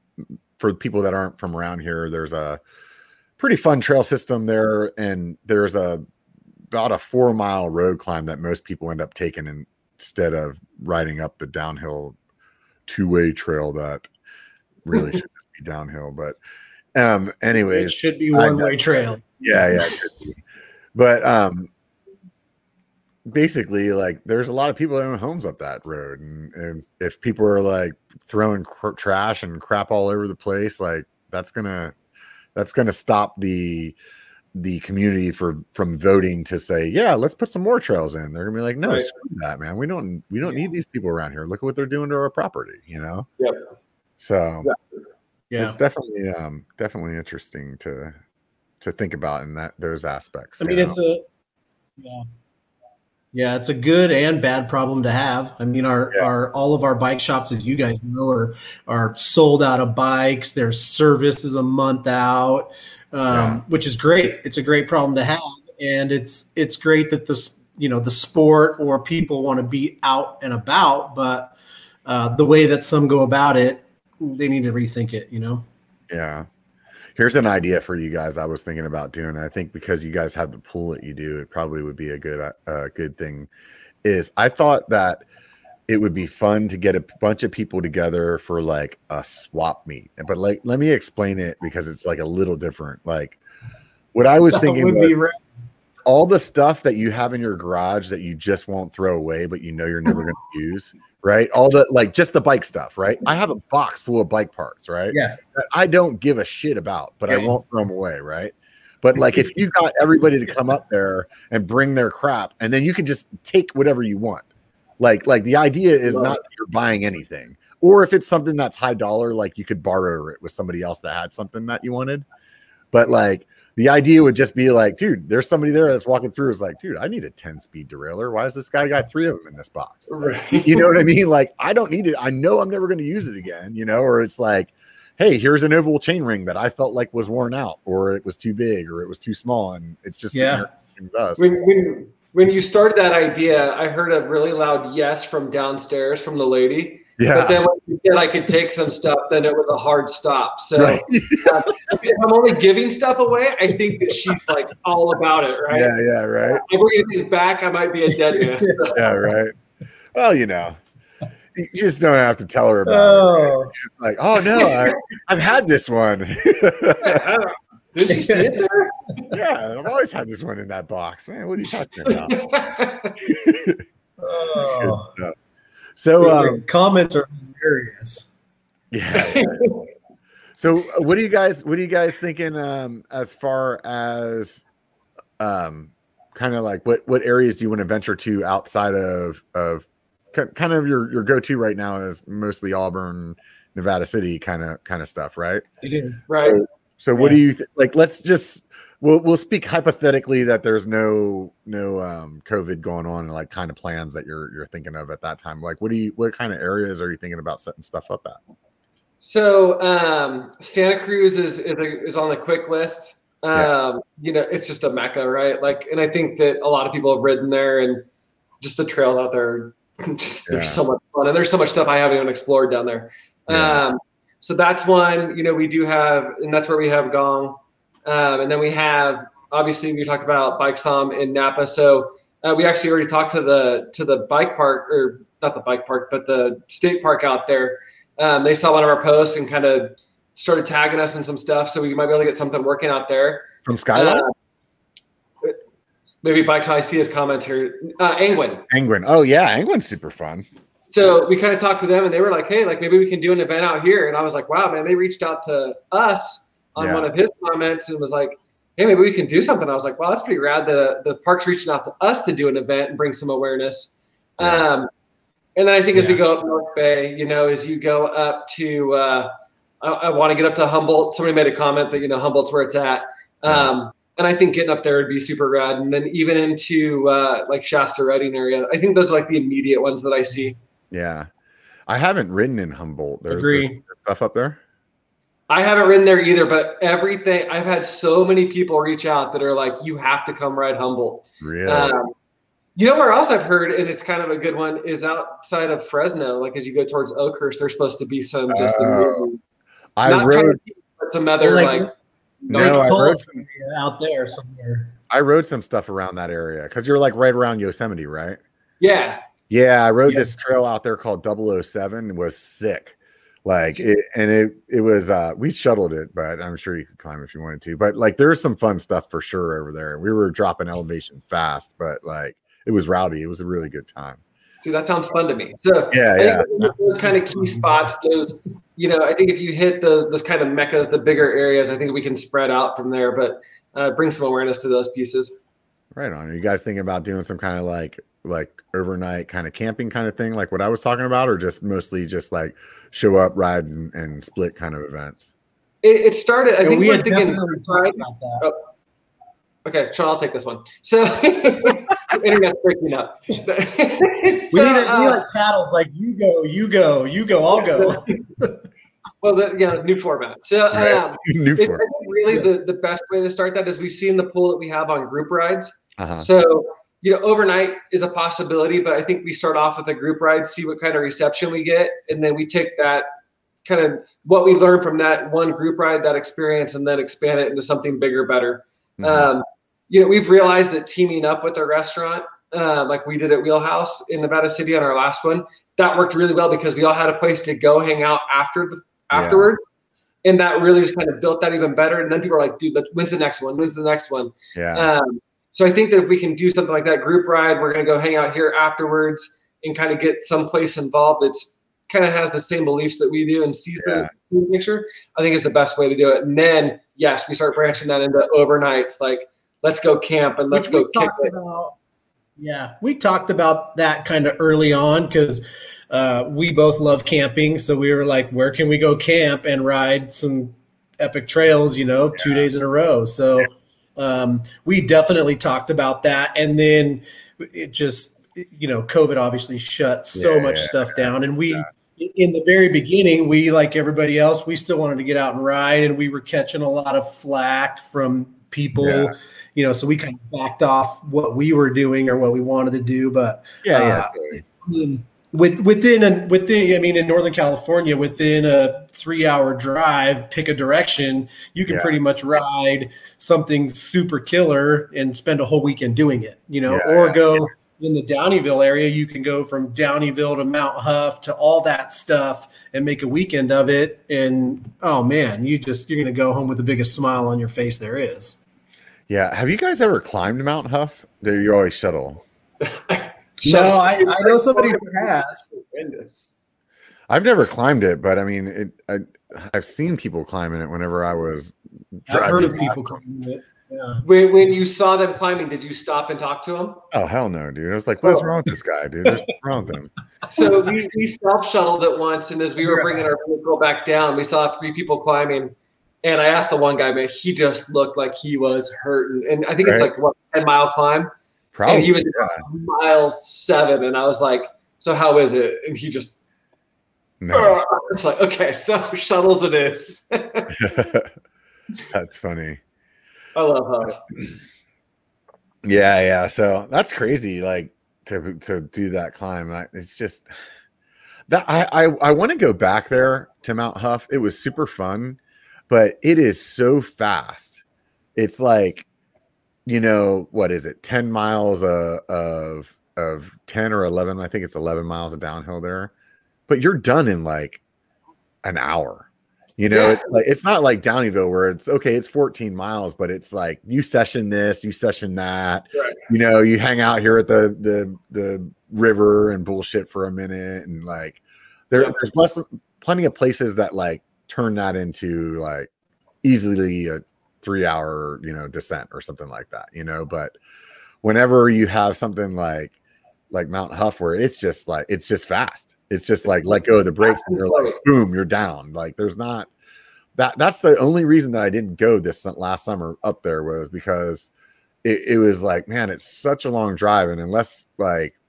Speaker 1: for people that aren't from around here. There's a pretty fun trail system there, and there's a about a four mile road climb that most people end up taking instead of riding up the downhill two way trail that really should just be downhill. But um, anyway
Speaker 3: It
Speaker 1: anyways,
Speaker 3: should be one way trail.
Speaker 1: yeah, yeah, it could be. but um, basically, like there's a lot of people that own homes up that road, and, and if people are like throwing cr- trash and crap all over the place, like that's gonna that's gonna stop the the community for from voting to say, yeah, let's put some more trails in. They're gonna be like, no,
Speaker 2: Right.
Speaker 1: screw that, man. We don't we don't need these people around here. Look at what they're doing to our property, you know.
Speaker 2: Yep.
Speaker 1: So
Speaker 3: Yeah.
Speaker 1: it's definitely um definitely interesting to to think about in that those aspects.
Speaker 3: I mean,
Speaker 1: know?
Speaker 3: it's a yeah. Yeah, it's a good and bad problem to have. I mean, our
Speaker 1: Yeah.
Speaker 3: our all of our bike shops, as you guys know, are are sold out of bikes. Their service is a month out, um,
Speaker 1: Yeah.
Speaker 3: which is great. It's a great problem to have, and it's it's great that this you know the sport or people want to be out and about, but uh, the way that some go about it, they need to rethink it. You know.
Speaker 1: Yeah. Here's an idea for you guys. I was thinking about doing. I think because you guys have the pool that you do, it probably would be a good, uh, uh, good thing. Is I thought that it would be fun to get a bunch of people together for like a swap meet. But like, let me explain it because it's like a little different. Like, what I was
Speaker 3: That
Speaker 1: thinking was
Speaker 3: ra-
Speaker 1: all the stuff that you have in your garage that you just won't throw away, but you know you're never going to use, right? All the like just the bike stuff, right? Mm-hmm. I have a box full of bike parts, right?
Speaker 3: yeah.
Speaker 1: that I don't give a shit about, but I won't throw them away, right? But like if you got everybody to come up there and bring their crap, and then you can just take whatever you want. Like like the idea is
Speaker 2: Right.
Speaker 1: not that you're buying anything, or if it's something that's high dollar, like you could borrow it with somebody else that had something that you wanted. But like the idea would just be like, dude, there's somebody there that's walking through is like, dude, I need a 10 speed derailleur. Why has this guy got three of them in this box?
Speaker 2: Right.
Speaker 1: you know what I mean? Like, I don't need it. I know I'm never going to use it again, you know, or it's like, hey, here's an oval chain ring that I felt like was worn out, or it was too big, or it was too small, and it's just
Speaker 3: Yeah.
Speaker 2: When, when when you started that idea, I heard a really loud yes from downstairs from the lady. But then when you said I could take some stuff, then it was a hard stop. So
Speaker 1: right.
Speaker 2: uh, if I'm only giving stuff away, I think that she's like all about it, right?
Speaker 1: yeah, yeah, right,
Speaker 2: If I bring anything back, I might be a dead man.
Speaker 1: yeah, right. Well, you know, you just don't have to tell her about it. right?
Speaker 3: Oh,
Speaker 1: like, oh no, I, I've had this one.
Speaker 2: Did you see it there?
Speaker 1: yeah, I've always had this one in that box, man. What are you talking about?
Speaker 3: oh.
Speaker 1: So, um,
Speaker 3: comments are hilarious.
Speaker 1: Yeah. yeah. so uh, what do you guys what are you guys thinking um as far as um kind of like what what areas do you want to venture to outside of of kind of your your go-to right now is mostly Auburn, Nevada City kind of kind of stuff, right?
Speaker 3: It is.
Speaker 2: right.
Speaker 1: So what do you th- like let's just we'll we'll speak hypothetically that there's no no um covid going on and like kind of plans that you're you're thinking of at that time. Like what do you what kind of areas are you thinking about setting stuff up at?
Speaker 2: So um, Santa Cruz is is, a, is on the quick list. Um,
Speaker 1: Yeah.
Speaker 2: You know, it's just a mecca, right? Like, and I think that a lot of people have ridden there, and just the trails out there, just,
Speaker 1: Yeah.
Speaker 2: there's so much fun, and there's so much stuff I haven't even explored down there.
Speaker 1: Yeah.
Speaker 2: Um, so that's one. You know, we do have, and that's where we have Gong, um, and then we have obviously we talked about Bike Som in Napa. So uh, we actually already talked to the to the bike park or not the bike park, but the state park out there. Um, they saw one of our posts and kind of started tagging us in some stuff, so we might be able to get something working out there.
Speaker 1: From Skyline?
Speaker 2: Uh, maybe Bike I see his comments here. Uh, Angwin.
Speaker 1: Angwin. Oh yeah, Angwin's super fun.
Speaker 2: So we kind of talked to them, and they were like, "Hey, like maybe we can do an event out here." And I was like, "Wow, man!" They reached out to us on
Speaker 1: Yeah.
Speaker 2: one of his comments and was like, "Hey, maybe we can do something." I was like, "Wow, that's pretty rad." The the park's reaching out to us to do an event and bring some awareness.
Speaker 1: Yeah.
Speaker 2: Um, and then I think as we go up North Bay, you know, as you go up to, uh, I, I want to get up to Humboldt. Somebody made a comment that you know Humboldt's where it's at. Um, and I think getting up there would be super rad. And then even into uh, like Shasta Redding area, I think those are like the immediate ones that I see.
Speaker 1: Yeah. I haven't ridden in Humboldt. There,
Speaker 3: Agree.
Speaker 1: there's stuff up there.
Speaker 2: I haven't ridden there either, but everything I've had so many people reach out that are like, "You have to come ride Humboldt."
Speaker 1: Really?
Speaker 2: Um, you know where else I've heard, and it's kind of a good one, is outside of Fresno. Like as you go towards Oakhurst, there's supposed to be some just amazing,
Speaker 1: I
Speaker 2: not trying
Speaker 1: rode
Speaker 2: to keep, but some other
Speaker 3: Like-
Speaker 2: like,
Speaker 1: no, I
Speaker 3: Paul
Speaker 1: rode some
Speaker 3: out there somewhere.
Speaker 1: I rode some stuff around that area because you're like right around Yosemite, right?
Speaker 2: yeah,
Speaker 1: Yeah, I rode
Speaker 3: Yeah.
Speaker 1: this trail out there called 007 was sick. Like it and it it was uh we shuttled it, but I'm sure you could climb if you wanted to. But like there's some fun stuff for sure over there. We were dropping elevation fast, but like it was rowdy. It was a really good time.
Speaker 2: see that sounds fun to me. So
Speaker 1: Yeah, yeah.
Speaker 2: those kind of key spots, those you know, I think if you hit those those kind of meccas, the bigger areas, I think we can spread out from there, but uh, bring some awareness to those pieces.
Speaker 1: Right on. Are you guys thinking about doing some kind of like like overnight kind of camping kind of thing, like what I was talking about, or just mostly just like show up, ride, and, and split kind of events?
Speaker 2: It, it started. I
Speaker 3: Yeah,
Speaker 2: think
Speaker 3: we
Speaker 2: we're
Speaker 3: had
Speaker 2: thinking.
Speaker 3: definitely
Speaker 2: right?
Speaker 3: talked about that.
Speaker 2: Okay, Sean, I'll take this one. So, internet's breaking up. so,
Speaker 3: we need, to,
Speaker 2: uh,
Speaker 3: like paddles, like you go, you go, you go, I'll go.
Speaker 2: well, the, yeah, new format. So,
Speaker 1: Right.
Speaker 2: um,
Speaker 1: New
Speaker 2: it, I think really
Speaker 3: Yeah.
Speaker 2: the, the best way to start that is we've seen the pool that we have on group rides.
Speaker 1: Uh-huh.
Speaker 2: So, you know, overnight is a possibility, but I think we start off with a group ride, see what kind of reception we get, and then we take that kind of what we learn from that one group ride, that experience, and then expand it into something bigger, better.
Speaker 1: Mhm.
Speaker 2: Um, you know, we've realized that teaming up with a restaurant, uh, like we did at Wheelhouse in Nevada City on our last one, that worked really well because we all had a place to go hang out after the
Speaker 1: Yeah.
Speaker 2: afterward. And that really just kind of built that even better. And then people are like, dude, when's the next one? When's the next one?
Speaker 1: yeah.
Speaker 2: Um, so I think that if we can do something like that group ride, we're going to go hang out here afterwards and kind of get someplace involved that's kind of has the same beliefs that we do and sees
Speaker 1: Yeah.
Speaker 2: the, the picture. I think is the best way to do it. And then yes, we start branching that into overnights. Like let's go camp and let's
Speaker 3: Which
Speaker 2: go kick
Speaker 3: talked
Speaker 2: it.
Speaker 3: about. Yeah, we talked about that kind of early on because uh, we both love camping. So we were like, where can we go camp and ride some epic trails? You know, two days in a row. So um, we definitely talked about that, and then it just you know, COVID obviously shut so
Speaker 1: Yeah,
Speaker 3: much
Speaker 1: yeah,
Speaker 3: stuff down, and we. In the very beginning, we like everybody else, we still wanted to get out and ride, and we were catching a lot of flack from people
Speaker 1: Yeah.
Speaker 3: you know, so we kind of backed off what we were doing or what we wanted to do. But
Speaker 1: yeah, yeah.
Speaker 3: uh,
Speaker 1: totally.
Speaker 3: I mean, with within a within, I mean, in Northern California, within a three-hour drive, pick a direction, you can
Speaker 1: Yeah.
Speaker 3: pretty much ride something super killer and spend a whole weekend doing it. You know,
Speaker 1: Yeah,
Speaker 3: or
Speaker 1: yeah,
Speaker 3: go in the Downieville area, you can go from Downieville to Mount Hough to all that stuff and make a weekend of it. And oh man, you just you're gonna go home with the biggest smile on your face there is.
Speaker 1: Yeah. Have you guys ever climbed Mount Hough? Do you always shuttle?
Speaker 3: No, I, I know somebody who has.
Speaker 2: Horrendous.
Speaker 1: I've never climbed it, but I mean, it, I, I've seen people climbing it whenever I was
Speaker 3: I've heard of people climbing it. Yeah.
Speaker 2: When, when you saw them climbing, did you stop and talk to them?
Speaker 1: Oh hell no, dude! I was like, what's
Speaker 2: Oh.
Speaker 1: wrong with this guy, dude? There's something wrong with him.
Speaker 2: So we, we self shuttled it once, and as we were bringing our vehicle back down, we saw three people climbing. And I asked the one guy, man, he just looked like he was hurting. And I think it's like what ten mile climb,
Speaker 1: Probably.
Speaker 2: and he was mile seven. And I was like, so how is it? And he just,
Speaker 1: No.
Speaker 2: Oh, it's like, okay, so shuttles it is.
Speaker 1: That's funny.
Speaker 2: I love Hough.
Speaker 1: Yeah, yeah. So that's crazy. Like to to do that climb. I, it's just that I I, I want to go back there to Mount Hough. It was super fun, but it is so fast. It's like, you know, what is it? Ten miles uh, of of ten or eleven. I think it's eleven miles of downhill there, but you're done in like an hour. You know,
Speaker 2: Yeah.
Speaker 1: it's, like, it's not like Downieville where it's okay, it's 14 miles, but it's like you session this, you session that.
Speaker 2: Right.
Speaker 1: You know, you hang out here at the the the river and bullshit for a minute, and like there,
Speaker 2: Yeah.
Speaker 1: there's less, plenty of places that like turn that into like easily a three hour you know descent or something like that. You know, but whenever you have something like like Mount Hough where it's just like it's just fast. It's just like let go of the brakes and you're like boom, you're down. Like there's not that that's the only reason that I didn't go this last summer up there was because it, it was like, man, it's such a long drive. And unless like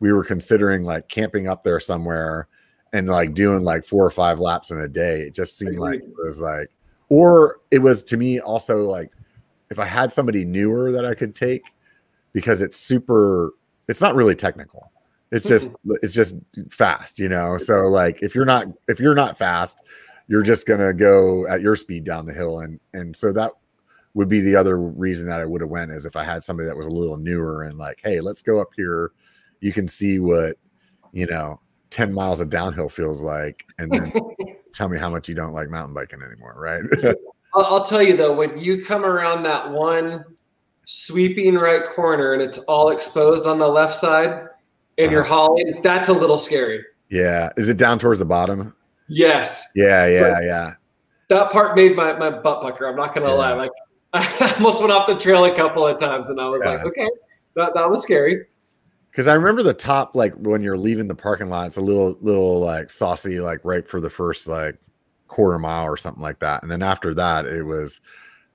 Speaker 1: we were considering like camping up there somewhere and like doing like four or five laps in a day, it just seemed like it was like, or it was to me also like if I had somebody newer that I could take because it's super, it's not really technical. It's just, it's just fast, you know? So like if you're not, if you're not fast, you're just gonna go at your speed down the hill and and so that would be the other reason that I would have went is if I had somebody that was a little newer and like, hey, let's go up here. You can see what you know 10 miles of downhill feels like, and then tell me how much you don't like mountain biking anymore, right?
Speaker 2: I'll, tell you though, when you come around that one sweeping right corner and it's all exposed on the left side and you're uh-huh. hauling, that's a little scary.
Speaker 1: yeah. Is it down towards the bottom?
Speaker 2: Yes.
Speaker 1: Yeah, yeah, yeah.
Speaker 2: That part made my, my butt pucker. I'm not gonna
Speaker 1: Yeah.
Speaker 2: lie. Like I almost went off the trail a couple of times and I was like, okay, that, that was scary.
Speaker 1: Because I remember the top, like when you're leaving the parking lot, it's a little, little like saucy, like right for the first like quarter mile or something like that. And then after that, it was,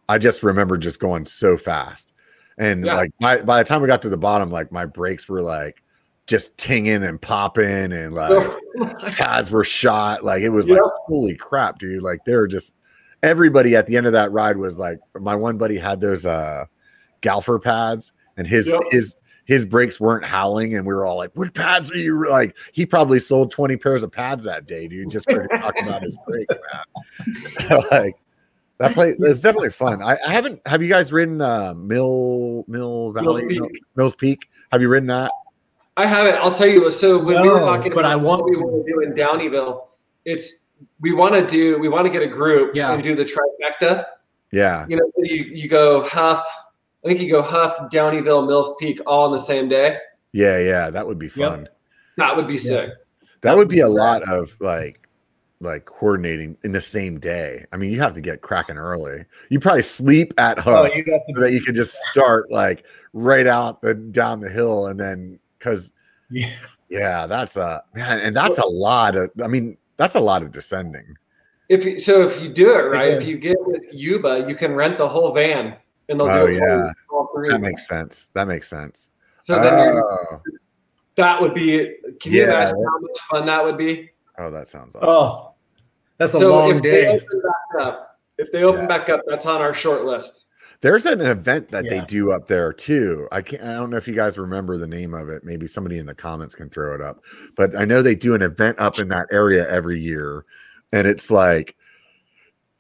Speaker 1: I just remember just going so fast. And
Speaker 2: Yeah.
Speaker 1: like by, by the time we got to the bottom, like my brakes were like just tinging and popping and like pads were shot. Like it was like, holy crap, dude. Like they were just everybody at the end of that ride was like, my one buddy had those uh Galfer pads and his
Speaker 2: Yep.
Speaker 1: his his brakes weren't howling, and we were all like, What pads are you like? He probably sold 20 pairs of pads that day, dude, just for talking about his brakes, man. like that place it's definitely fun. I, I haven't have you guys ridden uh Mill Mill
Speaker 2: Mills
Speaker 1: Valley
Speaker 2: Peak.
Speaker 1: Mills Peak? Have you ridden that?
Speaker 2: I haven't. I'll tell you. What. So when we were talking
Speaker 3: but
Speaker 2: about
Speaker 3: I want
Speaker 2: what we want to do in Downieville, it's we want to do. We want to get a group
Speaker 3: Yeah.
Speaker 2: and do the trifecta.
Speaker 1: Yeah.
Speaker 2: You know, so you you go Hough. I think you go Hough, Downieville, Mills Peak, all on the same day.
Speaker 1: Yeah, yeah, that would be
Speaker 3: Yep.
Speaker 1: fun.
Speaker 2: That would be sick.
Speaker 1: That would be a lot of like like coordinating in the same day. I mean, you have to get cracking early. You probably sleep at
Speaker 3: Oh, you got
Speaker 1: so that you could just start like right out the down the hill and then because
Speaker 3: yeah.
Speaker 1: yeah, that's a man, and that's a lot of I mean, that's a lot of descending.
Speaker 2: If you, so, if you do it right,
Speaker 3: Yeah.
Speaker 2: if you get with Yuba, you can rent the whole van, and they'll
Speaker 1: Oh,
Speaker 2: do it
Speaker 1: yeah.
Speaker 2: you, all three.
Speaker 1: That makes sense. That makes sense.
Speaker 2: so then
Speaker 1: Oh,
Speaker 2: that would be. Can you
Speaker 1: Yeah,
Speaker 2: imagine
Speaker 1: that-
Speaker 2: how much fun that would be?
Speaker 1: oh, that sounds awesome.
Speaker 3: Oh, that's a
Speaker 2: so
Speaker 3: long
Speaker 2: if they
Speaker 3: day.
Speaker 2: open back up, if they open
Speaker 1: Yeah.
Speaker 2: back up, that's on our short list.
Speaker 1: There's an event that they do up there too. I can't. I don't know if you guys remember the name of it. Maybe somebody in the comments can throw it up. But I know they do an event up in that area every year, and it's like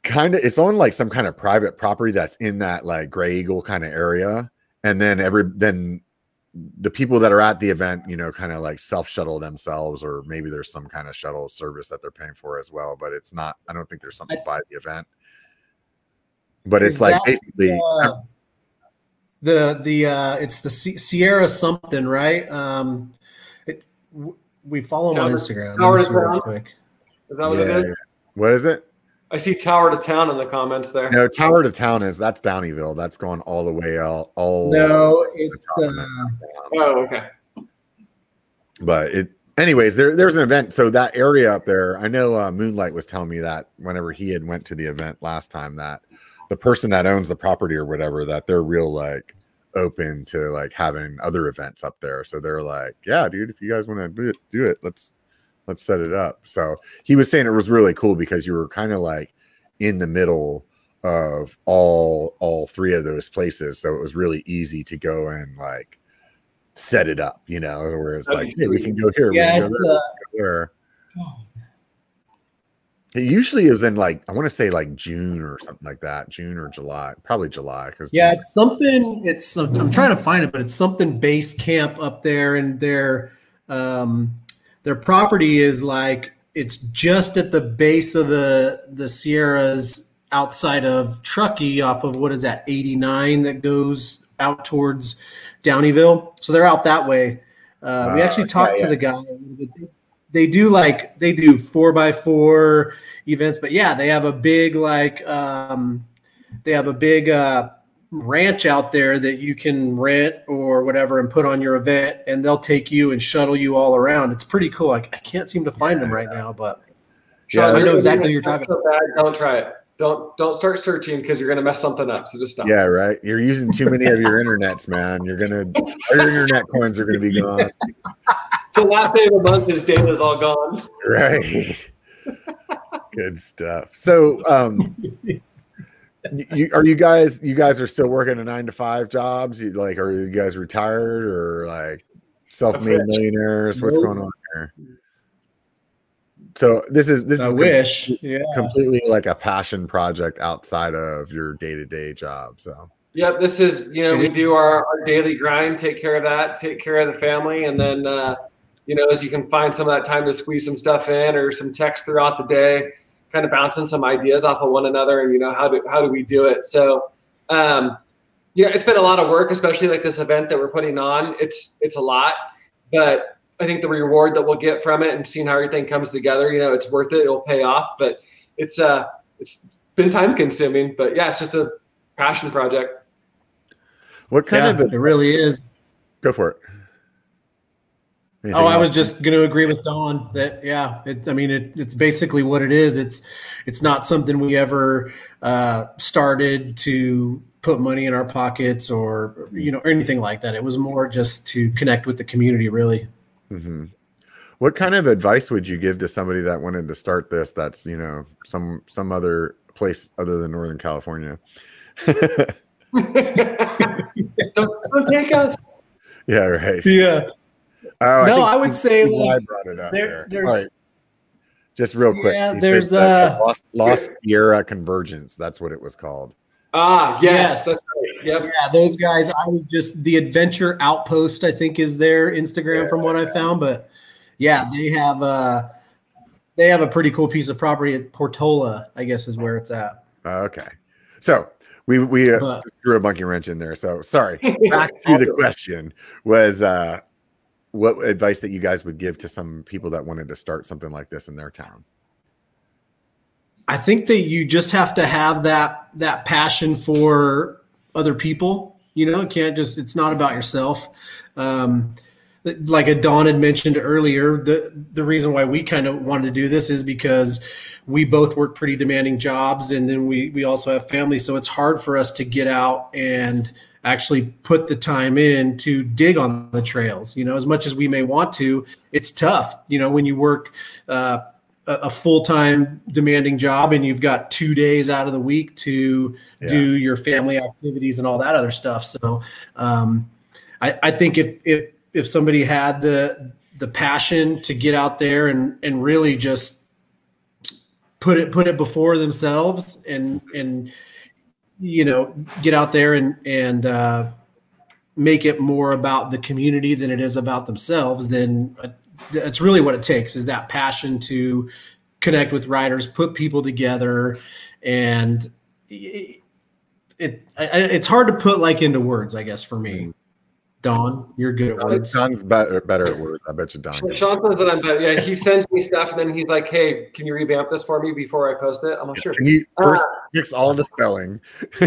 Speaker 1: kind of. It's on like some kind of private property that's in that like Gray Eagle kind of area, and then every then the people that are at the event, you know, kind of like self shuttle themselves, or maybe there's some kind of shuttle service that they're paying for as well. But it's not. I don't think there's something
Speaker 3: I-
Speaker 1: by the event. But it's like
Speaker 3: that,
Speaker 1: basically.
Speaker 3: Uh, the the uh, it's the C- Sierra something, right? Um, it, w- we follow them on Instagram.
Speaker 2: Tower
Speaker 3: Let me
Speaker 2: to
Speaker 3: see real quick.
Speaker 2: Is that what it
Speaker 1: Yeah,
Speaker 2: is?
Speaker 1: yeah. What is it?
Speaker 2: I see Tower to Town in the comments there.
Speaker 1: No, Tower to Town is that's Downieville. That's gone all the way all. all
Speaker 3: No, it's uh,
Speaker 2: Oh, okay.
Speaker 1: but it, anyways, there there's an event. So that area up there, I know uh, Moonlight was telling me that whenever he had went to the event last time, that the person that owns the property or whatever, that they're real like open to like having other events up there. So they're like, yeah, dude, if you guys want to do it, do it. Let's let's set it up. So he was saying it was really cool because you were kind of like in the middle of all all three of those places. So it was really easy to go and like set it up, you know, where it's like, hey, we can go here,
Speaker 3: yeah,
Speaker 1: we can go there,
Speaker 3: uh,
Speaker 1: go there. It usually is in like I want to say like June or something like that, June or July, probably July because
Speaker 3: yeah, it's something. It's I'm trying to find it, but it's something base camp up there, and their um, their property is like it's just at the base of the the Sierras outside of Truckee, off of what is that 89 that goes out towards Downieville. So they're out that way. Uh, we
Speaker 1: Uh,
Speaker 3: actually talked
Speaker 1: yeah,
Speaker 3: to the guy. They do like they do four by four events, but yeah, they have a big like um, they have a big uh, ranch out there that you can rent or whatever and put on your event, and they'll take you and shuttle you all around. It's pretty cool. Like I can't seem to find them right now, but
Speaker 1: Yeah,
Speaker 3: I know exactly what you're talking
Speaker 2: so bad, Don't try it. Don't don't start searching because you're gonna mess something up. So just stop.
Speaker 1: Yeah, right. You're using too many of your internets, man. You're gonna all your internet coins are gonna be gone.
Speaker 2: So last day of the month, his data's all gone.
Speaker 1: Right. Good stuff. So um you are you guys you guys are still working a nine to five jobs? You like are you guys retired or like self-made millionaires? What's
Speaker 3: Nope.
Speaker 1: going on here? So this is this
Speaker 3: I
Speaker 1: is
Speaker 3: wish. Yeah.
Speaker 1: completely like a passion project outside of your day-to-day job. So
Speaker 2: Yep, this is you know we do our, our daily grind, take care of that, take care of the family, and then uh, you know as you can find some of that time to squeeze some stuff in or some text throughout the day, kind of bouncing some ideas off of one another, and you know how do how do we do it? So um, yeah, it's been a lot of work, especially like this event that we're putting on. It's it's a lot, but I think the reward that we'll get from it and seeing how everything comes together, you know, it's worth it. It'll pay off, but it's uh it's been time consuming, but yeah, it's just a passion project.
Speaker 1: what kind
Speaker 3: Yeah,
Speaker 1: of
Speaker 3: it really is.
Speaker 1: go for it?
Speaker 3: Anything oh, I was just going to agree with Don that yeah, it, I mean it, it's basically what it is. It's it's not something we ever uh, started to put money in our pockets or you know anything like that. It was more just to connect with the community, really.
Speaker 1: Mm-hmm. What kind of advice would you give to somebody that wanted to start this? That's you know some some other place other than Northern California.
Speaker 2: don't, don't take us.
Speaker 1: Yeah, right.
Speaker 3: Yeah.
Speaker 1: Oh,
Speaker 3: no, I, I would say
Speaker 1: like, brought it up there, there. There's, right. Just real quick.
Speaker 3: Yeah, there's uh,
Speaker 1: Lost, Lost Sierra Convergence. That's what it was called.
Speaker 2: Ah, yes. yes. Right. Yep.
Speaker 3: Yeah, those guys. I was just the Adventure Outpost. I think is their Instagram yeah, from what I found, but yeah, they have uh they have a pretty cool piece of property at Portola. I guess is where it's at.
Speaker 1: okay, so we we uh, threw a monkey wrench in there. So sorry. Back to the question was uh what advice that you guys would give to some people that wanted to start something like this in their town?
Speaker 3: I think that you just have to have that that passion for other people. You know, it can't just it's not about yourself. Um, like Don had mentioned earlier, the the reason why we kind of wanted to do this is because we both work pretty demanding jobs, and then we we also have families, so it's hard for us to get out and actually put the time in to dig on the trails. You know, as much as we may want to, it's tough. You know, when you work uh, a, full time demanding job and you've got two days out of the week to yeah. do your family activities and all that other stuff. So, um, I, I think if if if somebody had the the passion to get out there and and really just put it put it before themselves and and you know, get out there and and uh, make it more about the community than it is about themselves, then uh, that's really what it takes is that passion to connect with riders, put people together, and it, it it's hard to put like into words, I guess, for me. Don, you're good at words.
Speaker 1: Don's better, better at words. I bet you Don.
Speaker 2: Sean says that I'm better. Yeah, he sends me stuff and then he's like, "Hey, can you revamp this for me before I post it?" I'm like, "Sure."
Speaker 1: Can you first uh, fix all the spelling?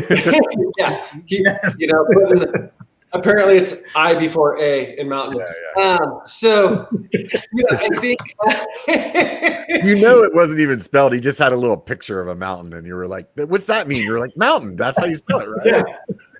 Speaker 2: yeah, he, yes. you know, the, apparently it's I before A in mountain. Yeah, yeah. Um, so, yeah, I think
Speaker 1: you know it wasn't even spelled. He just had a little picture of a mountain, and you were like, "What's that mean?" You're like, "Mountain." That's how you spell it, right?
Speaker 2: Yeah.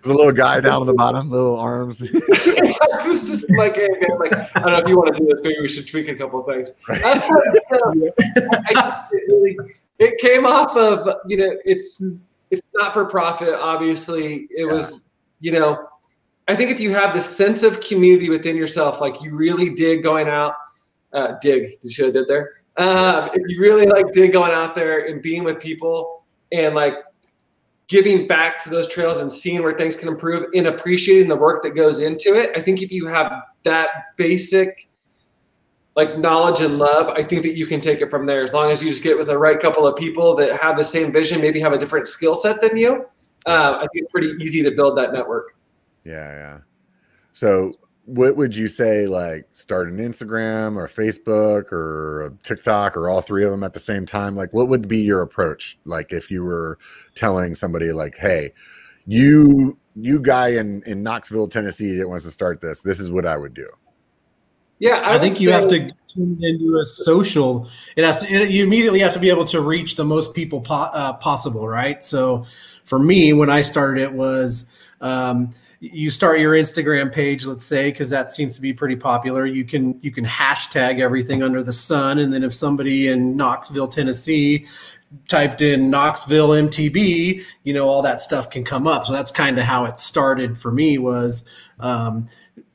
Speaker 1: There's a little guy down at the bottom, little arms.
Speaker 2: it was just like, hey, man, like, I don't know if you want to do this, maybe we should tweak a couple of things. I, it, really, it came off of, you know, it's it's not for profit, obviously. It yeah. was, you know, I think if you have the sense of community within yourself, like you really dig going out, uh, dig, you should have did there. Um, if you really like dig going out there and being with people and like giving back to those trails and seeing where things can improve and appreciating the work that goes into it. I think if you have that basic like knowledge and love, I think that you can take it from there as long as you just get with the right couple of people that have the same vision, maybe have a different skill set than you. Uh, I think it's pretty easy to build that network.
Speaker 1: Yeah, yeah. So what would you say like start an instagram or facebook or tiktok or all three of them at the same time? Like what would be your approach? Like if you were telling somebody like hey you you guy in in knoxville tennessee that wants to start this this is what i would do.
Speaker 2: Yeah
Speaker 3: i, I think you have to tune into a social. It has to it, you immediately have to be able to reach the most people po- uh, possible right? So for me when i started it was um, you start your Instagram page, let's say, because that seems to be pretty popular. You can you can hashtag everything under the sun, and then if somebody in Knoxville, Tennessee, typed in Knoxville MTB, you know, all that stuff can come up. So that's kind of how it started for me was um,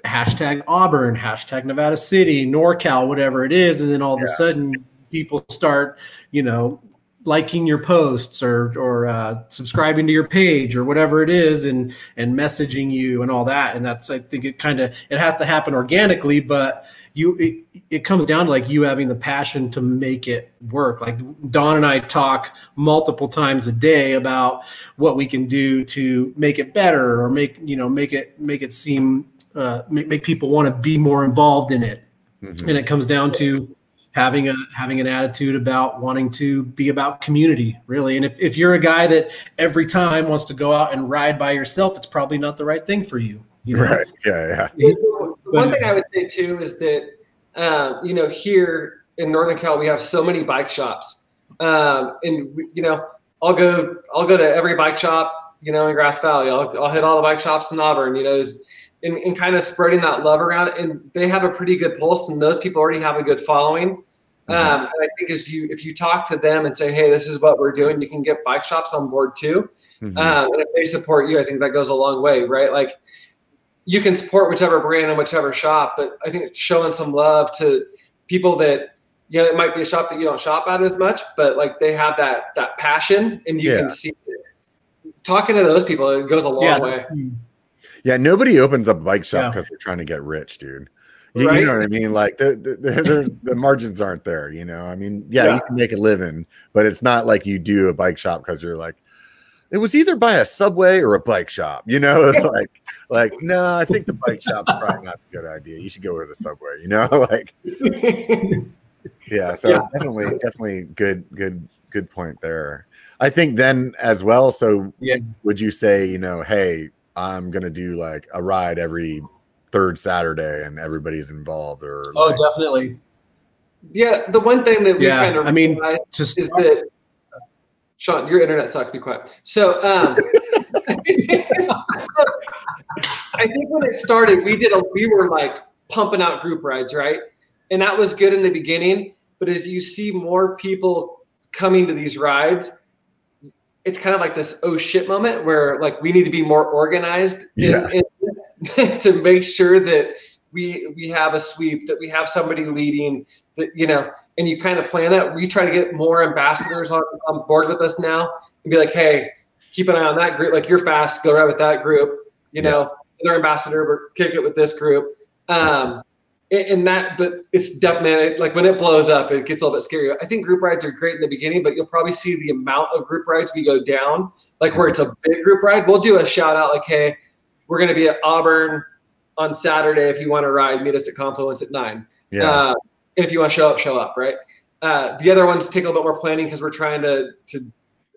Speaker 3: hashtag Auburn, hashtag Nevada City, NorCal, whatever it is, and then all of yeah. a sudden people start, you know, liking your posts or or uh, subscribing to your page or whatever it is and and messaging you and all that. And that's i think it kind of it has to happen organically but you it, it comes down to like you having the passion to make it work. Like don and i talk multiple times a day about what we can do to make it better or make you know make it make it seem uh, make, make people want to be more involved in it. Mm-hmm. and it comes down to having a having an attitude about wanting to be about community really and if, if you're a guy that every time wants to go out and ride by yourself it's probably not the right thing for you, you
Speaker 1: know? right yeah yeah
Speaker 2: one thing i would say too is that um, you know, here in Northern Cal, we have so many bike shops, um, and we- you know, I'll go, I'll go to every bike shop, you know, in Grass Valley. I'll, I'll hit all the bike shops in Auburn, you know, is- and, and kind of spreading that love around. And they have a pretty good pulse, and those people already have a good following. Um, and I think as you, if you talk to them and say, "Hey, this is what we're doing," you can get bike shops on board too.
Speaker 1: Mhm.
Speaker 2: Um, and if they support you, I think that goes a long way, right? Like you can support whichever brand and whichever shop, but I think it's showing some love to people that you know it might be a shop that you don't shop at as much, but like they have that that passion, and you
Speaker 1: Yeah.
Speaker 2: can see it. Talking to those people, it goes a long
Speaker 3: yeah,
Speaker 2: way.
Speaker 3: that's-
Speaker 1: Yeah, nobody opens up a bike shop
Speaker 3: Yeah.
Speaker 1: because they're trying to get rich, dude. You, you know what I mean? Like the the, the, the margins aren't there. You know, I mean, yeah,
Speaker 2: Yeah.
Speaker 1: you can make a living, but it's not like you do a bike shop because you're like, it was either by a subway or a bike shop. You know, it's like like no, I think the bike shop's probably not a good idea. You should go with the subway. You know, like yeah. So
Speaker 2: Yeah.
Speaker 1: definitely, definitely good, good, good point there. I think then as well. So
Speaker 3: Yeah.
Speaker 1: would you say, you know, hey, I'm gonna do like a ride every third Saturday and everybody's involved, or
Speaker 3: Oh,
Speaker 1: like,
Speaker 3: definitely.
Speaker 2: yeah, the one thing that we
Speaker 3: Yeah,
Speaker 2: kind of
Speaker 3: I mean, Just
Speaker 2: is that Sean, your internet sucks. Be quiet. So, um, I think when it started, we did a we were like pumping out group rides, right? And that was good in the beginning. But as you see more people coming to these rides, it's kind of like this oh shit moment where like we need to be more organized in-
Speaker 1: Yeah.
Speaker 2: in- to make sure that we we have a sweep, that we have somebody leading, that you know, and you kind of plan it. We try to get more ambassadors on, on board with us now and be like, hey, keep an eye on that group. Like you're fast, go right with that group. You know, another ambassador, but kick it with this group. Um, and, and that, but it's definitely like when it blows up, it gets a little bit scary. I think group rides are great in the beginning, but you'll probably see the amount of group rides we go down. Like where it's a big group ride, we'll do a shout out like, hey, we're going to be at Auburn on Saturday. If you want to ride, meet us at Confluence at nine.
Speaker 1: yeah,
Speaker 2: Uh, and if you want to show up, show up, right? Uh, the other ones take a little bit more planning because we're trying to to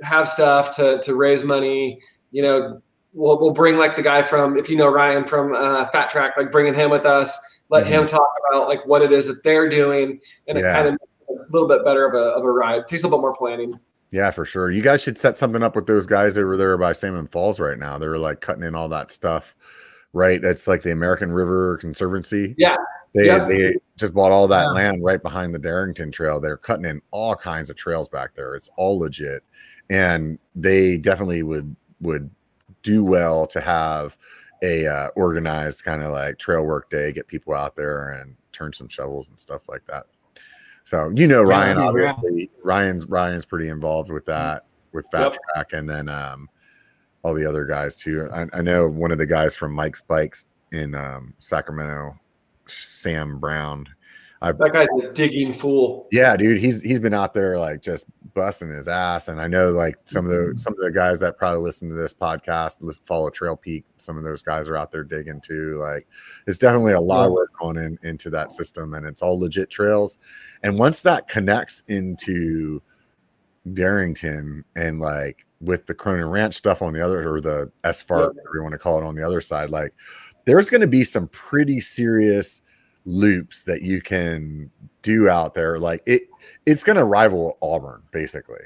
Speaker 2: have stuff to to raise money. You know, we'll we'll bring like the guy from if you know Ryan from uh, FATRAC, like bringing him with us, let him talk about like what it is that they're doing, and it kind of a little bit better of a of a ride. takes a little bit more planning.
Speaker 1: Yeah, for sure. You guys should set something up with those guys over there by Salmon Falls right now. They're like cutting in all that stuff, right? It's like the American River Conservancy.
Speaker 2: Yeah.
Speaker 1: They
Speaker 2: Yeah.
Speaker 1: they just bought all that
Speaker 3: Yeah.
Speaker 1: land right behind the Darrington Trail. They're cutting in all kinds of trails back there. It's all legit, and they definitely would would do well to have a uh, organized kind of like trail work day, get people out there and turn some shovels and stuff like that. So you know Ryan,
Speaker 3: yeah.
Speaker 1: obviously Ryan's Ryan's pretty involved with that with Fat
Speaker 2: Yep.
Speaker 1: Track, and then um, all the other guys too. I, I know one of the guys from Mike's Bikes in um, Sacramento, Sam Brown.
Speaker 2: That guy's a digging fool.
Speaker 1: Yeah, dude, he's he's been out there like just busting his ass, and I know like some of the mm-hmm. some of the guys that probably listen to this podcast, listen, follow Trail Peak. Some of those guys are out there digging too. Like, it's definitely a lot of work going in into that system, and it's all legit trails. And once that connects into Darrington and like with the Cronan Ranch stuff on the other or the S Fart,
Speaker 2: Yep.
Speaker 1: whatever you want to call it on the other side, like there's going to be some pretty serious loops that you can do out there. Like it, it's going to rival Auburn basically.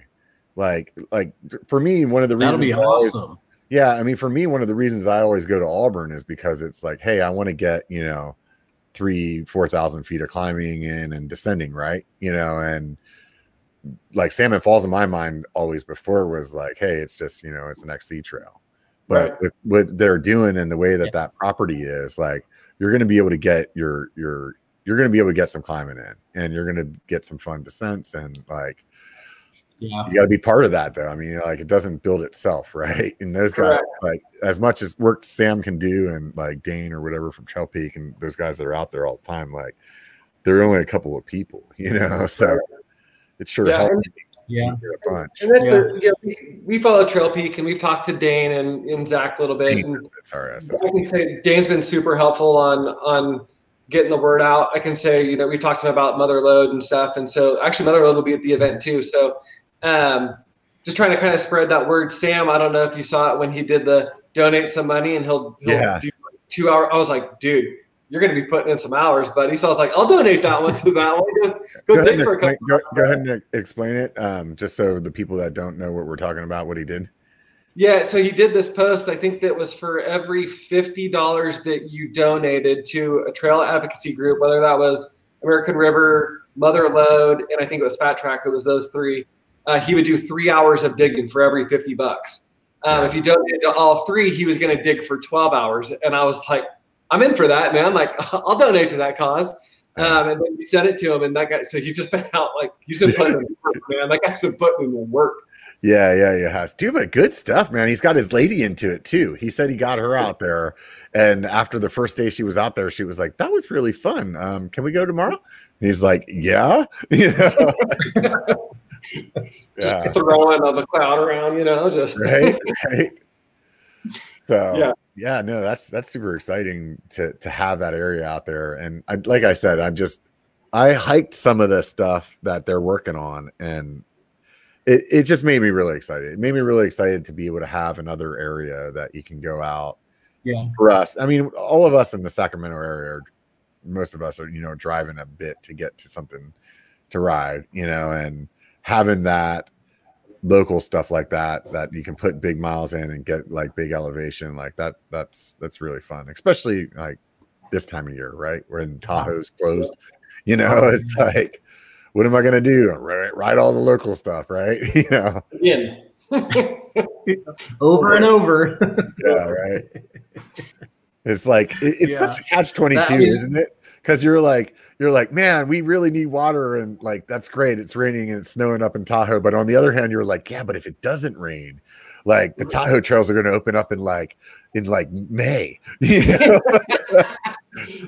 Speaker 1: Like, like for me, one of the reasons that'll
Speaker 3: be
Speaker 1: I always-
Speaker 3: awesome.
Speaker 1: yeah, I mean, for me, one of the reasons I always go to Auburn is because it's like, hey, I want to get you know three, four thousand feet of climbing in and descending, right? You know, and like Salmon Falls in my mind always before was like, hey, it's just you know, it's an XC trail, but
Speaker 2: Right.
Speaker 1: with what they're doing and the way that that property is, like, you're going to be able to get your your you're going to be able to get some climbing in, and you're going to get some fun descents, and like
Speaker 3: Yeah.
Speaker 1: you got to be part of that though. I mean, like it doesn't build itself, right? And those guys,
Speaker 2: Correct.
Speaker 1: like as much as work Sam can do, and like Dane or whatever from Trail Peak, and those guys that are out there all the time, like they're only a couple of people, you know. So it sure
Speaker 2: Yeah,
Speaker 1: helps
Speaker 3: Yeah.
Speaker 1: a bunch.
Speaker 2: And then
Speaker 3: Yeah.
Speaker 2: the, you know, we, we follow Trail Peak and we've talked to Dane and, and Zach a little bit. And
Speaker 1: It's RS.
Speaker 2: I can say Dane's been super helpful on on getting the word out. I can say, you know, we talked to him about Mother Lode and stuff. And so actually Mother Lode will be at the event too. So um, just trying to kind of spread that word. Sam, I don't know if you saw it when he did the donate some money and he'll, he'll
Speaker 1: Yeah.
Speaker 2: do two hour. I was like, dude, you're going to be putting in some hours, buddy. So I was like, I'll donate that one to that one. Go,
Speaker 1: ahead,
Speaker 2: dig
Speaker 1: and
Speaker 2: for a
Speaker 1: explain,
Speaker 2: couple.
Speaker 1: go, go ahead and explain it, um, just so the people that don't know what we're talking about, what he did.
Speaker 2: Yeah, so he did this post. I think that was for every fifty dollars that you donated to a trail advocacy group, whether that was American River, Mother Lode, and I think it was FATRAC. It was those three. Uh, he would do three hours of digging for every fifty bucks. Um, if you donated to all three, he was going to dig for twelve hours, and I was like, I'm in for that, man. Like, I'll donate to that cause. Um, and then we sent it to him, and that guy. So he's just been out like he's been putting in the work, man. That guy's been putting in the work.
Speaker 1: Yeah, yeah, yeah. Has dude, but good stuff, man. He's got his lady into it too. He said he got her out there, and after the first day she was out there, she was like, "That was really fun. Um, can we go tomorrow?" And he's like, "Yeah, you know,
Speaker 2: Just
Speaker 1: yeah,
Speaker 2: throwing on the cloud around, you know, just
Speaker 1: right, right." So
Speaker 2: Yeah.
Speaker 1: yeah, no, that's that's super exciting to to have that area out there. And I, like I said, I'm just I hiked some of the stuff that they're working on, and it it just made me really excited. It made me really excited to be able to have another area that you can go out
Speaker 3: Yeah.
Speaker 1: for us. I mean, all of us in the Sacramento area, are, most of us are you know driving a bit to get to something to ride, you know, and having that local stuff like that that you can put big miles in and get like big elevation like that that's that's really fun especially like this time of year right when tahoe's closed you know it's like what am i going to do ride, ride all the local stuff right you know
Speaker 2: again.
Speaker 3: Over and over.
Speaker 1: yeah right it's like it- it's
Speaker 3: Yeah.
Speaker 1: such a catch 22
Speaker 3: That is-
Speaker 1: isn't it because you're like you're like man we really need water and like that's great it's raining and it's snowing up in tahoe but on the other hand you're like yeah but if it doesn't rain like the tahoe trails are going to open up in like in like may you know?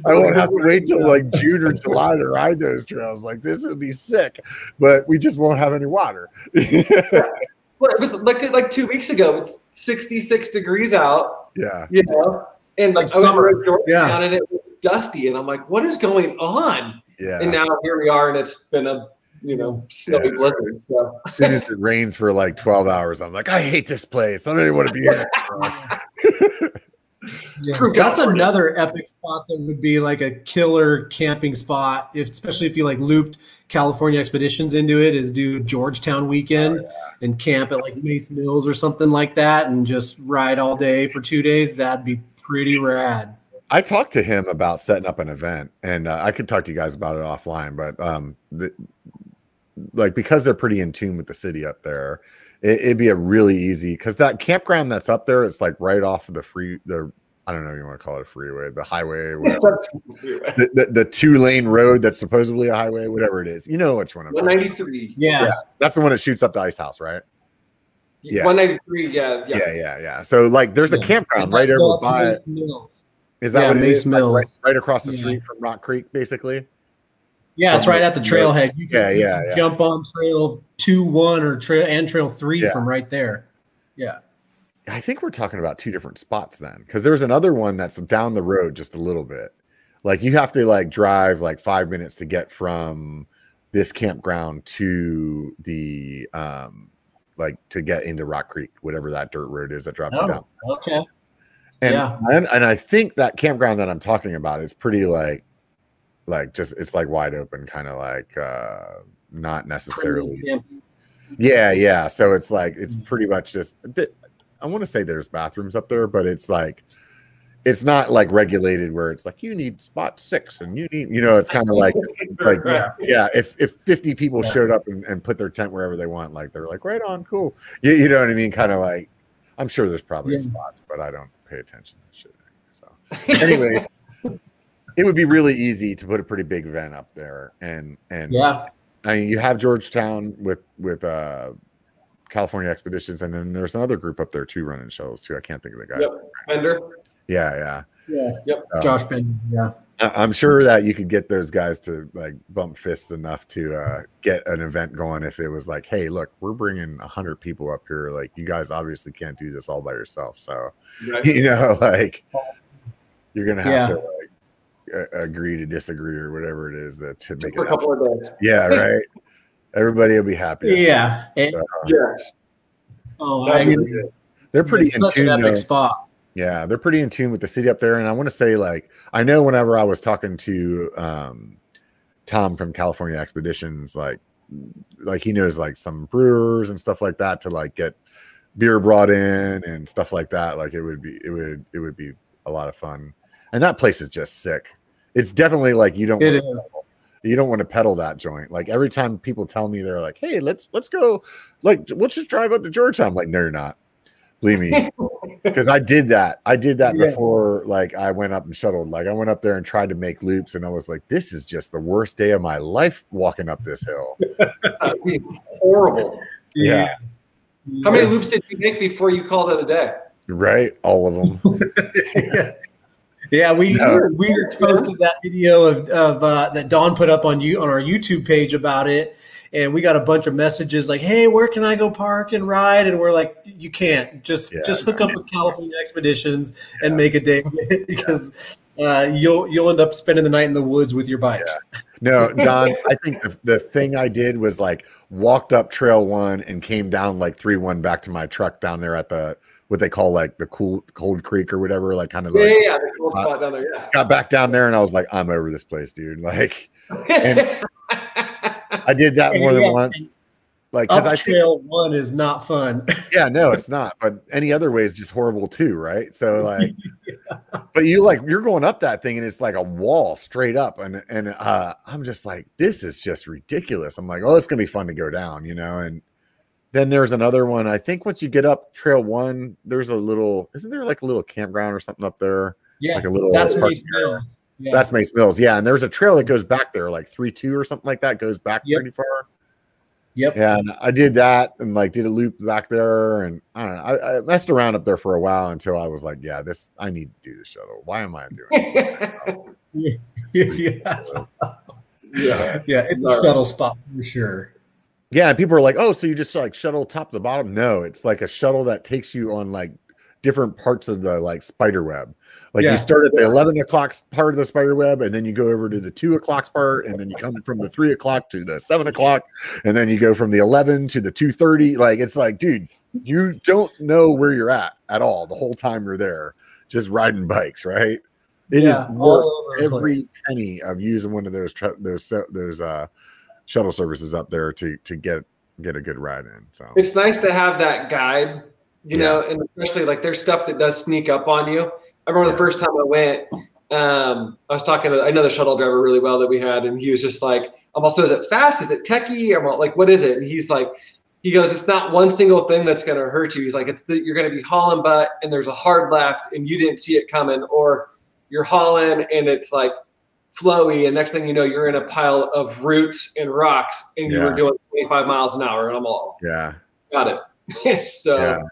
Speaker 1: i won't have to wait till like june or july to ride those trails like this would be sick but we just won't have any water
Speaker 2: Well, it was like like two weeks ago. It's 66 degrees out,
Speaker 1: yeah
Speaker 2: you know, and
Speaker 3: like
Speaker 2: I went
Speaker 3: summer.
Speaker 2: to Georgetown
Speaker 3: Yeah.
Speaker 2: and it was dusty, and I'm like, what is going on?
Speaker 1: yeah
Speaker 2: And now here we are, and it's been a you know snowy
Speaker 1: Yeah.
Speaker 2: blizzard. So
Speaker 1: as soon as it rains for like 12 hours i'm like i hate this place i don't even want to be here
Speaker 2: True
Speaker 3: That's another epic spot that would be like a killer camping spot, if, especially if you like looped California expeditions into it. Is do Georgetown weekend oh, and camp at like Mace Mills or something like that, and just ride all day for two days. That'd be pretty rad.
Speaker 1: I talked to him about setting up an event, and uh, I could talk to you guys about it offline. But um, the, like because they're pretty in tune with the city up there, it, it'd be a really easy because that campground that's up there, it's like right off of the free the I don't know if you want to call it a freeway, the highway, whatever. the, the, the two lane road that's supposedly a highway, whatever it is. You know which one I'm
Speaker 2: 193.
Speaker 3: Yeah,
Speaker 1: Yeah. That's the one that shoots up the ice house, right? Yeah.
Speaker 2: 193. Yeah, yeah.
Speaker 1: Yeah, yeah, yeah. So like, there's a campground right
Speaker 3: Well,
Speaker 1: over by.
Speaker 3: Mills.
Speaker 1: Is that
Speaker 3: yeah,
Speaker 1: what it
Speaker 3: Mace
Speaker 1: is? Like, right, right across the
Speaker 3: Yeah.
Speaker 1: street from Rock Creek, basically.
Speaker 3: Yeah, it's right at the trailhead. You
Speaker 1: Yeah, yeah, yeah.
Speaker 3: Jump on trail two one or trail and trail three
Speaker 1: Yeah.
Speaker 3: from right there. Yeah.
Speaker 1: I think we're talking about two different spots then, because there's another one that's down the road just a little bit. Like you have to like drive like five minutes to get from this campground to the um like to get into Rock Creek, whatever that dirt road is that drops you down.
Speaker 3: Oh, okay.
Speaker 1: And,
Speaker 3: Yeah.
Speaker 1: and and I think that campground that I'm talking about is pretty like like just it's like wide open, kind of like uh not necessarily yeah, yeah. So it's like it's pretty much just. I want to say there's bathrooms up there, but it's like it's not like regulated where it's like you need spot six and you need you know it's kind of like like
Speaker 2: Right.
Speaker 1: yeah if if 50 people
Speaker 3: Yeah.
Speaker 1: showed up and, and put their tent wherever they want like they're like right on cool you, you know what i mean kind of like i'm sure there's probably
Speaker 3: Yeah.
Speaker 1: spots but i don't pay attention to shit so anyway it would be really easy to put a pretty big event up there and and
Speaker 3: Yeah.
Speaker 1: I mean, you have Georgetown with with uh California Expeditions, and then there's another group up there too running shows too. I can't think of the guys.
Speaker 2: Yep. Fender.
Speaker 1: Yeah, yeah.
Speaker 3: Yeah.
Speaker 2: Yep.
Speaker 1: So,
Speaker 3: Josh Ben. Yeah.
Speaker 1: I- I'm sure that you could get those guys to like bump fists enough to uh, get an event going. If it was like, hey, look, we're bringing a hundred people up here. Like, you guys obviously can't do this all by yourself. So,
Speaker 2: Right.
Speaker 1: you know, like you're gonna have
Speaker 3: Yeah.
Speaker 1: to like a- agree to disagree or whatever it is that to make
Speaker 2: For
Speaker 1: it.
Speaker 2: a
Speaker 1: Happen.
Speaker 2: couple of days.
Speaker 1: Yeah, right. Everybody will be happy.
Speaker 3: Yeah. And-
Speaker 1: So,
Speaker 2: Yes.
Speaker 3: oh, I
Speaker 2: That'd be
Speaker 3: mean,
Speaker 2: good.
Speaker 1: they're pretty
Speaker 3: it's
Speaker 1: in
Speaker 3: such an epic
Speaker 1: though.
Speaker 3: spot.
Speaker 1: Yeah, they're pretty in tune with the city up there. And I want to say, like, I know whenever I was talking to um, Tom from California Expeditions, like, like he knows like some brewers and stuff like that to like get beer brought in and stuff like that. Like, it would be, it would, it would be a lot of fun. And that place is just sick. It's definitely like you don't.
Speaker 3: It
Speaker 1: wanna pedal- You don't want to pedal that joint. Like every time people tell me they're like, "Hey, let's let's go, like let's just drive up to Georgetown." I'm like, no, you're not. Believe me, because I did that. I did that
Speaker 3: Yeah.
Speaker 1: before, like I went up and shuttled. Like I went up there and tried to make loops, and I was like, "This is just the worst day of my life walking up this hill."
Speaker 2: That'd be horrible.
Speaker 1: Yeah.
Speaker 2: How many loops did you make before you called it a day?
Speaker 1: Right, all of them.
Speaker 3: Yeah, we
Speaker 1: No.
Speaker 3: we posted that video of, of uh, that Don put up on you on our YouTube page about it, and we got a bunch of messages like, "Hey, where can I go park and ride?" And we're like, "You can't. Just
Speaker 1: Yeah,
Speaker 3: just hook up with California Expeditions and make a day of it because uh, you'll you'll end up spending the night in the woods with your bike."
Speaker 1: No, Don, I think the, the thing I did was like walked up trail one and came down like three one back to my truck down there at the what they call like the cool cold creek or whatever, like kind of
Speaker 2: Yeah,
Speaker 1: like
Speaker 2: yeah, yeah, the cool spot down there. Yeah.
Speaker 1: got back down there and I was like, I'm over this place, dude. Like And- I did that more than
Speaker 3: Yeah,
Speaker 1: once. Like because
Speaker 3: Up
Speaker 1: I think
Speaker 3: trail one is not fun.
Speaker 1: yeah, no, it's not. But any other way is just horrible too, right? So like, but you like you're going up that thing and it's like a wall straight up, and and uh, I'm just like, this is just ridiculous. I'm like, oh, it's gonna be fun to go down, you know. And then there's another one. I think once you get up Trail One, there's a little, isn't there like a little campground or something up there?
Speaker 3: yeah,
Speaker 1: Like a little.
Speaker 3: that's
Speaker 1: park-
Speaker 3: Mace Mills. Yeah.
Speaker 1: That's Mace Mills, yeah. And there's a trail that goes back there, like three two or something like that, goes back
Speaker 3: Yep.
Speaker 1: pretty far.
Speaker 3: yep.
Speaker 1: Yeah, and I did that and like did a loop back there, and I don't know. I, I messed around up there for a while until I was like, yeah, this I need to do the shuttle. Why am I doing this?
Speaker 3: yeah,
Speaker 2: yeah.
Speaker 3: yeah, it's a shuttle spot for sure.
Speaker 1: Yeah, and people are like, oh, so you just like shuttle top to bottom? No, it's like a shuttle that takes you on like different parts of the like spider web. Like
Speaker 3: Yeah.
Speaker 1: you start at the eleven o'clock part of the spider web, and then you go over to the two o'clock part, and then you come from the three o'clock to the seven o'clock, and then you go from the eleven to the two thirty. Like it's like, dude, you don't know where you're at at all the whole time you're there, just riding bikes, right? It is
Speaker 3: Yeah,
Speaker 1: worth
Speaker 3: over the
Speaker 1: every
Speaker 3: place. penny
Speaker 1: of using one of those those those uh shuttle services up there to to get get a good ride in. So
Speaker 2: It's nice to have that guide, you know, and especially like there's stuff that does sneak up on you. I remember the first time I went, um, I was talking to another shuttle driver really well that we had, and he was just like, I'm also, is it fast? Is it techie? I'm all, like, what is it? And he's like, he goes, it's not one single thing that's going to hurt you. He's like, it's that you're going to be hauling butt and there's a hard left and you didn't see it coming, or you're hauling and it's like flowy, and next thing you know, you're in a pile of roots and rocks and you were doing 25 miles an hour, and I'm all,
Speaker 1: yeah.
Speaker 2: got it. so
Speaker 1: Yeah.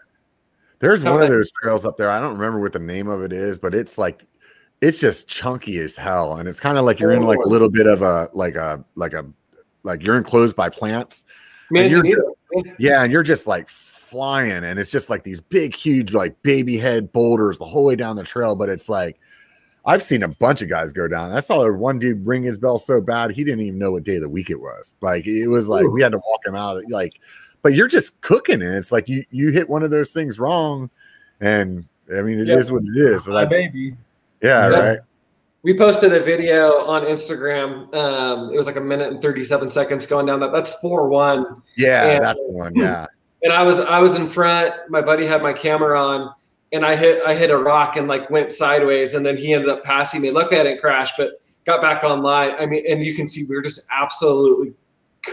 Speaker 1: There's one of those trails up there. I don't remember what the name of it is, but it's like it's just chunky as hell. And it's kind of like you're in like a little bit of a like a like a like you're enclosed by plants. And you're
Speaker 2: Manzanita.
Speaker 1: Yeah, and you're just like flying, and it's just like these big, huge, like baby head boulders the whole way down the trail. But it's like I've seen a bunch of guys go down. I saw one dude ring his bell so bad he didn't even know what day of the week it was. Like it was like we had to walk him out. Like, but you're just cooking, and it's like you you hit one of those things wrong, and I mean it is
Speaker 2: Yeah.
Speaker 1: what it is. Like,
Speaker 3: baby.
Speaker 1: yeah,
Speaker 2: Yeah.
Speaker 1: right.
Speaker 2: We posted a video on Instagram. Um, it was like a minute and 37 seconds going down that. That's 4 1.
Speaker 1: Yeah,
Speaker 2: Yeah.
Speaker 1: that's the one. Yeah,
Speaker 2: And I was I was in front. My buddy had my camera on, and I hit I hit a rock and like went sideways, and then he ended up passing me. Luckily, I didn't crash, but got back online. I mean, and you can see we were just absolutely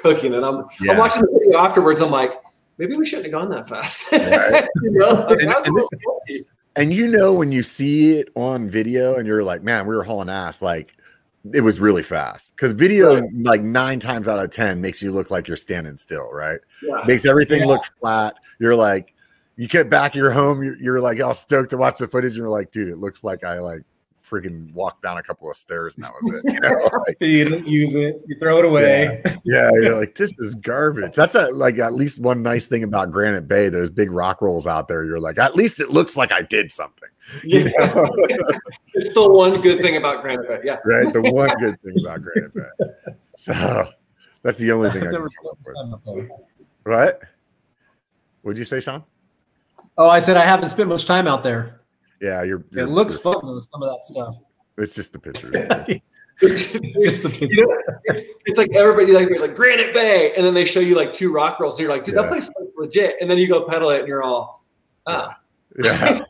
Speaker 2: cooking. And I'm
Speaker 1: yeah.
Speaker 2: I'm watching the video afterwards. I'm like, maybe we shouldn't have gone that fast.
Speaker 1: Right.
Speaker 2: you know, like,
Speaker 1: And-
Speaker 2: that
Speaker 1: and this- and you know when you see it on video and you're like man we were hauling ass like it was really fast because video
Speaker 2: Right.
Speaker 1: like nine times out of ten makes you look like you're standing still right
Speaker 2: Yeah.
Speaker 1: makes everything
Speaker 3: Yeah.
Speaker 1: look flat you're like you get back you're home you're, you're like all stoked to watch the footage and you're like dude it looks like i like freaking walked down a couple of stairs and that was it you know? like,
Speaker 3: You don't use it. You throw it away.
Speaker 1: yeah you're like this is garbage that's a, like at least one nice thing about granite bay those big rock rolls out there you're like at least it looks like i did something you
Speaker 2: Yeah.
Speaker 1: know
Speaker 2: There's still one good thing about Granite Bay. Yeah.
Speaker 1: right? The one good thing about Granite Bay. So that's the only thing I
Speaker 3: There
Speaker 1: can
Speaker 3: was
Speaker 1: come up with.
Speaker 3: no time up there.
Speaker 1: What? What'd you say, Sean?
Speaker 3: Oh, I said I haven't spent much time out there.
Speaker 1: Yeah, you're.
Speaker 3: It
Speaker 1: you're-
Speaker 3: looks
Speaker 1: you're-
Speaker 3: fun though, some of that stuff.
Speaker 1: It's just the pictures.
Speaker 3: it's just the
Speaker 2: You
Speaker 3: picture.
Speaker 2: know, it's, it's like everybody like there's like Granite Bay, and then they show you like two rock rolls. And you're like, dude,
Speaker 1: Yeah.
Speaker 2: that place looks legit. And then you go pedal it, and you're all, ah,
Speaker 1: yeah.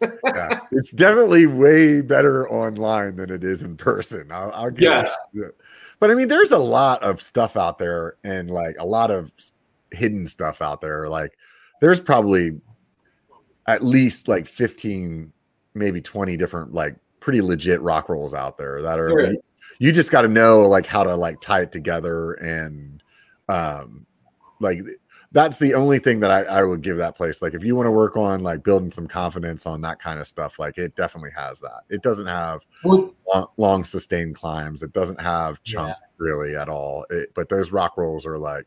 Speaker 1: yeah. It's definitely way better online than it is in person. I'll, I'll give
Speaker 2: Yes.
Speaker 1: you. But I mean, there's a lot of stuff out there and like a lot of hidden stuff out there. Like there's probably at least like 15, maybe 20 different like pretty legit rock rolls out there that are you, you just got to know like how to like tie it together and um like that's the only thing that I, I would give that place. Like if you want to work on like building some confidence on that kind of stuff, like it definitely has that. It doesn't have
Speaker 3: Well,
Speaker 1: long, long sustained climbs. It doesn't have chunk
Speaker 3: Yeah.
Speaker 1: really at all. It, but those rock rolls are like,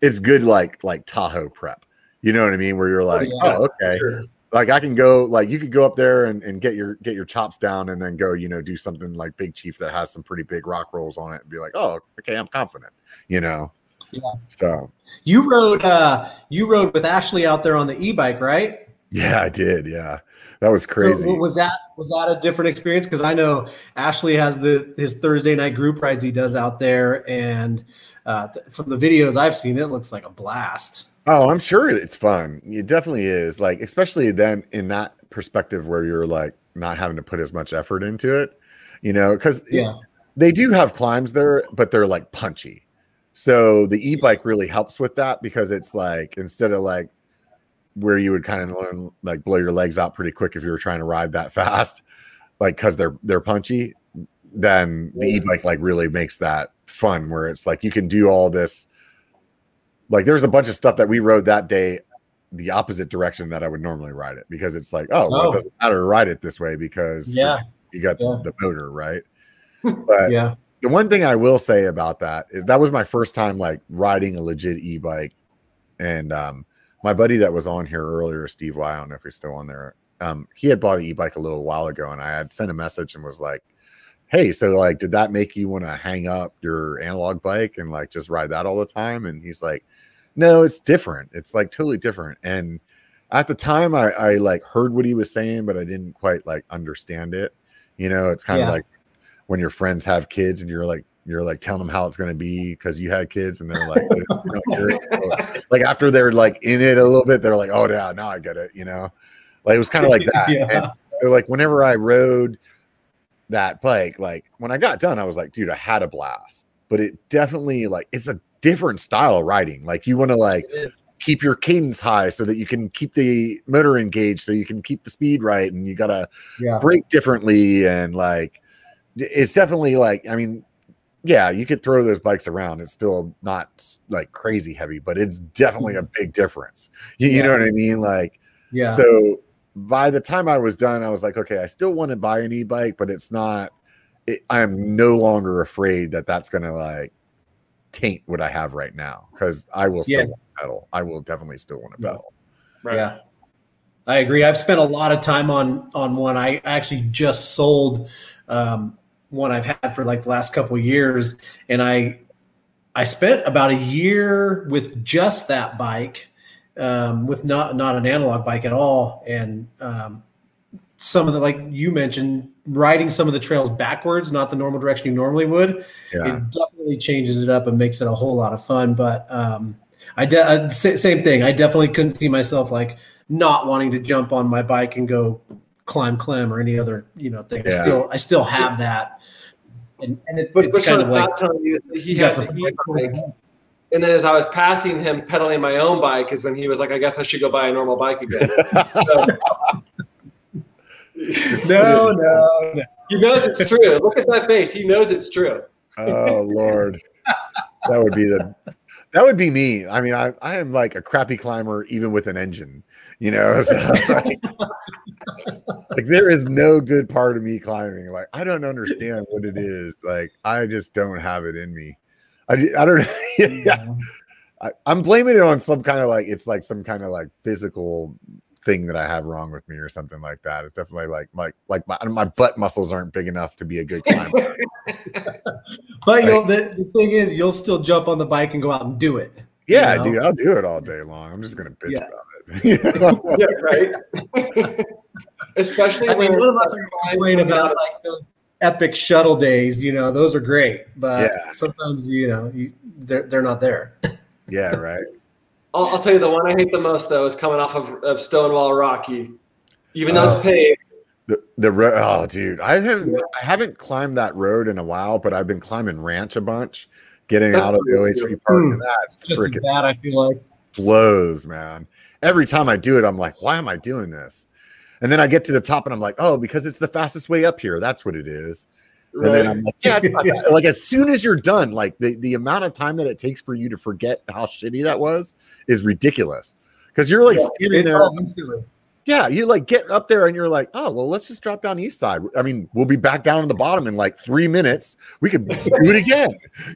Speaker 1: it's good like like Tahoe prep. You know what I mean? Where you're like,
Speaker 3: yeah.
Speaker 1: oh, okay.
Speaker 2: sure.
Speaker 1: Like I can go like you could go up there and, and get your get your chops down and then go, you know, do something like Big Chief that has some pretty big rock rolls on it and be like, oh, okay, I'm confident, you know.
Speaker 3: Yeah.
Speaker 1: So
Speaker 3: you rode uh you rode with Ashley out there on the e-bike, right?
Speaker 1: yeah, I did. Yeah. That was
Speaker 3: So,
Speaker 1: crazy.
Speaker 3: was that was that a different experience? Because I know Ashley has the his Thursday night group rides he does out there, and uh, from the videos I've seen, it looks like a blast.
Speaker 1: Oh, I'm sure it's fun. It definitely is. Like, especially then in that perspective where you're like not having to put as much effort into it, you know, because
Speaker 3: Yeah,
Speaker 1: they do have climbs there, but they're like punchy. So the e-bike really helps with that because it's like instead of like where you would kind of learn like blow your legs out pretty quick if you were trying to ride that fast, like because they're they're punchy, then the e-bike like really makes that fun where it's like you can do all this. Like there's a bunch of stuff that we rode that day the opposite direction that I would normally ride it because it's like, oh, well,
Speaker 3: Oh.
Speaker 1: it doesn't matter to ride it this way because
Speaker 3: yeah,
Speaker 1: you got
Speaker 3: Yeah.
Speaker 1: the motor, right? But
Speaker 3: yeah.
Speaker 1: the one thing I will say about that is that was my first time like riding a legit e-bike. And um my buddy that was on here earlier, Steve Y, I don't know if he's still on there. Um, he had bought an e-bike a little while ago, and I had sent a message and was like, Hey, so like, did that make you want to hang up your analog bike and like just ride that all the time? And he's like, No, it's different. It's like totally different. And at the time I, I like heard what he was saying, but I didn't quite like understand it. You know, it's kind of
Speaker 3: Yeah.
Speaker 1: like when your friends have kids and you're like you're like telling them how it's going to be because you had kids and they're like they don't- they don't hear it. like after they're like in it a little bit they're like oh yeah now i get it you know like it was kind of like that
Speaker 3: Yeah.
Speaker 1: So like whenever i rode that bike like when i got done i was like dude i had a blast. But it definitely like it's a different style of riding like you want to like keep your cadence high so that you can keep the motor engaged so you can keep the speed right and you gotta
Speaker 3: Yeah.
Speaker 1: brake differently and like it's definitely like i mean yeah you could throw those bikes around it's still not like crazy heavy but it's definitely a mm-hmm. big difference. You, you know what i mean? Like
Speaker 3: Yeah.
Speaker 1: so by the time i was done i was like okay i still want to buy an e-bike but it's not it, i am no longer afraid that that's gonna like taint what i have right now because i will still
Speaker 3: Yeah.
Speaker 1: want to pedal i will definitely still want to
Speaker 3: Yeah.
Speaker 1: pedal
Speaker 2: Right.
Speaker 3: Yeah. I agree. I've spent a lot of time on on one. I actually just sold um, one I've had for like the last couple of years, and I I spent about a year with just that bike, um, with not not an analog bike at all, and um, some of the like you mentioned, riding some of the trails backwards, not the normal direction you normally would
Speaker 1: yeah
Speaker 3: it definitely changes it up and makes it a whole lot of fun. But um, I de- uh, same thing. I definitely couldn't see myself like not wanting to jump on my bike and go climb Clem or any other you know thing. I still I still have that, and, and it,
Speaker 2: But, but
Speaker 3: it's kind
Speaker 2: Sean,
Speaker 3: of like
Speaker 2: not telling you that he
Speaker 3: you got
Speaker 2: had
Speaker 3: the
Speaker 2: the e-bike. And then as I was passing him pedaling my own bike is when he was like, I guess I should go buy a normal bike again. So,
Speaker 3: no, no, no.
Speaker 2: he knows it's true. Look at that face. He knows it's true.
Speaker 1: oh lord that would be the that would be me i mean i i am like a crappy climber even with an engine you know so, like, like, there is no good part of me climbing like i don't understand what it is like i just don't have it in me i, di- I don't yeah I, i'm blaming it on some kind of like it's like some kind of like physical thing that i have wrong with me or something like that it's definitely like like like my, my butt muscles aren't big enough to be a good climber
Speaker 3: But you'll, the, the thing is, you'll still jump on the bike and go out and do it.
Speaker 1: Yeah,
Speaker 3: know?
Speaker 1: dude, I'll do it all day long. I'm just gonna bitch
Speaker 3: Yeah.
Speaker 1: about it.
Speaker 2: Yeah, right. especially
Speaker 3: I mean,
Speaker 2: when
Speaker 3: none of us are going to complain about like those epic shuttle days. You know, those are great, but
Speaker 1: Yeah.
Speaker 3: sometimes you know you, they're they're not there.
Speaker 1: Yeah, right.
Speaker 2: I'll, I'll tell you the one I hate the most though is coming off of, of Stonewall Rocky. Even though
Speaker 1: Oh.
Speaker 2: it's paved,
Speaker 1: The the road. Oh, dude, I haven't I haven't climbed that road in a while, but I've been climbing ranch a bunch, getting
Speaker 2: That's
Speaker 1: out of the
Speaker 2: pretty
Speaker 1: OHV park,
Speaker 3: hmm.
Speaker 1: and that
Speaker 3: Just
Speaker 1: freaking
Speaker 3: bad, I feel like.
Speaker 1: blows, man. Every time I do it, I'm like, why am I doing this? And then I get to the top, and I'm like, oh, because it's the fastest way up here. That's what it is. And
Speaker 2: right?
Speaker 1: then I'm like, yeah, it's not that- like as soon as you're done, like the, the amount of time that it takes for you to forget how shitty that was is ridiculous. Because you're like
Speaker 3: Yeah,
Speaker 1: standing
Speaker 3: It-
Speaker 1: there, yeah, you like get up there and you're like, oh well, let's just drop down east side. I mean, we'll be back down on the bottom in like three minutes. We could do it again.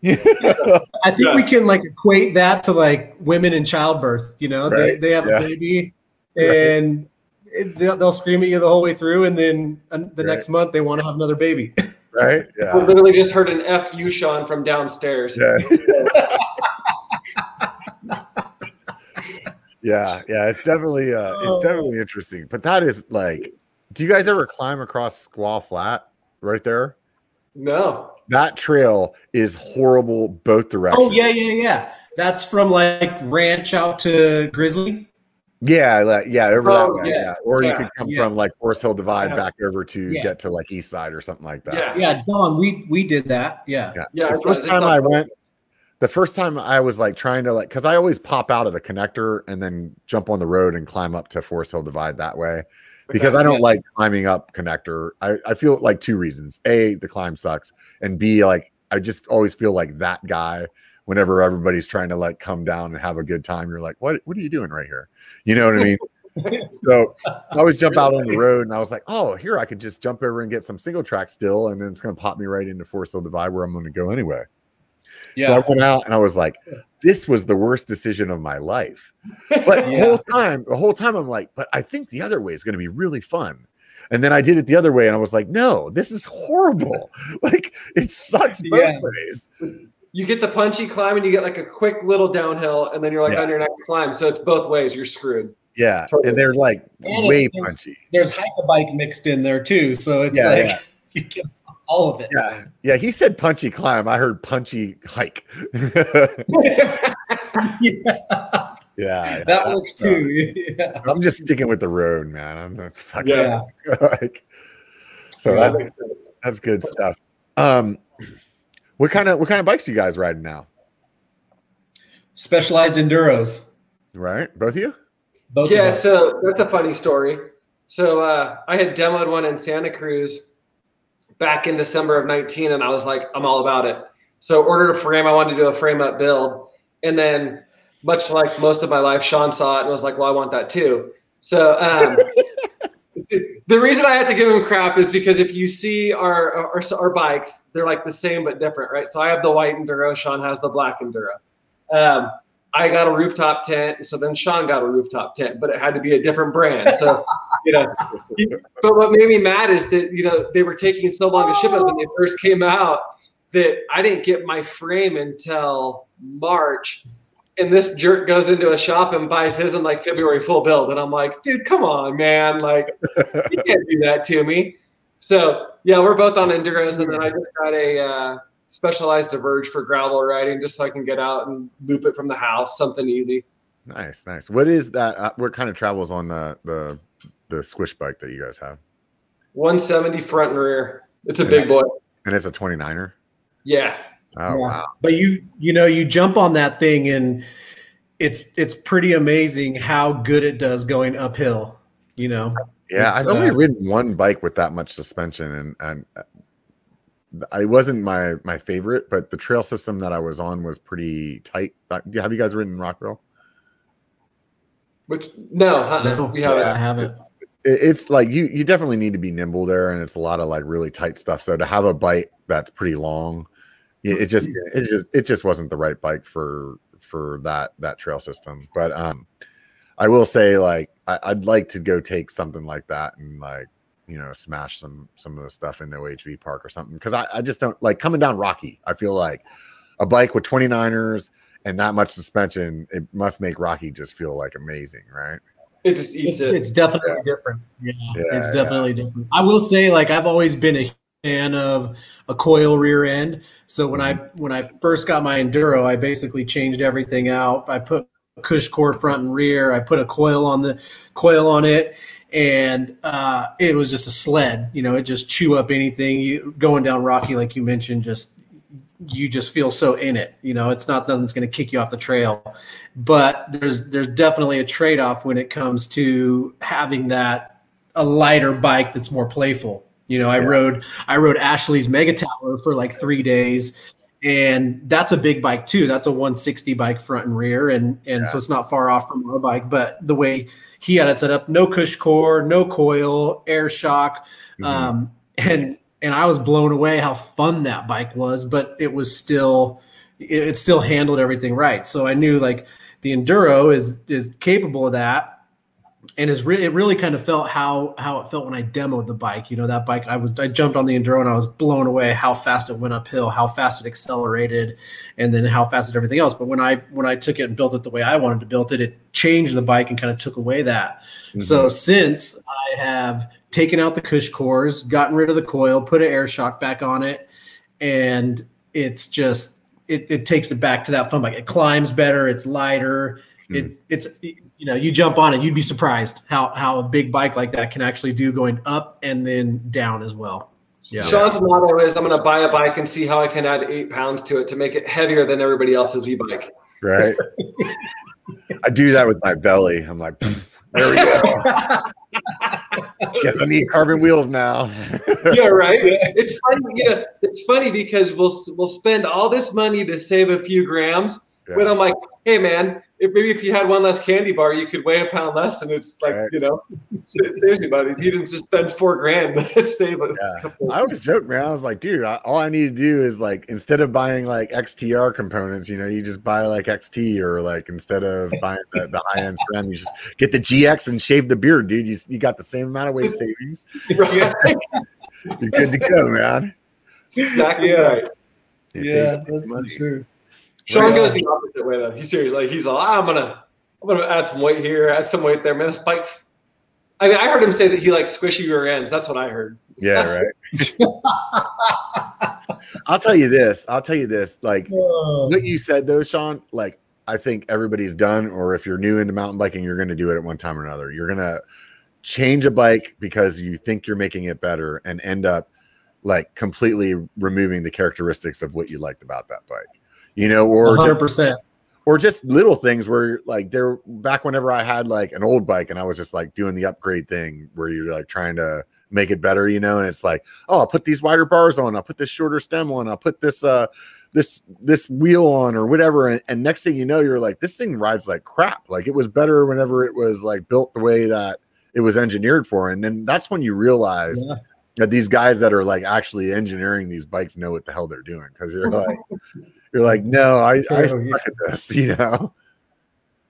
Speaker 3: I think we can like equate that to like women in childbirth. You know, they
Speaker 1: Right,
Speaker 3: they have
Speaker 1: yeah.
Speaker 3: a baby and it, they'll, they'll scream at you the whole way through, and then the
Speaker 1: Right.
Speaker 3: next month they want to have another baby.
Speaker 1: right? Yeah.
Speaker 2: We literally just heard an F you, Sean, from downstairs.
Speaker 1: Yeah. yeah, yeah, it's definitely uh it's definitely interesting. But that is like, do you guys ever climb across Squaw Flat right there?
Speaker 2: No.
Speaker 1: That trail is horrible both directions.
Speaker 3: oh yeah, yeah, yeah. That's from like ranch out to Grizzly.
Speaker 1: Yeah, like, yeah, over that
Speaker 2: Oh,
Speaker 1: way.
Speaker 2: yes,
Speaker 1: Yeah. Or you could come
Speaker 3: yeah.
Speaker 1: from like Forest Hill Divide
Speaker 2: Yeah.
Speaker 1: back over to
Speaker 3: Yeah.
Speaker 1: get to like East Side or something like that.
Speaker 2: Yeah.
Speaker 3: Yeah, Don, we we did that. Yeah.
Speaker 1: Yeah.
Speaker 2: Yeah.
Speaker 1: The first
Speaker 2: does.
Speaker 1: time
Speaker 2: It's
Speaker 1: I
Speaker 2: on
Speaker 1: went, the first time I was like trying to like because I always pop out of the connector and then jump on the road and climb up to Forest Hill Divide that way because I don't
Speaker 2: yeah.
Speaker 1: like climbing up connector. I, I feel like two reasons. A, the climb sucks, and B, like I just always feel like that guy whenever everybody's trying to like come down and have a good time. You're like, what what are you doing right here? You know what I mean? so I always jump out on the road and I was like, oh, here I could just jump over and get some single track still, and then it's gonna pop me right into Forest Hill Divide where I'm gonna go anyway. Yeah. So I went out and I was like, this was the worst decision of my life. But the whole time, the whole time I'm like, but I think the other way is going to be really fun. And then I did it the other way and I was like, no, this is horrible. Like it sucks both
Speaker 3: Yeah.
Speaker 1: ways.
Speaker 2: You get the punchy climb and you get like a quick little downhill, and then you're like
Speaker 1: Yeah.
Speaker 2: on your next climb. So it's both ways. You're screwed.
Speaker 1: Yeah.
Speaker 2: Totally.
Speaker 1: And they're like
Speaker 3: And
Speaker 1: way
Speaker 3: it's-
Speaker 1: punchy.
Speaker 3: There's hike a bike mixed in there too, so it's
Speaker 1: Yeah,
Speaker 3: like
Speaker 1: yeah.
Speaker 3: you get all of it.
Speaker 1: Yeah. Yeah. He said punchy climb. I heard punchy hike.
Speaker 3: yeah,
Speaker 1: yeah.
Speaker 3: that
Speaker 1: yeah.
Speaker 3: works too. Yeah.
Speaker 1: I'm just sticking with the road, man. I'm not fucking
Speaker 2: Yeah.
Speaker 1: like so
Speaker 2: That
Speaker 1: that, that's good stuff. Um what kind of what kind of bikes you guys riding now?
Speaker 3: Specialized enduros.
Speaker 1: Right? Both of you?
Speaker 3: Both
Speaker 2: Yeah,
Speaker 3: us.
Speaker 2: so that's a funny story. So uh, I had demoed one in Santa Cruz back in December of 19, and I was like, I'm all about it. So ordered a frame. I wanted to do a frame up build, and then much like most of my life, Sean saw it and was like, "Well, I want that too." So um, the reason I had to give him crap is because if you see our, our our bikes, they're like the same but different, right? So I have the white enduro. Sean has the black enduro. Um, I got a rooftop tent, so then Sean got a rooftop tent, but it had to be a different brand. So, you know, but what made me mad is that you know they were taking so long to ship us when they first came out that I didn't get my frame until March. And this jerk goes into a shop and buys his in like February full build, and I'm like, dude, come on, man, like you can't do that to me. So yeah, we're both on enduros, and then I just got a uh, specialized diverge for gravel riding, just so I can get out and loop it from the house, something easy.
Speaker 1: Nice, nice. What is that? Uh, what kind of travels on the the the squish bike that you guys have?
Speaker 2: 170 front and rear. It's a big boy.
Speaker 1: And it's a 29er.
Speaker 2: Yeah.
Speaker 1: Oh
Speaker 3: Yeah.
Speaker 1: wow.
Speaker 3: But you you know you jump on that thing and it's it's pretty amazing how good it does going uphill. You know.
Speaker 1: Yeah,
Speaker 3: It's,
Speaker 1: I've only
Speaker 3: uh,
Speaker 1: ridden one bike with that much suspension, and and uh, I wasn't my my favorite, but the trail system that I was on was pretty tight. Uh, Have you guys ridden Rockville?
Speaker 2: Which no, huh?
Speaker 3: No,
Speaker 2: we haven't.
Speaker 3: I haven't.
Speaker 1: It's like you you definitely need to be nimble there, and it's a lot of like really tight stuff. So to have a bike that's pretty long, it, it just it just it just wasn't the right bike for for that that trail system. But um, I will say like I, I'd like to go take something like that and like you know smash some some of the stuff in the OHV park or something because I, I just don't like coming down Rocky. I feel like a bike with 29ers and that much suspension, it must make Rocky just feel like amazing, right?
Speaker 2: It just eats
Speaker 3: It's,
Speaker 2: it.
Speaker 3: it's definitely different. Yeah,
Speaker 1: Yeah,
Speaker 3: it's
Speaker 1: yeah.
Speaker 3: definitely different. I will say, like I've always been a fan of a coil rear end. So when I when I first got my enduro, I basically changed everything out. I put cush core front and rear. I put a coil on the coil on it, and uh, it was just a sled. You know, it just chew up anything. You going down rocky, like you mentioned, just you just feel so in it. You know, it's not nothing's going to kick you off the trail. But there's there's definitely a trade off when it comes to having that a lighter bike that's more playful. You know, I
Speaker 1: Yeah.
Speaker 3: rode I rode Ashley's Mega Tower for like three days, and that's a big bike too. That's a 160 bike front and rear, and and so it's not far off from our bike. But the way he had it set up, no cush core, no coil, air shock,
Speaker 1: Mhm.
Speaker 3: um, and and I was blown away how fun that bike was. But it was still it, it still handled everything right. So I knew like the enduro is is capable of that and is re- it really kind of felt how how it felt when I demoed the bike. You know, that bike I was I jumped on the enduro and I was blown away how fast it went uphill, how fast it accelerated, and then how fast it everything else. But when I when I took it and built it the way I wanted to build it, it changed the bike and kind of took away that. Mm-hmm. So since I have taken out the cush cores, gotten rid of the coil, put an air shock back on it, and it's just it, it takes it back to that fun bike. It climbs better, it's lighter. Hmm. It it's you know, you jump on it, you'd be surprised how how a big bike like that can actually do going up and then down as well. Yeah.
Speaker 2: Sean's motto is I'm going to buy a bike and see how I can add eight pounds to it to make it heavier than everybody else's e-bike.
Speaker 1: right? I do that with my belly. I'm like, there we go. Guess I need carbon wheels now.
Speaker 2: yeah, right. It's funny. You know, it's funny because we'll we'll spend all this money to save a few grams,
Speaker 1: Yeah.
Speaker 2: but I'm like, hey man, if maybe if you had one less candy bar, you could weigh a pound less, and it's like
Speaker 1: Right.
Speaker 2: you know, it saves you money. You didn't just spend four grand to save a
Speaker 1: Yeah.
Speaker 2: couple.
Speaker 1: I always joke, man. I was like, dude, I, all I need to do is like instead of buying like XTR components, you know, you just buy like XT or like instead of buying the, the high end SRAM, you just get the GX and shave the beard, dude. You, you got the same amount of weight savings.
Speaker 2: Right?
Speaker 1: You're good to go, man.
Speaker 2: exactly
Speaker 3: Yeah.
Speaker 2: right.
Speaker 1: You save money.
Speaker 3: true.
Speaker 2: Sean
Speaker 1: Right.
Speaker 2: goes the opposite way though. He's serious. Like he's like, "Ah, I'm gonna, I'm gonna add some weight here, add some weight there. Man, this bike. I mean, I heard him say that he likes squishy rear ends. That's what I heard.
Speaker 1: Yeah, right. I'll tell you this. I'll tell you this. Like what you said though, Sean, like I think everybody's done, or if you're new into mountain biking, you're gonna do it at one time or another. You're gonna change a bike because you think you're making it better and end up like completely removing the characteristics of what you liked about that bike. You know, or
Speaker 3: hundred
Speaker 1: just,
Speaker 3: percent.
Speaker 1: or just little things where like there back whenever I had like an old bike and I was just like doing the upgrade thing where you're like trying to make it better, you know, and it's like, oh, I'll put these wider bars on, I'll put this shorter stem on, I'll put this uh this this wheel on or whatever. And, and next thing you know, you're like, this thing rides like crap. Like it was better whenever it was like built the way that it was engineered for. And then that's when you realize
Speaker 3: Yeah.
Speaker 1: that these guys that are like actually engineering these bikes know what the hell they're doing. Cause you're like, you're like, no, I, I
Speaker 3: True,
Speaker 1: suck
Speaker 3: yeah.
Speaker 1: at this, you know?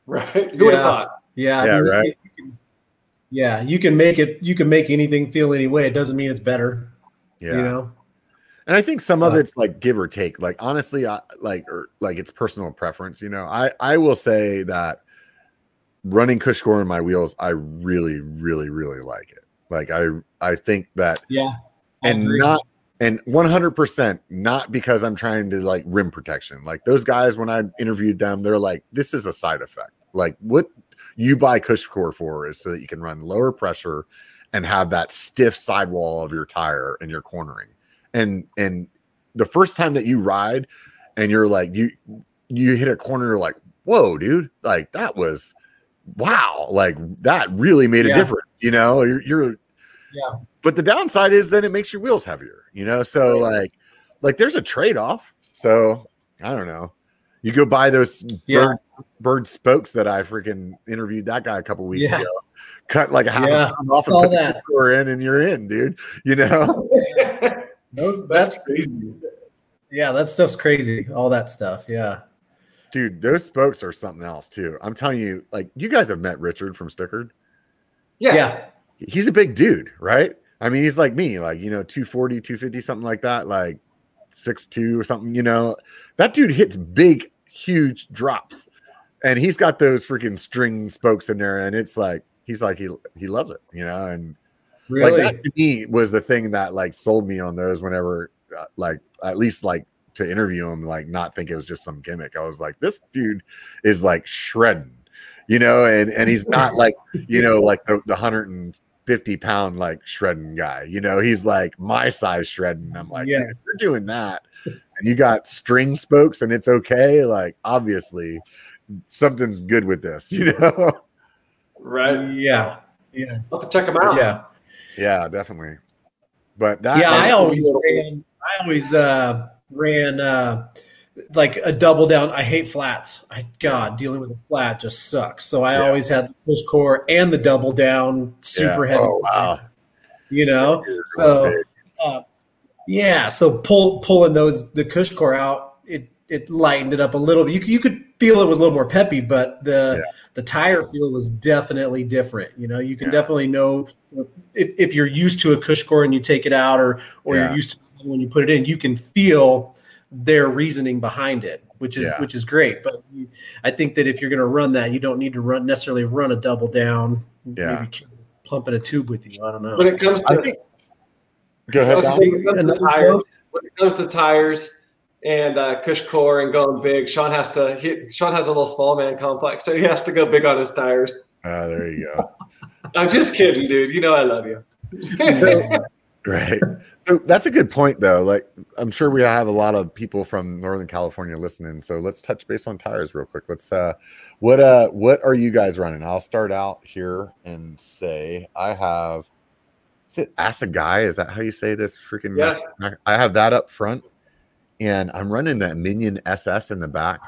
Speaker 2: Right? Who would have
Speaker 3: Yeah.
Speaker 2: thought?
Speaker 3: Yeah.
Speaker 1: Yeah,
Speaker 3: I mean,
Speaker 1: right.
Speaker 3: you can- yeah, you can make it. You can make anything feel any way. It doesn't mean it's better.
Speaker 1: Yeah.
Speaker 3: You know.
Speaker 1: And I think some of
Speaker 3: Uh,
Speaker 1: it's like give or take. Like honestly, I like or like it's personal preference. You know, I I will say that running Cushcore in my wheels, I really, really, really like it. Like I I think that
Speaker 3: Yeah. I
Speaker 1: and
Speaker 3: agree.
Speaker 1: not and 100% not because I'm trying to like rim protection. Like those guys when I interviewed them, they're like this is a side effect. Like what you buy Cushcore for is so that you can run lower pressure and have that stiff sidewall of your tire and your cornering. And and the first time that you ride and you're like you you hit a corner you're like, "Whoa, dude. Like that was wow. Like that really made a
Speaker 3: Yeah.
Speaker 1: difference, you know? You're you're
Speaker 3: Yeah.
Speaker 1: but the downside is then it makes your wheels heavier, you know. So like, like there's a trade off. So I don't know. You go buy those
Speaker 3: Yeah.
Speaker 1: Berd, Berd spokes that I freaking interviewed that guy a couple weeks
Speaker 3: Yeah.
Speaker 1: ago. Cut like a half
Speaker 3: Yeah,
Speaker 1: a off and
Speaker 3: saw
Speaker 1: put the
Speaker 3: that.
Speaker 1: score in, and you're in, dude. You know.
Speaker 3: Those,
Speaker 2: That's
Speaker 3: that's
Speaker 2: crazy.
Speaker 3: yeah. That stuff's crazy. All that stuff. Yeah.
Speaker 1: Dude, those spokes are something else too. I'm telling you, like you guys have met Richard from Stickard.
Speaker 2: Yeah.
Speaker 3: Yeah.
Speaker 1: He's a big dude, right? I mean, he's like me, like you know, 240, 250, something like that, like six two or something, you know. That dude hits big, huge drops. And he's got those freaking string spokes in there, and it's like he's like he he loves it, you know, and
Speaker 3: Really?
Speaker 1: like that to me was the thing that like sold me on those whenever uh, like at least like to interview him like not think it was just some gimmick i was like this dude is like shredding you know and and he's not like you know like the, the 150 pound like shredding guy you know he's like my size shredding i'm like
Speaker 3: Yeah.
Speaker 1: "Dude, if you're doing that and you got string spokes and it's okay like obviously something's good with this you know
Speaker 2: Right.
Speaker 3: yeah. Yeah.
Speaker 2: I'll have to check them out.
Speaker 3: Yeah.
Speaker 1: yeah definitely but that
Speaker 3: yeah, I
Speaker 1: that's-
Speaker 3: always ran. I always uh, ran uh, like a double down. I hate flats. I God, dealing with a flat just sucks. So I
Speaker 1: Yeah.
Speaker 3: always had the cush core and the double down, super
Speaker 1: Yeah.
Speaker 3: heavy.
Speaker 1: oh wow
Speaker 3: You know, so uh, yeah. So pull pulling those the cush core out, it it lightened it up a little bit. You could- you could feel it was a little more peppy, but the
Speaker 1: Yeah.
Speaker 3: the tire feel was definitely different. You know, you can
Speaker 1: Yeah.
Speaker 3: definitely know if, if you're used to a cush core and you take it out, or or
Speaker 1: Yeah.
Speaker 3: you're used to when you put it in, you can feel their reasoning behind it, which is
Speaker 1: Yeah.
Speaker 3: which is great. But I think that if you're going to run that, you don't need to run necessarily run a double down.
Speaker 1: Yeah.
Speaker 3: Maybe plump in a tube with you. I don't know.
Speaker 2: When it comes
Speaker 1: I
Speaker 2: to,
Speaker 1: think. Go ahead.
Speaker 2: was saying, when it comes to tires, when it comes to tires and uh, Cush core and going big, Sean has to. He, Sean has a little small man complex, so he has to go big on his tires.
Speaker 1: Ah, there you go.
Speaker 2: I'm just kidding, dude. You know I love you.
Speaker 1: Right. So that's a good point, though. Like, I'm sure we have a lot of people from Northern California listening. So let's touch base on tires real quick. Let's. uh What uh What are you guys running? I'll start out here and say I have. Is it Assegai? Is that how you say this? Freaking
Speaker 2: Yeah.
Speaker 1: I have that up front, and I'm running that Minion SS in the back.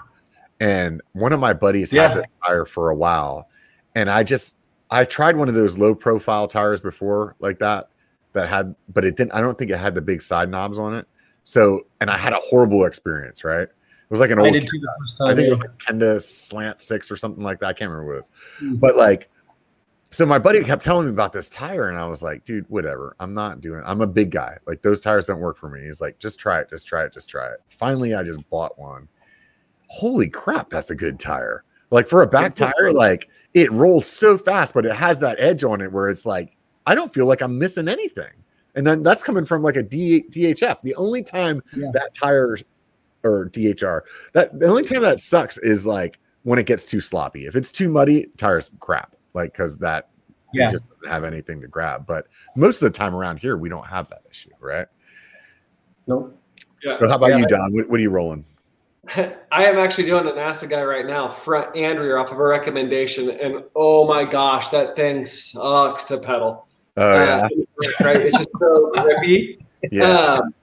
Speaker 1: And one of my buddies
Speaker 3: Yeah.
Speaker 1: had that tire for a while, and I just I tried one of those low profile tires before, like that, that had, but it didn't. I don't think it had the big side knobs on it. So, and I had a horrible experience. Right? It was like an
Speaker 3: I
Speaker 1: old.
Speaker 3: did too the first time.
Speaker 1: I think it was like Kenda Slant Six or something like that. I can't remember what it was.
Speaker 3: Mhm.
Speaker 1: But like, so my buddy kept telling me about this tire, and I was like, dude, whatever. I'm not doing. It. I'm a big guy. Like those tires don't work for me. He's like, just try it, just try it, just try it. Finally, I just bought one. Holy crap, that's a good tire. Like for a back tire, like it rolls so fast, but it has that edge on it where it's like I don't feel like I'm missing anything. And then that's coming from like a D, DHF. The only time
Speaker 3: Yeah.
Speaker 1: that tire or DHR that the only time that sucks is like when it gets too sloppy. If it's too muddy, tires crap. Like because that
Speaker 3: Yeah.
Speaker 1: just doesn't have anything to grab. But most of the time around here, we don't have that issue, right?
Speaker 3: Nope.
Speaker 2: Yeah.
Speaker 1: So how about
Speaker 3: Yeah.
Speaker 1: you, Don? What, what are you rolling?
Speaker 2: I am actually doing an Assegai right now, front and rear, off of a recommendation, and oh my gosh, that thing sucks to pedal.
Speaker 1: Oh yeah,
Speaker 2: Uh, right? It's just so grippy.
Speaker 1: yeah,
Speaker 2: Um,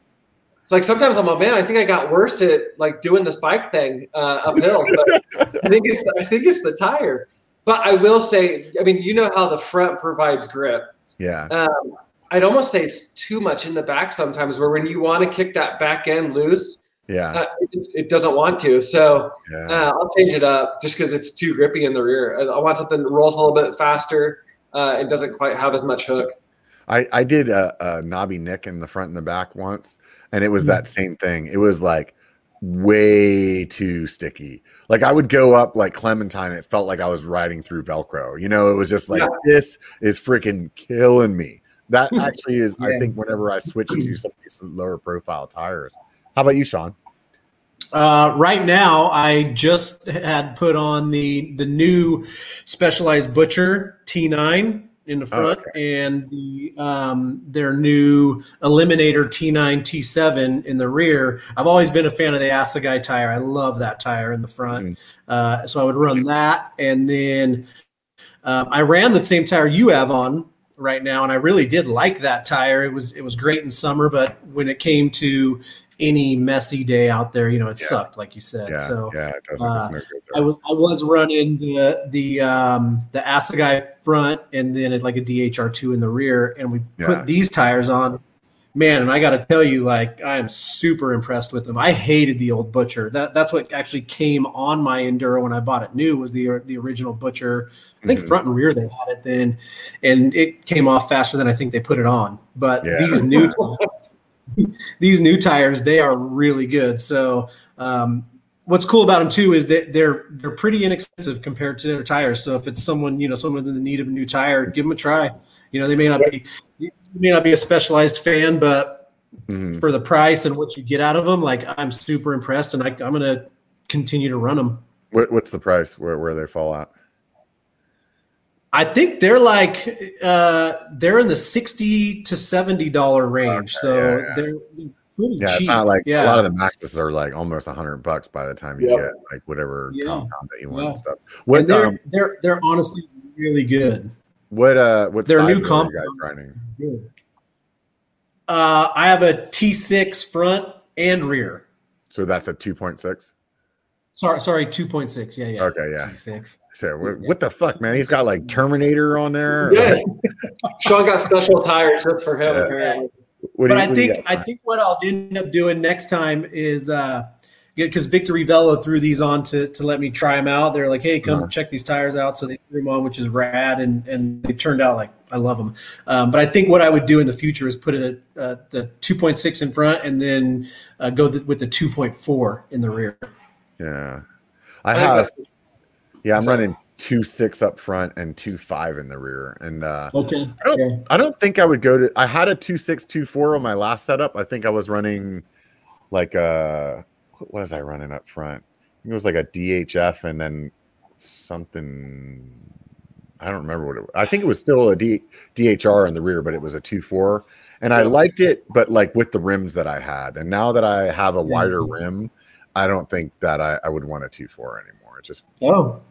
Speaker 2: it's like sometimes I'm like, man, I think I got worse at like doing this bike thing uh, up hills, but I think it's the, I think it's the tire. But I will say, I mean, you know how the front provides grip.
Speaker 1: yeah,
Speaker 2: Um, I'd almost say it's too much in the back sometimes, where when you want to kick that back end loose,
Speaker 1: yeah,
Speaker 2: uh, it, it doesn't want to. So
Speaker 1: yeah.
Speaker 2: uh, I'll change it up just because it's too grippy in the rear. I, I want something that rolls a little bit faster uh, and doesn't quite have as much hook.
Speaker 1: I I did a, a Nobby Nic in the front and the back once, and it was that same thing. It was like way too sticky. Like I would go up like Clementine, it felt like I was riding through Velcro. You know, it was just like
Speaker 2: Yeah.
Speaker 1: this is freaking killing me. That actually is, I think, whenever I switch to some of these lower profile tires. How about you, Sean?
Speaker 3: Uh, right now, I just had put on the the new Specialized Butcher T9 in the front and the um, their new Eliminator T9 T7 in the rear. I've always been a fan of the Assegai tire. I love that tire in the front.
Speaker 1: Mhm.
Speaker 3: Uh, so I would run that, and then um, I ran the same tire you have on right now, and I really did like that tire. It was it was great in summer, but when it came to any messy day out there, you know, it
Speaker 1: Yeah.
Speaker 3: sucked, like you said.
Speaker 1: Yeah,
Speaker 3: so
Speaker 1: yeah, it doesn't.
Speaker 3: uh, I was I was running the the um, the Assegai front and then it, like a DHR2 in the rear, and we put these tires on. Man, and I got to tell you, like I am super impressed with them. I hated the old Butcher. That that's what actually came on my Enduro when I bought it new was the the original Butcher. I think
Speaker 1: Mhm.
Speaker 3: front and rear they had it then, and it came off faster than I think they put it on. But these new these new tires they are really good. So um, what's cool about them too is that they're they're pretty inexpensive compared to their tires. So if it's someone you know someone's in the need of a new tire, give them a try. You know they may not be you may not be a specialized fan, but
Speaker 1: Mhm.
Speaker 3: for the price and what you get out of them, like I'm super impressed, and I, I'm gonna continue to run them.
Speaker 1: What, what's the price? Where where they fall out?
Speaker 3: I think they're like uh, they're in the sixty to seventy dollar range,
Speaker 1: Okay,
Speaker 3: so
Speaker 1: yeah, yeah.
Speaker 3: they're pretty
Speaker 1: Yeah,
Speaker 3: cheap.
Speaker 1: it's not like
Speaker 3: yeah.
Speaker 1: a lot of the Maxxis are like almost a hundred bucks by the time you
Speaker 2: Yep.
Speaker 1: get like whatever
Speaker 3: Yeah.
Speaker 1: compound that you want
Speaker 3: Yeah.
Speaker 1: and stuff.
Speaker 3: And they're
Speaker 1: um,
Speaker 3: they're they're honestly really good.
Speaker 1: what uh what
Speaker 3: Their new
Speaker 1: size are you
Speaker 3: compound-
Speaker 1: guys running?
Speaker 3: Uh, I have a T6 front and rear.
Speaker 1: So that's a two point six.
Speaker 3: Sorry, sorry, two point six. Yeah, yeah.
Speaker 1: Okay, yeah.
Speaker 3: T6.
Speaker 1: So what, what the fuck, man? He's got like Terminator on there.
Speaker 2: Yeah. Sean got special tires just for him.
Speaker 1: Yeah.
Speaker 2: apparently.
Speaker 1: what do
Speaker 3: but
Speaker 1: you-
Speaker 3: I
Speaker 1: what
Speaker 3: think? I think what I'll end up doing next time is uh because Victory Velo threw these on to, to let me try them out. They're like, hey, come
Speaker 1: Uh-huh.
Speaker 3: check these tires out. So they threw them on, which is rad, and and they turned out like I love them. Um, but I think what I would do in the future is put a, uh, the 2.6 in front, and then uh, go th- with the 2.4 in the rear.
Speaker 1: Yeah. I
Speaker 2: I
Speaker 1: have yeah, I'm
Speaker 2: Sorry.
Speaker 1: running two six up front and two five in the rear. And uh
Speaker 3: Okay.
Speaker 1: I don't I don't think I would go to I had a two six two four on my last setup. I think I was running like a what was I running up front? I think it was like a DHF and then something I don't remember what it was. I think it was still a D, DHR in the rear, but it was a two four. And I liked it, but like with the rims that I had. And now that I have a wider rim, I don't think that I, I would want a two four anymore. It's just
Speaker 3: Oh,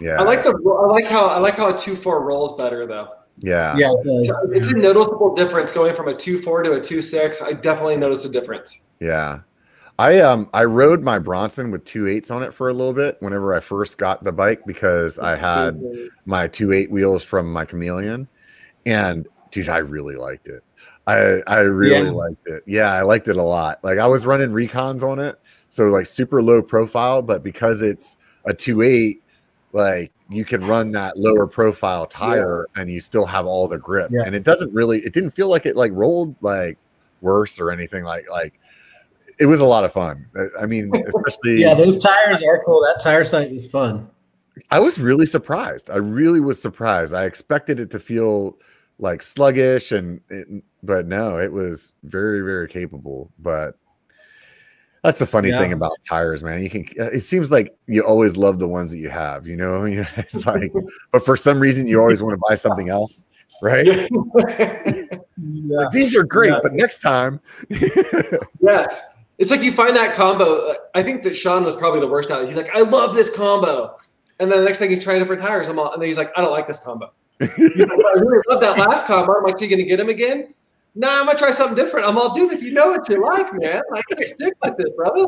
Speaker 1: yeah.
Speaker 2: I like the I like how I like how a two four rolls better though.
Speaker 1: yeah.
Speaker 3: yeah. It does.
Speaker 2: It's a noticeable difference going from a two four to a two six. I definitely noticed a difference.
Speaker 1: Yeah. I um I rode my Bronson with two eights on it for a little bit whenever I first got the bike because I had my two eight wheels from my Chameleon and dude I really liked it. I I really
Speaker 3: Yeah.
Speaker 1: liked it. Yeah, I liked it a lot. Like I was running Rekons on it, so like super low profile, but because it's a two eight, like you can run that lower profile tire and you still have all the grip.
Speaker 3: Yeah.
Speaker 1: And it doesn't really it didn't feel like it like rolled like worse or anything like like it was a lot of fun. I- I mean, especially
Speaker 3: Yeah, those tires are cool. That tire size is fun.
Speaker 1: I was really surprised. I really was surprised. I expected it to feel like sluggish and it, but no, it was very very capable. But that's the funny thing about tires, man. You can it seems like you always love the ones that you have, you know? It's like but for some reason you always want to buy something else, right?
Speaker 3: Yeah.
Speaker 1: Like, these are great,
Speaker 3: Yeah.
Speaker 1: but next time
Speaker 2: yes. It's like you find that combo. uh, I think that Sean was probably the worst at it. He's like, I love this combo. And then the next thing he's trying different tires. I'm all, and then he's like, I don't like this combo. Like, I really love that last combo. I'm like, you gonna get him again? Nah, I'm gonna try something different. I'm all, dude, if you know what you like, man, like stick with it, brother.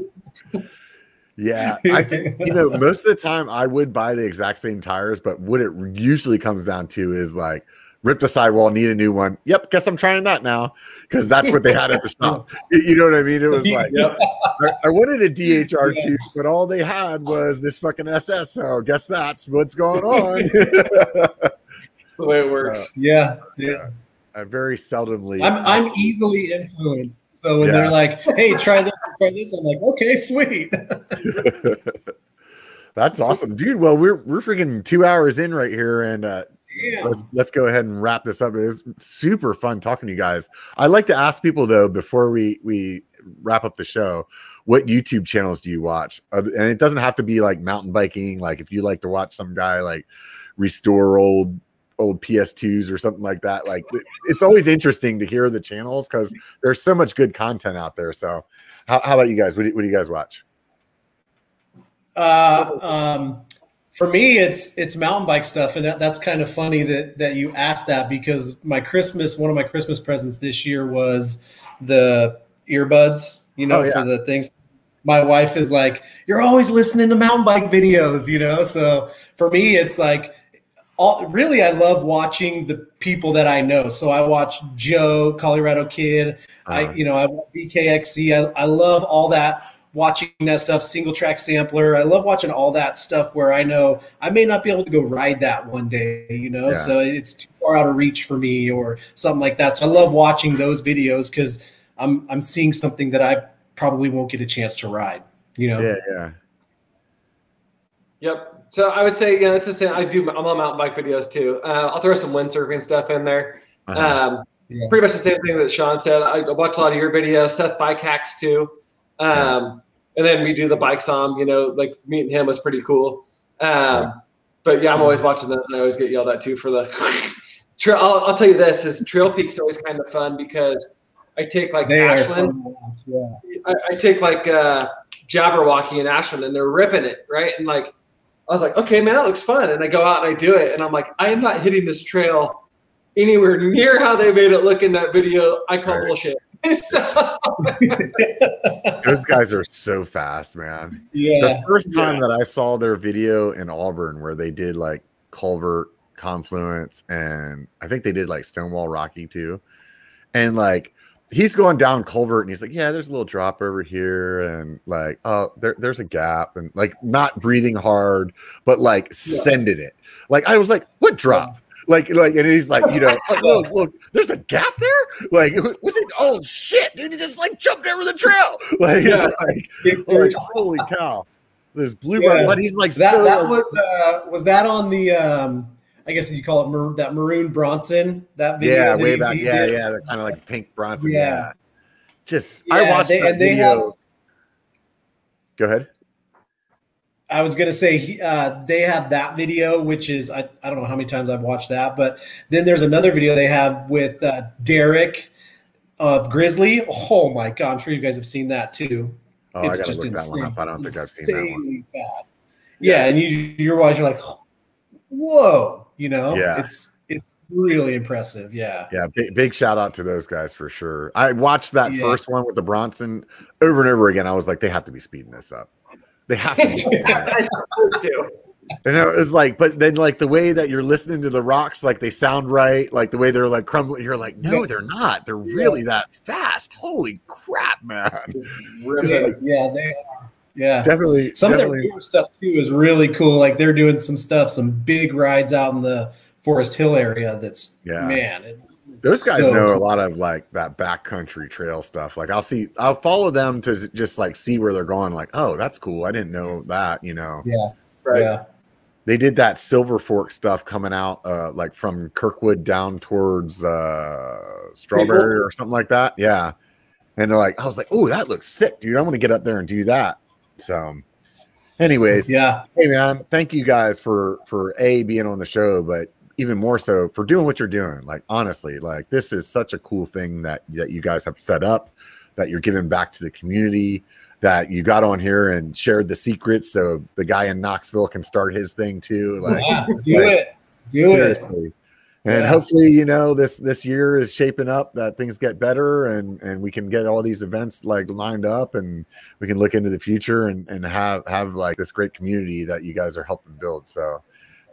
Speaker 1: Yeah, I think you know most of the time I would buy the exact same tires, but what it usually comes down to is like rip the sidewall, need a new one. Yep, guess I'm trying that now because that's what they had at the shop. You- know what I mean? It was like
Speaker 2: Yep.
Speaker 1: I, I wanted a DHR two, but all they had was this fucking SS. So guess that's what's going on.
Speaker 2: That's the way it works.
Speaker 3: Yeah. Yeah.
Speaker 1: I very seldomly.
Speaker 3: I'm I'm easily influenced. So when
Speaker 1: Yeah.
Speaker 3: they're like, "Hey, try this, try this," I'm like, "Okay, sweet."
Speaker 1: That's awesome, dude. Well, we're we're freaking two hours in right here, and uh,
Speaker 3: Yeah.
Speaker 1: let's let's go ahead and wrap this up. It was super fun talking to you guys. I'd like to ask people though before we we wrap up the show, what YouTube channels do you watch? Uh, And it doesn't have to be like mountain biking. Like if you like to watch some guy like restore old old PS2s or something like that. Like it's always interesting to hear the channels because there's so much good content out there. So how, how about you guys? What do, what do you guys watch?
Speaker 3: Uh, um, for me, it's it's mountain bike stuff, and that, that's kind of funny that that you asked that because my Christmas, one of my Christmas presents this year was the earbuds, you know,
Speaker 1: Oh, yeah.
Speaker 3: for the things. My wife is like, "You're always listening to mountain bike videos," you know. So for me, it's like, all really, I love watching the people that I know. So I watch Joe, Colorado Kid, I,
Speaker 1: Uh,
Speaker 3: you know, I watch BKXC. I, I love all that. Watching that stuff, single track sampler. I love watching all that stuff where I know I may not be able to go ride that one day, you know,
Speaker 1: Yeah.
Speaker 3: so it's too far out of reach for me or something like that. So I love watching those videos because I'm I'm seeing something that I probably won't get a chance to ride, you know.
Speaker 1: yeah, yeah.
Speaker 2: Yep. So I would say, you know, it's the same. I do. I'm on mountain bike videos too. Uh, I'll throw some windsurfing stuff in there.
Speaker 1: Uh-huh.
Speaker 2: Um,
Speaker 3: Yeah.
Speaker 2: Pretty much the same thing that Sean said. I watch a lot of your videos, Seth Bike Hacks too. Um, and then we do the bike som. You know, like meeting him was pretty cool. Um, but yeah, I'm always watching those, and I always get yelled at too for the trail. I'll, I'll tell you this: is Trail Peak's always kind of fun because I take like
Speaker 3: They
Speaker 2: Ashland.
Speaker 3: fun to watch, Yeah.
Speaker 2: I, I take like uh, Jabberwocky and Ashland, and they're ripping it right. And like, I was like, okay, man, that looks fun. And I go out and I do it, and I'm like, I am not hitting this trail anywhere near how they made it look in that video. I call
Speaker 1: Right.
Speaker 2: bullshit. so,
Speaker 1: Those guys are so fast, man.
Speaker 3: Yeah.
Speaker 1: The first time that I saw their video in Auburn where they did like Culvert, Confluence, and I think they did like Stonewall Rocky too. And like he's going down Culvert and he's like, Yeah, there's a little drop over here, and like, oh, there, there's a gap, and like not breathing hard, but like sending it. Like I was like, What drop? Like, like, and he's like, you know, oh, look, look, there's a gap there. Like, was it? Oh shit, dude, he just like jumped over the trail. Like,
Speaker 2: Yeah.
Speaker 1: like, like, holy cow, there's bluebird,
Speaker 3: Yeah.
Speaker 1: but he's like
Speaker 3: that
Speaker 1: so,
Speaker 3: that was uh, was that on the um I guess you call it mar- that maroon Bronson that video
Speaker 1: yeah,
Speaker 3: that
Speaker 1: way
Speaker 3: he-
Speaker 1: back,
Speaker 3: he
Speaker 1: yeah,
Speaker 3: did?
Speaker 1: yeah, kind of like pink Bronson, yeah.
Speaker 3: Yeah.
Speaker 1: Just I watched
Speaker 3: they-
Speaker 1: that
Speaker 3: and they
Speaker 1: video.
Speaker 3: have-
Speaker 1: Go ahead.
Speaker 3: I was gonna say uh, they have that video, which is I, I don't know how many times I've watched that, but then there's another video they have with uh, Derek of Grizzly. Oh my god, I'm sure you guys have seen that too.
Speaker 1: Oh, I gotta look that one up. I don't think I've seen that one.
Speaker 3: Fast. Yeah, and you you're watching like, whoa, you know,
Speaker 1: Yeah.
Speaker 3: it's it's really impressive. Yeah,
Speaker 1: Yeah, big, big shout out to those guys for sure. I watched that
Speaker 3: Yeah.
Speaker 1: first one with the Bronson over and over again. I was like, they have to be speeding this up. They have to. Be speeding it.
Speaker 2: I do.
Speaker 1: And it was like, but then like the way that you're listening to the rocks, like they sound right, like the way they're like crumbling, you're like, no, they're not. They're really that fast. Holy crap, man.
Speaker 2: Rip
Speaker 1: Just
Speaker 2: it.
Speaker 1: like-
Speaker 3: yeah, they are. Yeah,
Speaker 1: Definitely,
Speaker 3: some of their newer stuff too is really cool. Like they're doing some stuff, some big rides out in the Forest Hill area. That's
Speaker 1: Yeah.
Speaker 3: man. it-
Speaker 1: Those guys
Speaker 3: so
Speaker 1: know a lot of like that backcountry trail stuff. Like I'll see, I'll follow them to just like see where they're going. Like, oh, that's cool. I didn't know that. You know,
Speaker 3: Yeah,
Speaker 2: Right.
Speaker 3: yeah,
Speaker 1: they did that Silver Fork stuff coming out, uh, like from Kirkwood down towards uh, Strawberry or something like that. Yeah, and they're like, I was like, oh, that looks sick, dude. I'm gonna get up there and do that. So, anyways,
Speaker 3: yeah.
Speaker 1: hey man, thank you guys for for a being on the show, but even more so for doing what you're doing. Like honestly, like this is such a cool thing that that you guys have set up, that you're giving back to the community, that you got on here and shared the secrets, so the guy in Knoxville can start his thing too. Like
Speaker 3: yeah, do
Speaker 1: like,
Speaker 3: it, do it.
Speaker 1: And
Speaker 3: Yeah.
Speaker 1: hopefully, you know, this this year is shaping up that things get better and and we can get all these events like lined up and we can look into the future and and have have like this great community that you guys are helping build. So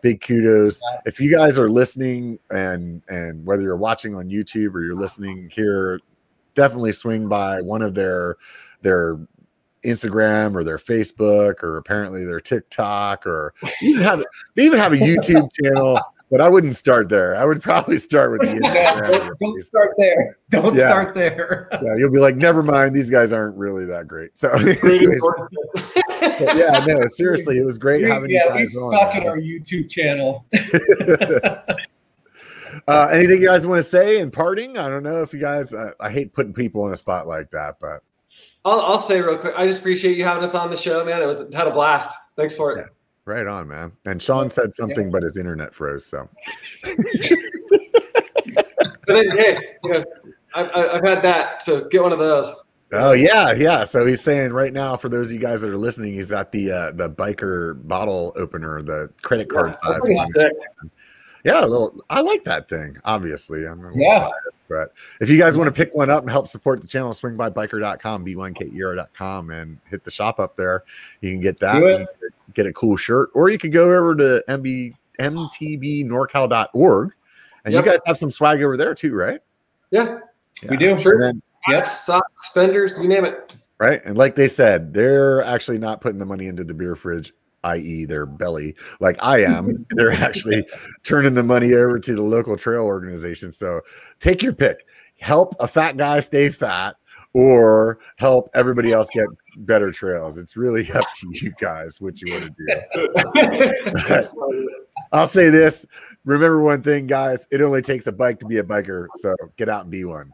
Speaker 1: big kudos. If you guys are listening and and whether you're watching on YouTube or you're listening here, definitely swing by one of their their Instagram or their Facebook or apparently their TikTok or even have they even have a YouTube channel, but I wouldn't start there. I would probably start with the
Speaker 3: Yeah,
Speaker 1: Instagram.
Speaker 3: don't, don't start there. Don't
Speaker 1: Yeah.
Speaker 3: start there.
Speaker 1: Yeah, you'll be like, never mind, these guys aren't really that great. So anyways, yeah, no, seriously, it was great
Speaker 3: We-
Speaker 1: having
Speaker 3: yeah, we
Speaker 1: you guys on.
Speaker 3: suck at
Speaker 1: man.
Speaker 3: our YouTube channel.
Speaker 1: uh, anything you guys want to say in parting? I don't know if you guys. Uh, I hate putting people on a spot like that, but
Speaker 2: I'll, I'll say real quick. I just appreciate you having us on the show, man. It was had a blast. Thanks for it.
Speaker 1: Right on, man. And Sean said something, but his internet froze. So
Speaker 2: But then, hey, you know, I've, I've had that, so get one of those.
Speaker 1: Oh yeah, yeah. So he's saying right now, for those of you guys that are listening, he's got the uh, the biker bottle opener, the credit card
Speaker 2: Yeah,
Speaker 1: size.
Speaker 2: pretty
Speaker 1: one.
Speaker 2: sick.
Speaker 1: Yeah, a little. I like that thing. Obviously, I'm
Speaker 3: Yeah.
Speaker 1: But if you guys want to pick one up and help support the channel, swing by biker.com, b1kero.com, and hit the shop up there. You can get that.
Speaker 3: Do it.
Speaker 1: You can get a cool shirt, or you could go over to mb mtbnorcal.org, and
Speaker 2: Yep.
Speaker 1: you guys have some swag over there too, right?
Speaker 2: Yeah,
Speaker 3: We do.
Speaker 2: Sure.
Speaker 1: Then
Speaker 3: Yep.
Speaker 2: socks, fenders, you name it.
Speaker 1: right? And like they said, they're actually not putting the money into the beer fridge, i.e., their belly, like I am. they're actually turning the money over to the local trail organization. So take your pick. Help a fat guy stay fat, or help everybody else get better trails. It's really up to you guys what you want to do. I'll say this remember one thing, guys it only takes a bike to be a biker. So get out and be one.